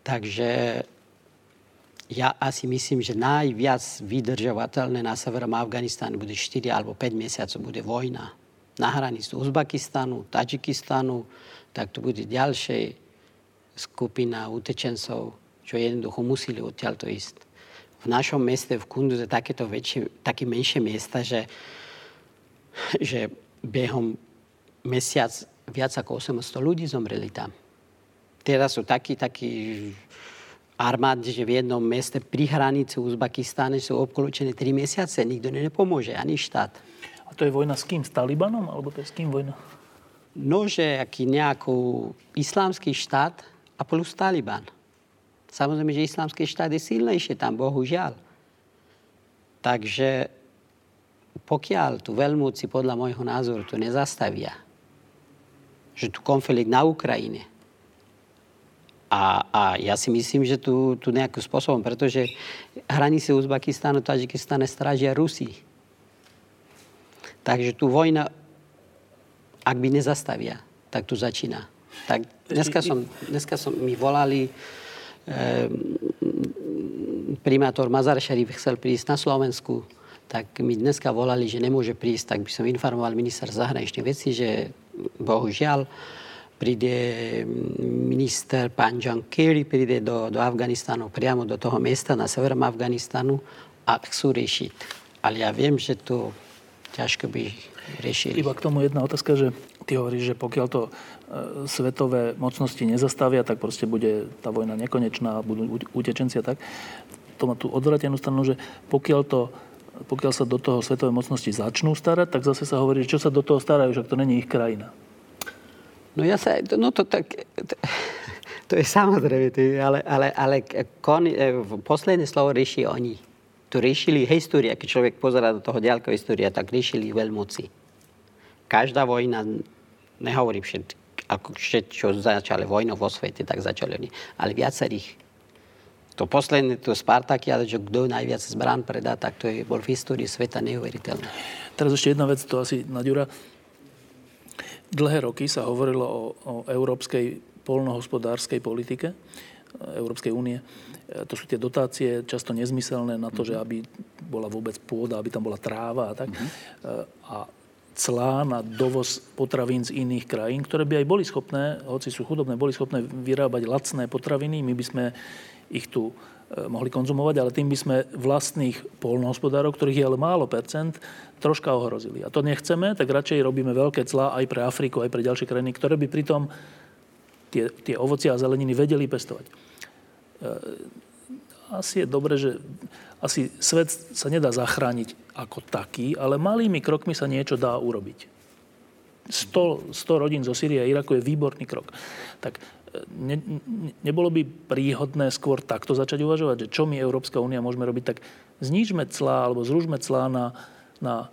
Takže ja asi myslím, že najviac vydržovateľné na severom Afganistánu bude 4 alebo 5 mesiacov, bude vojna. Na hranici Uzbekistanu, Tadžikistanu, tak tu bude ďalšia skupina utečencov, čo jednoducho museli odtiaľto ísť. V našom meste, v Kunduze, takéto väčšie, také menšie miesta, že, že behom mesiac viac ako 800 ľudí zomreli tam. Teraz sú takí, takí armády, že v jednom meste pri hranici Uzbekistáne sú obklúčené 3 mesiace. Nikto nepomôže, ani štát. To je vojna s kým? S Talibanom? Alebo to je s kým vojna? No, že aký nejaký islámsky štát a plus Taliban. Samozrejme, že islámsky štát je silnejšie tam, bohužiaľ. Takže pokiaľ tu veľmúci podľa môjho názoru to nezastavia, že tu konflikt na Ukrajine, a, a ja si myslím, že tu, tu nejakým spôsobom, pretože hranice Uzbekistánu, Tadžikistánu strážia Rusi. Takže tu vojna, ak by nezastavia, tak tu začína. Tak dneska, som, dneska som mi volali e, primátor Mazar Šarif chcel prísť na Slovensku, tak mi dneska volali, že nemôže prísť, tak by som informoval minister zahraničných vecí, že bohužiaľ príde minister pán John Kerry, príde do, do Afganistanu, priamo do toho miesta na severom Afganistanu a chcú riešiť. Ale ja viem, že to ťažko by riešili. Iba k tomu jedna otázka, že ty hovoríš, že pokiaľ to e, svetové mocnosti nezastavia, tak proste bude tá vojna nekonečná, budú utečenci a tak. To má tú odvratenú stranu, že pokiaľ to pokiaľ sa do toho svetové mocnosti začnú starať, tak zase sa hovorí, že čo sa do toho starajú, že to není ich krajina. No ja sa, no to tak, to, to je samozrejme, ale, ale, ale kon, e, posledné slovo rieši oni. To riešili história, keď človek pozera do toho ďalko história, tak riešili veľmoci. Každá vojna, nehovorím všetko, ako všetko, čo začali vojnu vo svete, tak začali oni. Ale viacerých to posledné, to ale že kto najviac zbrán predá, tak to je, bol v histórii sveta neuveriteľné. Teraz ešte jedna vec, to asi Naďura. Dlhé roky sa hovorilo o, o európskej polnohospodárskej politike Európskej únie. To sú tie dotácie, často nezmyselné na to, že aby bola vôbec pôda, aby tam bola tráva a tak. Mm-hmm. A clá na dovoz potravín z iných krajín, ktoré by aj boli schopné, hoci sú chudobné, boli schopné vyrábať lacné potraviny. My by sme ich tu e, mohli konzumovať, ale tým by sme vlastných polnohospodárov, ktorých je ale málo percent, troška ohrozili. A to nechceme, tak radšej robíme veľké clá aj pre Afriku, aj pre ďalšie krajiny, ktoré by pritom tie, tie ovocia a zeleniny vedeli pestovať. E, asi je dobre, že asi svet sa nedá zachrániť ako taký, ale malými krokmi sa niečo dá urobiť. 100, 100 rodín zo Syrie a Iraku je výborný krok. Tak ne, nebolo by príhodné skôr takto začať uvažovať, že čo my Európska únia môžeme robiť, tak znížme clá alebo zružme clá na, na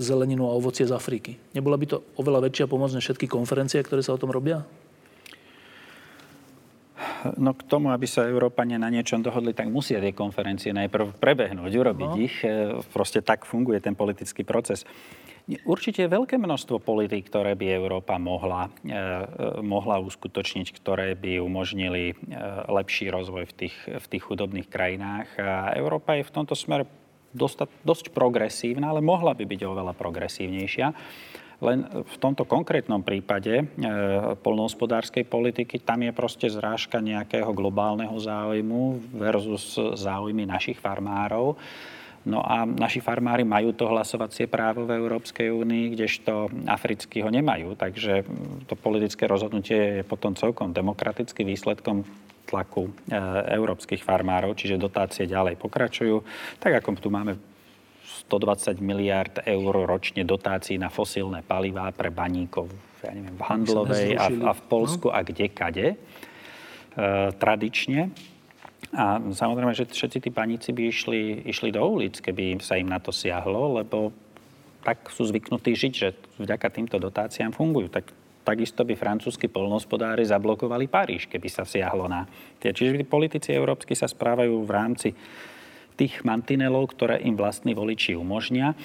zeleninu a ovocie z Afriky. Nebola by to oveľa väčšia pomoc než všetky konferencie, ktoré sa o tom robia? No k tomu, aby sa Európania na niečom dohodli, tak musia tie konferencie najprv prebehnúť, urobiť no. ich. E, proste tak funguje ten politický proces. Určite je veľké množstvo politík, ktoré by Európa mohla, e, e, mohla uskutočniť, ktoré by umožnili e, lepší rozvoj v tých, v tých chudobných krajinách. A Európa je v tomto smere dosť, dosť progresívna, ale mohla by byť oveľa progresívnejšia. Len v tomto konkrétnom prípade e, polnohospodárskej politiky tam je proste zrážka nejakého globálneho záujmu versus záujmy našich farmárov. No a naši farmári majú to hlasovacie právo v Európskej únii, kdežto africkí ho nemajú. Takže to politické rozhodnutie je potom celkom demokratický výsledkom tlaku e, európskych farmárov, čiže dotácie ďalej pokračujú. Tak ako tu máme 120 miliard eur ročne dotácií na fosílne palivá pre baníkov ja neviem, v Handlovej a, a v Polsku no. a kde kade. E, tradične. A samozrejme, že všetci tí paníci by išli, išli do ulic, keby sa im na to siahlo, lebo tak sú zvyknutí žiť, že vďaka týmto dotáciám fungujú. Tak, takisto by francúzski polnohospodári zablokovali Paríž, keby sa siahlo na tie. Čiže politici európsky sa správajú v rámci tých mantinelov, ktoré im vlastní voliči umožnia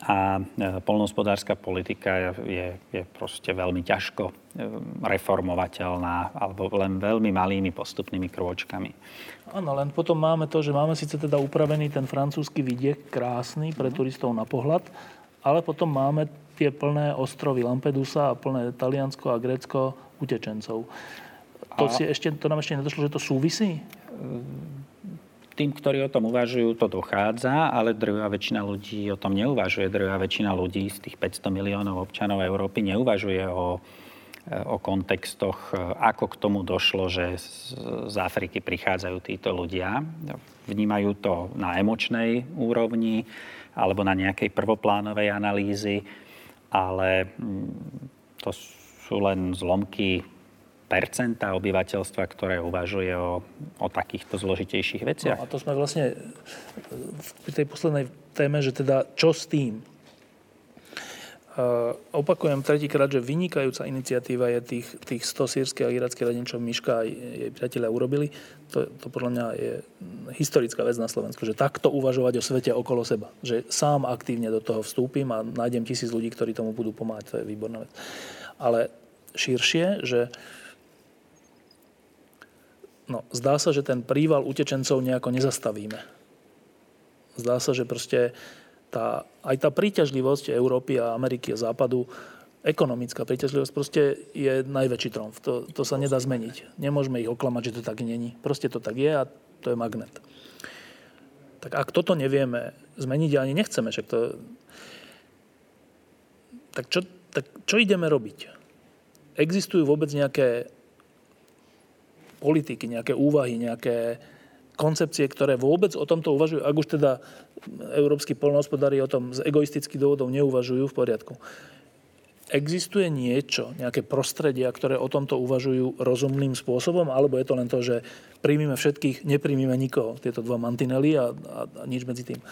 a e, polnohospodárska politika je, je proste veľmi ťažko e, reformovateľná alebo len veľmi malými postupnými krôčkami. Áno, len potom máme to, že máme síce teda upravený ten francúzsky vidiek, krásny pre turistov na pohľad, ale potom máme tie plné ostrovy Lampedusa a plné Taliansko a Grécko utečencov. To, a... si ešte, to nám ešte nedošlo, že to súvisí? Tým, ktorí o tom uvažujú, to dochádza, ale druhá väčšina ľudí o tom neuvažuje. Druhá väčšina ľudí z tých 500 miliónov občanov Európy neuvažuje o, o kontextoch, ako k tomu došlo, že z Afriky prichádzajú títo ľudia. Vnímajú to na emočnej úrovni alebo na nejakej prvoplánovej analýzy, ale mm, to sú len zlomky percenta obyvateľstva, ktoré uvažuje o, o takýchto zložitejších veciach. No a to sme vlastne v tej poslednej téme, že teda čo s tým? Uh, opakujem tretíkrát, že vynikajúca iniciatíva je tých, tých 100 sírskych a irackých radín, čo Miška a jej priatelia urobili. To, to podľa mňa je historická vec na Slovensku, že takto uvažovať o svete okolo seba. Že sám aktívne do toho vstúpim a nájdem tisíc ľudí, ktorí tomu budú pomáhať. To je výborná vec. Ale širšie, že uh, No, zdá sa, že ten príval utečencov nejako nezastavíme. Zdá sa, že proste tá, aj tá príťažlivosť Európy a Ameriky a Západu, ekonomická príťažlivosť proste je najväčší tromf. To, to sa nedá zmeniť. Nemôžeme ich oklamať, že to tak není. Proste to tak je a to je magnet. Tak ak toto nevieme zmeniť ani nechceme, však to... Tak čo, tak čo ideme robiť? Existujú vôbec nejaké politiky, nejaké úvahy, nejaké koncepcie, ktoré vôbec o tomto uvažujú, ak už teda európsky polnohospodári o tom z egoistických dôvodov neuvažujú v poriadku. Existuje niečo, nejaké prostredia, ktoré o tomto uvažujú rozumným spôsobom, alebo je to len to, že príjmime všetkých, nepríjmime nikoho, tieto dva mantinely a, a, a nič medzi tým. E,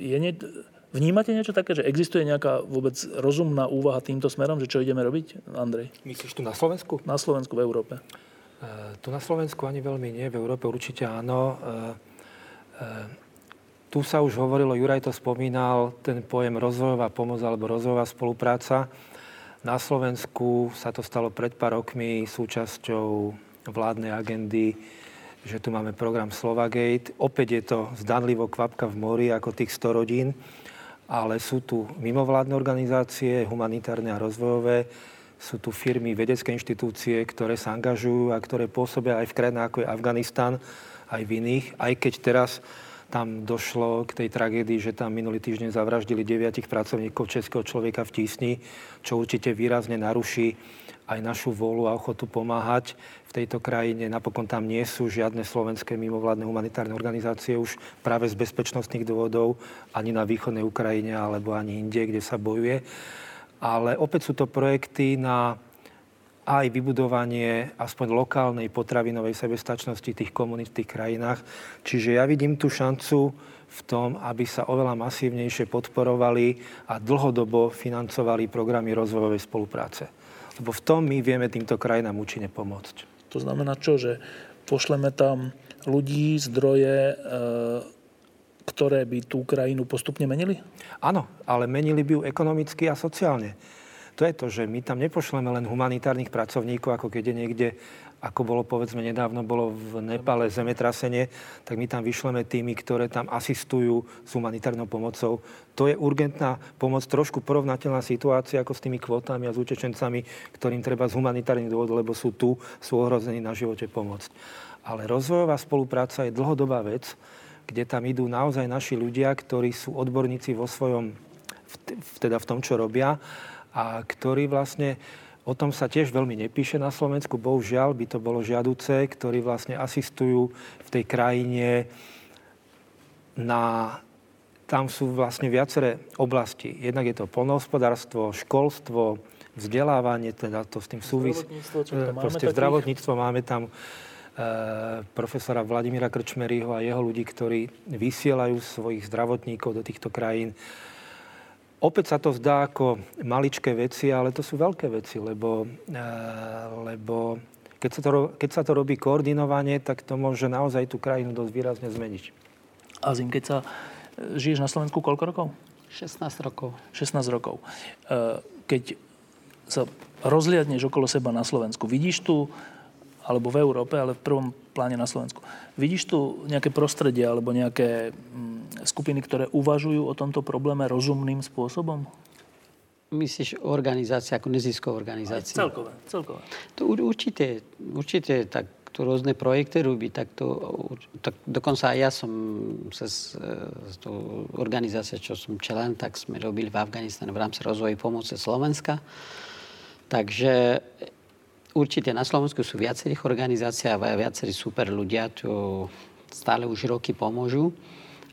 je nie, vnímate niečo také, že existuje nejaká vôbec rozumná úvaha týmto smerom, že čo ideme robiť, Andrej? Myslíš tu na Slovensku? Na Slovensku, v Európe. E, tu na Slovensku ani veľmi nie, v Európe určite áno. E, e, tu sa už hovorilo, Juraj to spomínal, ten pojem rozvojová pomoc alebo rozvojová spolupráca. Na Slovensku sa to stalo pred pár rokmi súčasťou vládnej agendy, že tu máme program Slovagate. Opäť je to zdanlivo kvapka v mori ako tých 100 rodín, ale sú tu mimovládne organizácie, humanitárne a rozvojové, sú tu firmy, vedecké inštitúcie, ktoré sa angažujú a ktoré pôsobia aj v krajinách ako je Afganistan, aj v iných. Aj keď teraz tam došlo k tej tragédii, že tam minulý týždeň zavraždili deviatich pracovníkov českého človeka v Tísni, čo určite výrazne naruší aj našu vôľu a ochotu pomáhať v tejto krajine. Napokon tam nie sú žiadne slovenské mimovládne humanitárne organizácie už práve z bezpečnostných dôvodov ani na východnej Ukrajine alebo ani inde, kde sa bojuje ale opäť sú to projekty na aj vybudovanie aspoň lokálnej potravinovej sebestačnosti v tých krajinách. Čiže ja vidím tú šancu v tom, aby sa oveľa masívnejšie podporovali a dlhodobo financovali programy rozvojovej spolupráce. Lebo v tom my vieme týmto krajinám účinne pomôcť. To znamená čo, že pošleme tam ľudí, zdroje, e, ktoré by tú krajinu postupne menili? Áno, ale menili by ju ekonomicky a sociálne. To je to, že my tam nepošleme len humanitárnych pracovníkov, ako keď je niekde, ako bolo povedzme nedávno, bolo v Nepale zemetrasenie, tak my tam vyšleme tými, ktoré tam asistujú s humanitárnou pomocou. To je urgentná pomoc, trošku porovnateľná situácia ako s tými kvotami a s utečencami, ktorým treba z humanitárnych dôvodov, lebo sú tu, sú ohrození na živote pomôcť. Ale rozvojová spolupráca je dlhodobá vec, kde tam idú naozaj naši ľudia, ktorí sú odborníci vo svojom, teda v tom, čo robia a ktorí vlastne O tom sa tiež veľmi nepíše na Slovensku, bohužiaľ by to bolo žiaduce, ktorí vlastne asistujú v tej krajine na... Tam sú vlastne viaceré oblasti. Jednak je to polnohospodárstvo, školstvo, vzdelávanie, teda to s tým súvisí. Zdravotníctvo, proste zdravotníctvo máme tam profesora Vladimíra Krčmeryho a jeho ľudí, ktorí vysielajú svojich zdravotníkov do týchto krajín. Opäť sa to zdá ako maličké veci, ale to sú veľké veci, lebo, eh, lebo keď, sa to, keď sa to robí koordinovane, tak to môže naozaj tú krajinu dosť výrazne zmeniť. Azim, keď sa eh, žiješ na Slovensku koľko rokov? 16 rokov. 16 rokov. Keď sa rozliadneš okolo seba na Slovensku, vidíš tu alebo v Európe, ale v prvom pláne na Slovensku. Vidíš tu nejaké prostredie alebo nejaké mm, skupiny, ktoré uvažujú o tomto probléme rozumným spôsobom? Myslíš organizácie ako nezisková organizácia? Celkové, celkové. To určite, určite tak to rôzne projekty robí, tak to, tak dokonca aj ja som sa s, s tou organizáciou, čo som člen, tak sme robili v Afganistane v rámci rozvoji pomoci Slovenska. Takže Určite na Slovensku sú viacerých organizácií a viacerí super ľudia, čo stále už roky pomôžu.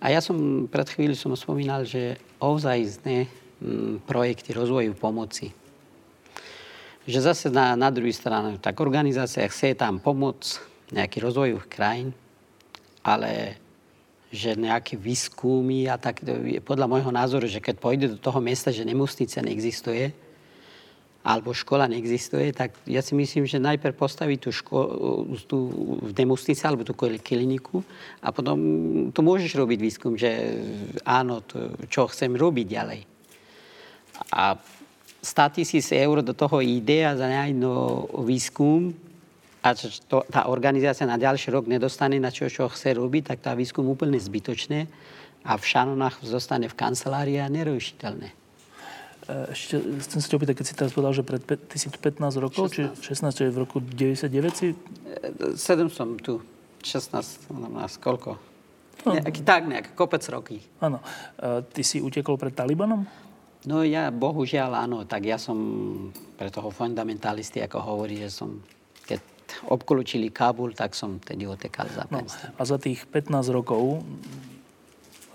A ja som pred chvíľou som spomínal, že ozajstné mm, projekty rozvoju pomoci. Že zase na, na druhej strane, tak organizácia chce tam pomoc nejaký rozvojových krajín, ale že nejaké výskumy a tak, podľa môjho názoru, že keď pôjde do toho miesta, že nemocnica neexistuje, alebo škola neexistuje, tak ja si myslím, že najprv postaviť tú, ško- tú v nemocnici alebo tú kliniku a potom tu môžeš robiť výskum, že áno, to, čo chcem robiť ďalej. A 100 tisíc eur do toho ide a za no výskum a to, tá organizácia na ďalší rok nedostane na čo, čo chce robiť, tak tá výskum úplne zbytočné a v šanonách zostane v kancelárii a nerušiteľné. E, ešte chcem sa opýtať, keď si teraz povedal, že pred 15 rokov, 16. či 16, či v roku 99 si... 7 e, som tu, 16, 17, koľko? No. Nejaký, tak nejak, kopec roky. Áno. E, ty si utekol pred Talibanom? No ja, bohužiaľ áno, tak ja som pre toho fundamentalisty, ako hovorí, že som obklúčili Kábul, tak som tedy otekal za no, A za tých 15 rokov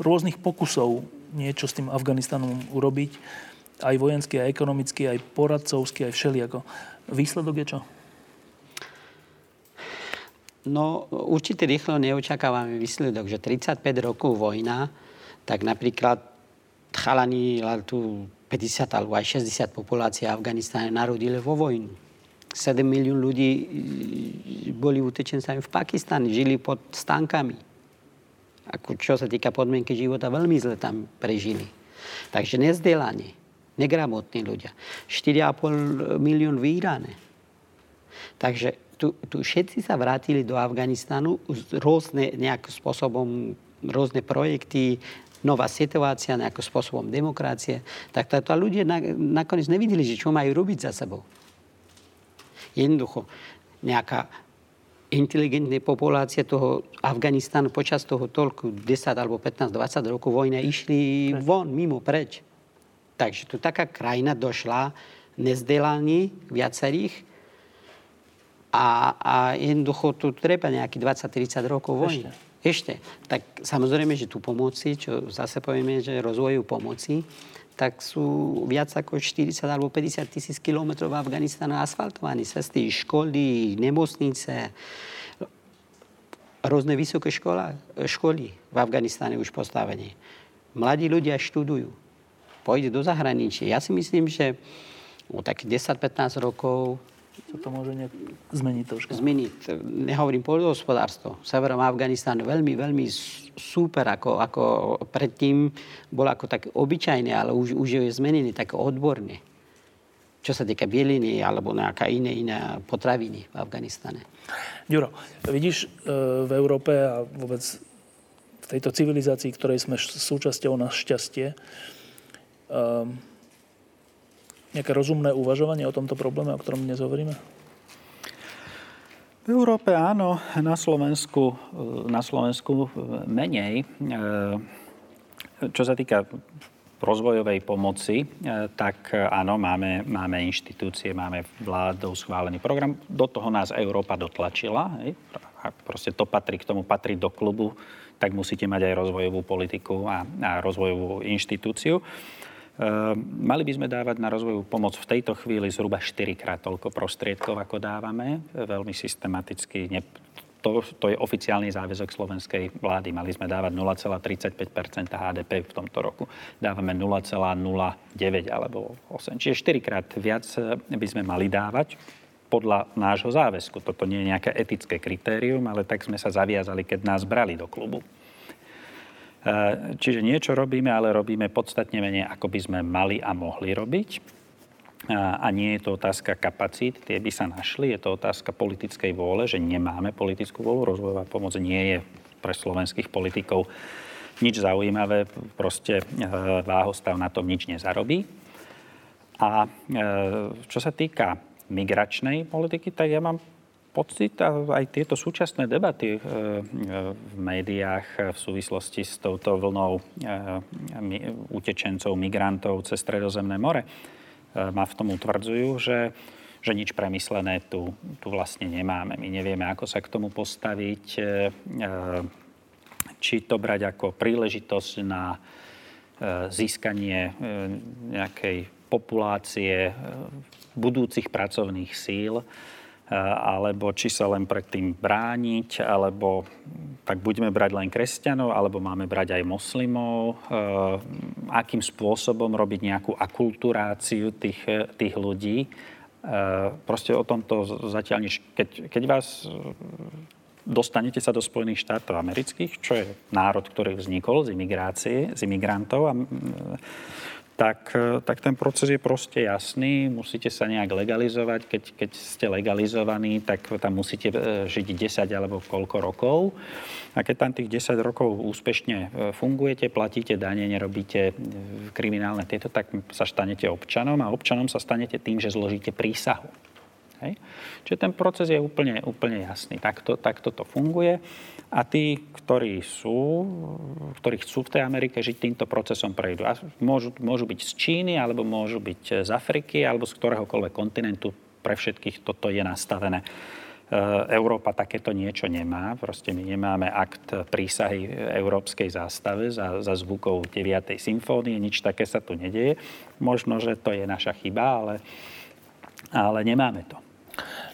rôznych pokusov niečo s tým Afganistanom urobiť, aj vojenský, aj ekonomický, aj poradcovský, aj všelijako. Výsledok je čo? No, určite rýchlo neočakávame výsledok, že 35 rokov vojna, tak napríklad chalani tu 50 alebo aj 60 populácia Afganistáne narodili vo vojnu 7 milión ľudí e, boli utečencami v Pakistane, žili pod stánkami. Ako, čo sa týka podmienky života, veľmi zle tam prežili. Takže nezdelanie, negramotní ľudia. 4,5 milión v Iráne. Takže tu, tu všetci sa vrátili do Afganistanu rôzne nejakým spôsobom, rôzne projekty, nová situácia, nejakým spôsobom demokracie. Tak to ľudia nakoniec nevideli, že čo majú robiť za sebou jednoducho nejaká inteligentná populácia toho Afganistanu počas toho toľko 10 alebo 15, 20 rokov vojny išli von, mimo, preč. Takže tu taká krajina došla nezdelaní viacerých a, a jednoducho tu treba nejaký 20-30 rokov vojny. Ešte. Ešte. Tak samozrejme, že tu pomoci, čo zase povieme, že rozvoju pomoci, tak sú viac ako 40 alebo 50 tisíc kilometrov v Afganistanu asfaltovaní. Cesty, školy, nemocnice, rôzne vysoké škola, školy v Afganistane už postavení. Mladí ľudia študujú. Pôjde do zahraničia. Ja si myslím, že o tak 10-15 rokov sa to môže nejak zmeniť trošku. Zmeniť. Nehovorím pôdohospodárstvo. Severom Afganistánu veľmi, veľmi super, ako, ako predtým bol ako tak obyčajné, ale už, už je zmenený tak odborne. Čo sa týka bieliny alebo nejaká iné, iné potraviny v Afganistane. Ďuro, vidíš e, v Európe a vôbec v tejto civilizácii, ktorej sme súčasťou na šťastie, nejaké rozumné uvažovanie o tomto probléme, o ktorom dnes hovoríme? V Európe áno, na Slovensku, na Slovensku menej. Čo sa týka rozvojovej pomoci, tak áno, máme, máme inštitúcie, máme vládou schválený program. Do toho nás Európa dotlačila. Hej. A proste to patrí k tomu, patrí do klubu, tak musíte mať aj rozvojovú politiku a, a rozvojovú inštitúciu. Ehm, mali by sme dávať na rozvoju pomoc v tejto chvíli zhruba 4 krát toľko prostriedkov, ako dávame. Veľmi systematicky. To, to je oficiálny záväzok slovenskej vlády. Mali sme dávať 0,35% HDP v tomto roku. Dávame 0,09 alebo 8. Čiže 4 krát viac by sme mali dávať podľa nášho záväzku. Toto nie je nejaké etické kritérium, ale tak sme sa zaviazali, keď nás brali do klubu. Eh, čiže niečo robíme, ale robíme podstatne menej, ako by sme mali a mohli robiť. Eh, a nie je to otázka kapacít, tie by sa našli, je to otázka politickej vôle, že nemáme politickú vôľu. Rozvojová pomoc nie je pre slovenských politikov nič zaujímavé, proste eh, váhostav na tom nič nezarobí. A čo sa týka migračnej politiky, tak ja mám pocit a aj tieto súčasné debaty e, e, v médiách v súvislosti s touto vlnou e, utečencov, migrantov cez Stredozemné more ma v tom utvrdzujú, že, že nič premyslené tu, tu vlastne nemáme. My nevieme, ako sa k tomu postaviť, či to brať ako príležitosť na získanie nejakej populácie budúcich pracovných síl, alebo či sa len predtým brániť, alebo tak budeme brať len kresťanov, alebo máme brať aj moslimov, akým spôsobom robiť nejakú akulturáciu tých, tých ľudí. Proste o tomto zatiaľ nič. Keď, keď vás dostanete sa do Spojených štátov amerických, čo je národ, ktorý vznikol z imigrácie, z imigrantov a tak, e, tak ten proces je proste jasný. Musíte sa nejak legalizovať. Keď, keď ste legalizovaní, tak tam musíte e, žiť 10 alebo koľko rokov. A keď tam tých 10 rokov úspešne e, fungujete, platíte dane, nerobíte kriminálne tieto, tak sa stanete občanom a občanom sa stanete tým, že zložíte prísahu. Hej? Čiže ten proces je úplne, úplne jasný. Takto, takto to funguje. A tí, ktorí sú, ktorí chcú v tej Amerike žiť, týmto procesom prejdú. A môžu, môžu byť z Číny, alebo môžu byť z Afriky, alebo z ktoréhokoľvek kontinentu. Pre všetkých toto je nastavené. E, Európa takéto niečo nemá. Proste my nemáme akt prísahy európskej zástave za, za zvukov 9. symfónie. Nič také sa tu nedeje. Možno, že to je naša chyba, ale, ale nemáme to.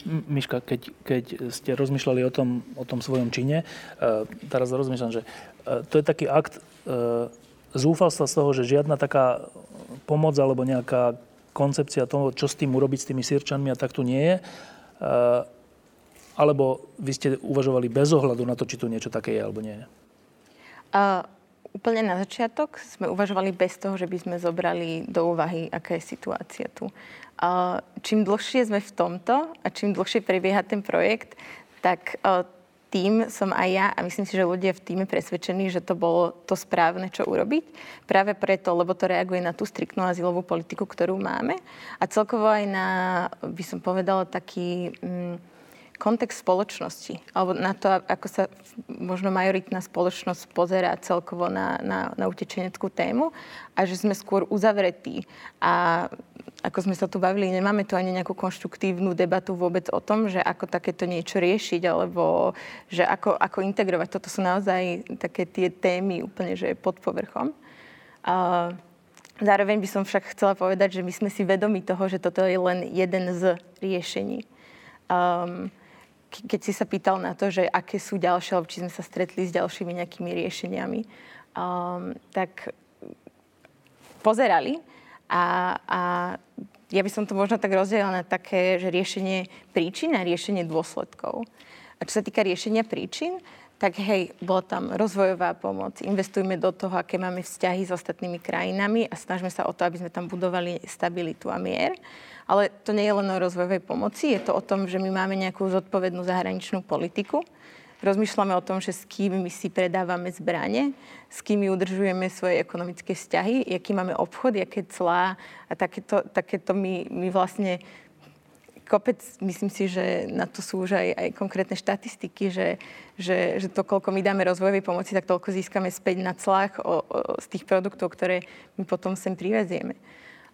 Miška, keď, keď ste rozmýšľali o tom, o tom svojom čine, uh, teraz rozmýšľam, že uh, to je taký akt uh, zúfalstva z toho, že žiadna taká pomoc alebo nejaká koncepcia toho, čo s tým urobiť s tými sírčanmi a tak tu nie je. Alebo vy ste uvažovali bez ohľadu na to, či tu niečo také je alebo nie je? Uh, úplne na začiatok sme uvažovali bez toho, že by sme zobrali do úvahy, aká je situácia tu čím dlhšie sme v tomto a čím dlhšie prebieha ten projekt, tak tým som aj ja a myslím si, že ľudia v týme presvedčení, že to bolo to správne, čo urobiť. Práve preto, lebo to reaguje na tú striktnú azylovú politiku, ktorú máme. A celkovo aj na, by som povedala, taký... Mm, kontext spoločnosti, alebo na to, ako sa možno majoritná spoločnosť pozerá celkovo na, na, na utečeneckú tému a že sme skôr uzavretí. A ako sme sa tu bavili, nemáme tu ani nejakú konštruktívnu debatu vôbec o tom, že ako takéto niečo riešiť, alebo že ako, ako integrovať. Toto sú naozaj také tie témy úplne, že pod povrchom. A zároveň by som však chcela povedať, že my sme si vedomi toho, že toto je len jeden z riešení. Um, keď si sa pýtal na to, že aké sú ďalšie, alebo či sme sa stretli s ďalšími nejakými riešeniami, um, tak pozerali a, a ja by som to možno tak rozdelila na také, že riešenie príčin a riešenie dôsledkov. A čo sa týka riešenia príčin, tak hej, bola tam rozvojová pomoc, investujme do toho, aké máme vzťahy s ostatnými krajinami a snažme sa o to, aby sme tam budovali stabilitu a mier. Ale to nie je len o rozvojovej pomoci, je to o tom, že my máme nejakú zodpovednú zahraničnú politiku. Rozmýšľame o tom, že s kým my si predávame zbranie, s kým udržujeme svoje ekonomické vzťahy, aký máme obchod, aké clá a takéto, takéto my, my vlastne kopec, myslím si, že na to sú už aj, aj konkrétne štatistiky, že, že, že to, koľko my dáme rozvojovej pomoci, tak toľko získame späť na clách o, o, z tých produktov, ktoré my potom sem privezieme.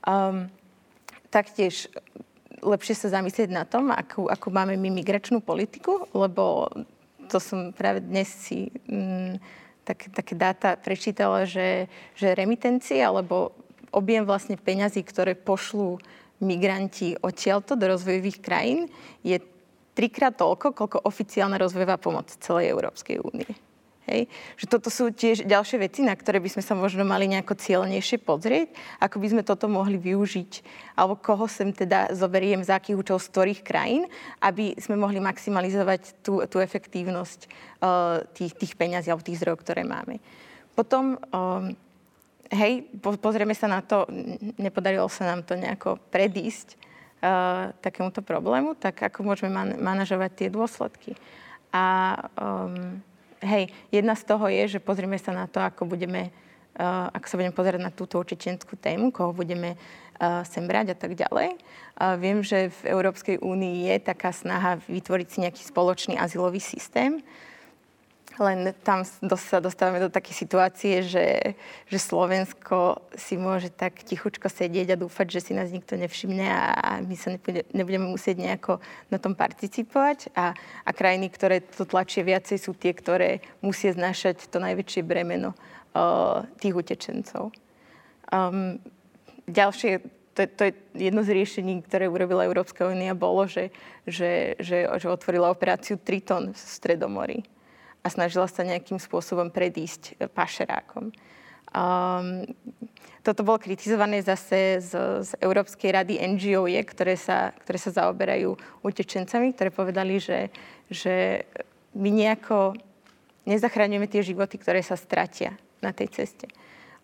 Um, taktiež lepšie sa zamyslieť na tom, akú, akú máme my migračnú politiku, lebo to som práve dnes si mm, tak, také dáta prečítala, že, že remitencie alebo objem vlastne peňazí, ktoré pošlú migranti odtiaľto do rozvojových krajín, je trikrát toľko, koľko oficiálna rozvojová pomoc celej Európskej únie. Hej? Že toto sú tiež ďalšie veci, na ktoré by sme sa možno mali nejako cieľnejšie pozrieť, ako by sme toto mohli využiť, alebo koho sem teda zoberiem, z akých účel, z ktorých krajín, aby sme mohli maximalizovať tú, tú efektívnosť uh, tých, tých peňazí alebo tých zdrojov, ktoré máme. Potom, um, hej, po, pozrieme sa na to, nepodarilo sa nám to nejako predísť uh, takémuto problému, tak ako môžeme man- manažovať tie dôsledky. A um, hej, jedna z toho je, že pozrieme sa na to, ako budeme, uh, ako sa budeme pozerať na túto čečenskú tému, koho budeme uh, sem brať a tak ďalej. Uh, viem, že v Európskej únii je taká snaha vytvoriť si nejaký spoločný azylový systém, len tam sa dostávame do také situácie, že, že Slovensko si môže tak tichučko sedieť a dúfať, že si nás nikto nevšimne a my sa nebude, nebudeme musieť nejako na tom participovať. A, a krajiny, ktoré to tlačia viacej, sú tie, ktoré musia znášať to najväčšie bremeno uh, tých utečencov. Um, ďalšie, to, to je jedno z riešení, ktoré urobila Európska únia, bolo, že, že, že, že otvorila operáciu Triton v Stredomorí a snažila sa nejakým spôsobom predísť e, pašerákom. Um, toto bolo kritizované zase z, z Európskej rady NGO, ktoré sa, ktoré sa zaoberajú utečencami, ktoré povedali, že, že my nejako nezachraňujeme tie životy, ktoré sa stratia na tej ceste.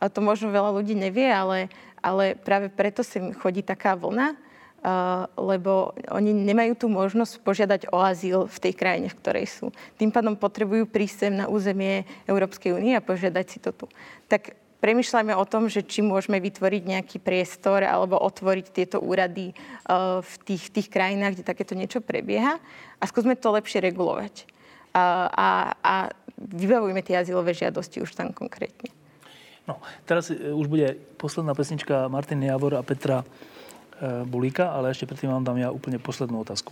A to možno veľa ľudí nevie, ale, ale práve preto sem chodí taká vlna, lebo oni nemajú tú možnosť požiadať o azyl v tej krajine, v ktorej sú. Tým pádom potrebujú prísť sem na územie Európskej únie a požiadať si to tu. Tak premyšľajme o tom, že či môžeme vytvoriť nejaký priestor alebo otvoriť tieto úrady uh, v tých, tých krajinách, kde takéto niečo prebieha a skúsme to lepšie regulovať. Uh, a, a vybavujme tie azylové žiadosti už tam konkrétne. No, teraz už bude posledná pesnička Martin Javor a Petra Eh, Bulíka, ale ešte predtým vám dám ja úplne poslednú otázku.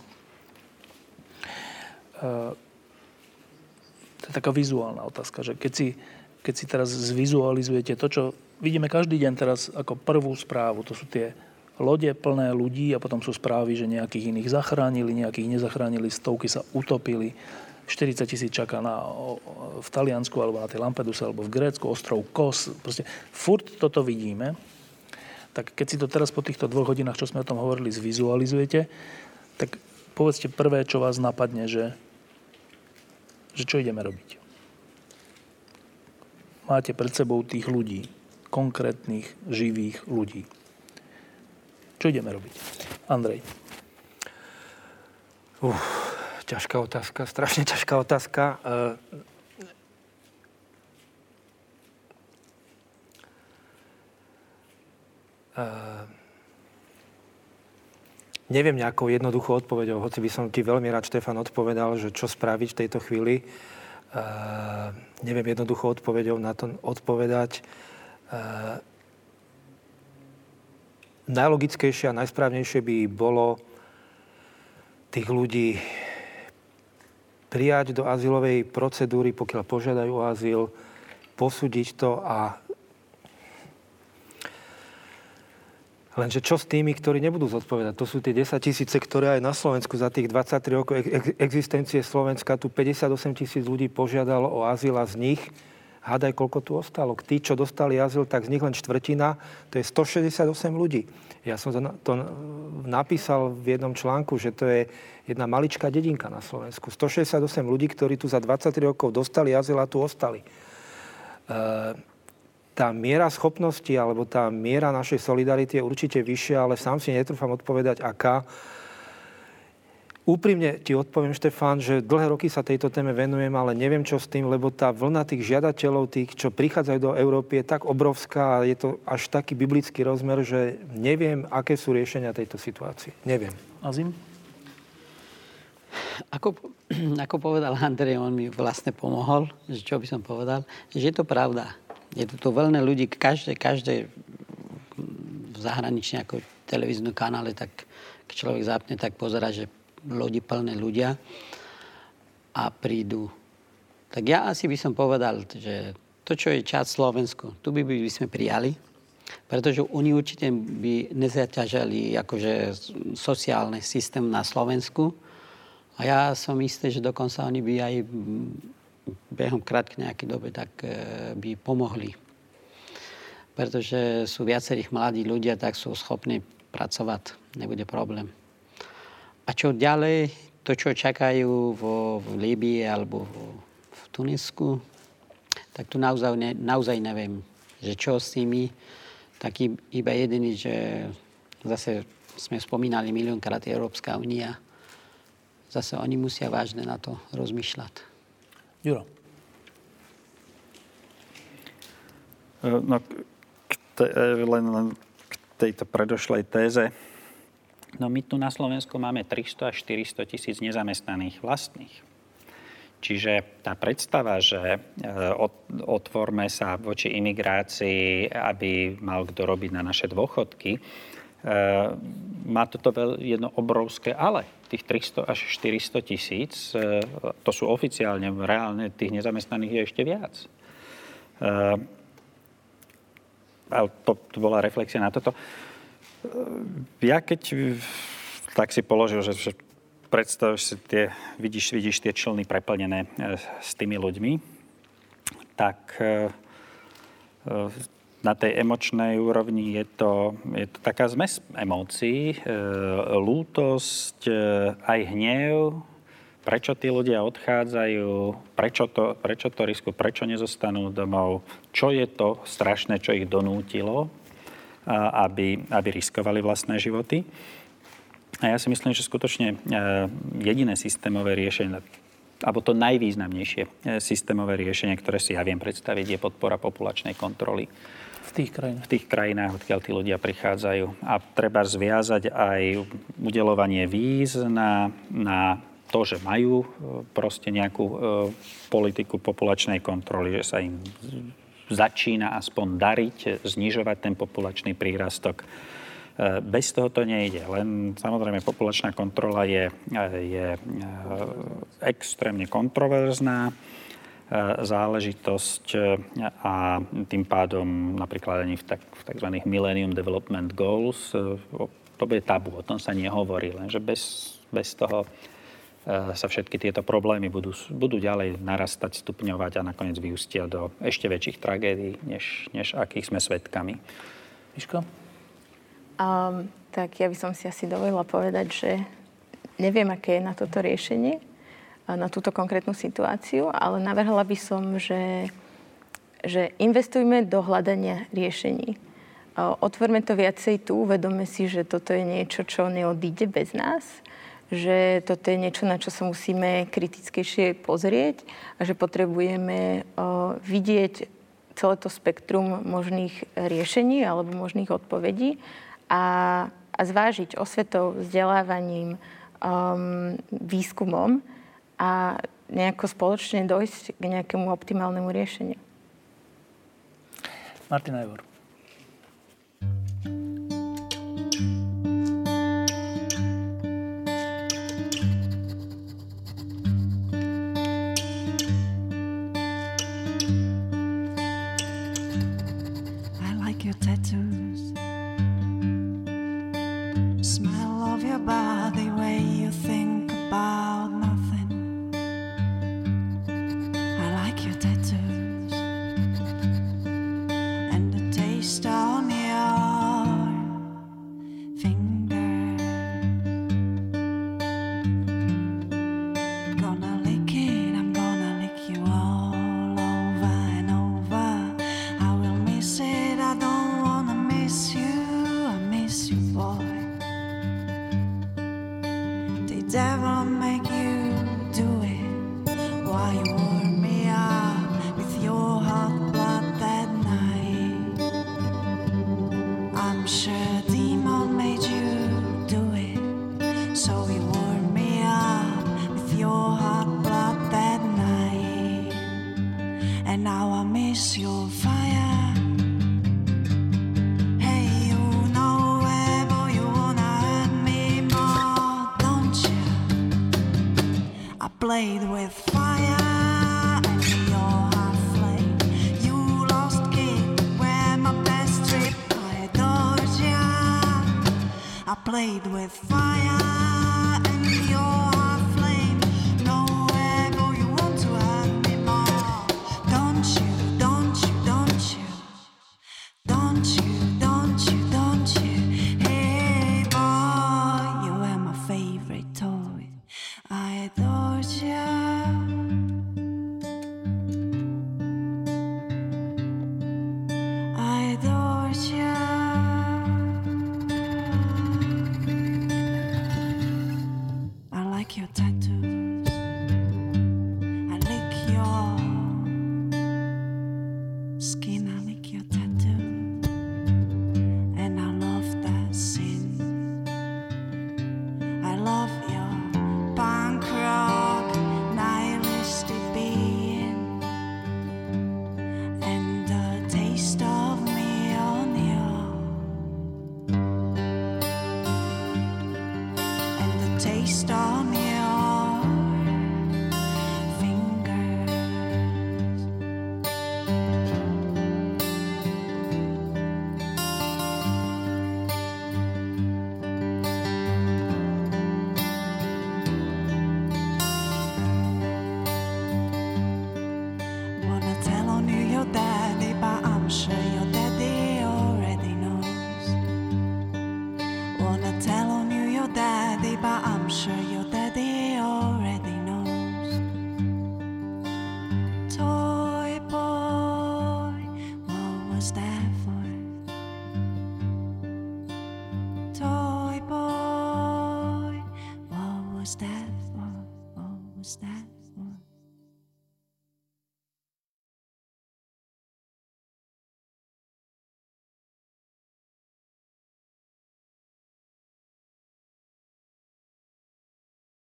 Eh, to je taká vizuálna otázka, že keď si, keď si teraz zvizualizujete to, čo vidíme každý deň teraz ako prvú správu, to sú tie lode plné ľudí a potom sú správy, že nejakých iných zachránili, nejakých nezachránili, stovky sa utopili, 40 tisíc čaká na, v Taliansku alebo na tej Lampeduse alebo v Grécku, ostrov Kos. Proste furt toto vidíme tak keď si to teraz po týchto dvoch hodinách, čo sme o tom hovorili, zvizualizujete, tak povedzte prvé, čo vás napadne, že, že čo ideme robiť. Máte pred sebou tých ľudí, konkrétnych, živých ľudí. Čo ideme robiť? Andrej. Uh, ťažká otázka, strašne ťažká otázka. Uh, neviem nejakou jednoduchou odpovedou, hoci by som ti veľmi rád, Štefan, odpovedal, že čo spraviť v tejto chvíli. Uh, neviem jednoduchou odpovedou na to odpovedať. Uh, najlogickejšie a najsprávnejšie by bolo tých ľudí prijať do azylovej procedúry, pokiaľ požiadajú o azyl, posúdiť to a Lenže čo s tými, ktorí nebudú zodpovedať? To sú tie 10 tisíce, ktoré aj na Slovensku za tých 23 rokov existencie Slovenska tu 58 tisíc ľudí požiadalo o azyl a z nich hádaj, koľko tu ostalo. Tí, čo dostali azyl, tak z nich len štvrtina, to je 168 ľudí. Ja som to napísal v jednom článku, že to je jedna maličká dedinka na Slovensku. 168 ľudí, ktorí tu za 23 rokov dostali azyl a tu ostali. Uh, tá miera schopnosti alebo tá miera našej solidarity je určite vyššia, ale sám si netrúfam odpovedať, aká. Úprimne ti odpoviem, Štefán, že dlhé roky sa tejto téme venujem, ale neviem čo s tým, lebo tá vlna tých žiadateľov, tých, čo prichádzajú do Európy, je tak obrovská a je to až taký biblický rozmer, že neviem, aké sú riešenia tejto situácie. Neviem. Azim? Ako, ako povedal Andrej, on mi vlastne pomohol, že čo by som povedal, že je to pravda je tu to veľné ľudí, každé, každé v zahraničí ako televíznu kanále, tak človek zapne, tak pozera, že lodi plné ľudia a prídu. Tak ja asi by som povedal, že to, čo je čas Slovensku, tu by, by sme prijali, pretože oni určite by nezaťažali akože sociálny systém na Slovensku. A ja som istý, že dokonca oni by aj behom krátkej nejakej doby, tak e, by pomohli. Pretože sú viacerých mladí ľudia, tak sú schopní pracovať. Nebude problém. A čo ďalej, to, čo čakajú v Líbii alebo v Tunisku, tak tu naozaj, ne, naozaj neviem, že čo s nimi. Tak iba jediný, že zase sme spomínali miliónkrát Európska únia. Zase oni musia vážne na to rozmýšľať. Juro. E, no, k te, e, len, len k tejto predošlej téze. No my tu na Slovensku máme 300 až 400 tisíc nezamestnaných vlastných. Čiže tá predstava, že e, otvorme sa voči imigrácii, aby mal kto robiť na naše dôchodky, má toto jedno obrovské ale tých 300 až 400 tisíc, e, to sú oficiálne, reálne tých nezamestnaných je ešte viac. E, ale to, to bola reflexia na toto. E, ja keď tak si položil, že, že predstavíš si tie, vidíš, vidíš tie člny preplnené s tými ľuďmi, tak na tej emočnej úrovni je to, je to taká zmes emócií, e, lútosť, e, aj hnev, prečo tí ľudia odchádzajú, prečo to, prečo to riskujú, prečo nezostanú domov, čo je to strašné, čo ich donútilo, aby, aby riskovali vlastné životy. A ja si myslím, že skutočne jediné systémové riešenie, alebo to najvýznamnejšie e, systémové riešenie, ktoré si ja viem predstaviť, je podpora populačnej kontroly. V tých krajinách? V tých krajinách, odkiaľ tí ľudia prichádzajú. A treba zviazať aj udelovanie víz na, na to, že majú e, proste nejakú e, politiku populačnej kontroly, že sa im začína aspoň dariť, znižovať ten populačný prírastok Eh, bez toho to nejde. Len samozrejme populačná kontrola je, je eh, extrémne kontroverzná záležitosť a tým pádom napríklad ani v, tzv. Millennium Development Goals to bude tabu, o tom sa nehovorí, lenže bez, bez toho sa všetky tieto problémy budú, budú ďalej narastať, stupňovať a nakoniec vyústia do ešte väčších tragédií, než, než akých sme svedkami. Miško? Um, tak ja by som si asi dovolila povedať, že neviem, aké je na toto riešenie, na túto konkrétnu situáciu, ale navrhla by som, že, že investujme do hľadania riešení. Otvorme to viacej tu, uvedome si, že toto je niečo, čo neodíde bez nás, že toto je niečo, na čo sa musíme kritickejšie pozrieť a že potrebujeme vidieť celé to spektrum možných riešení alebo možných odpovedí a, a zvážiť osvetou, vzdelávaním, um, výskumom a nejako spoločne dojsť k nejakému optimálnemu riešeniu. Martina Ivor.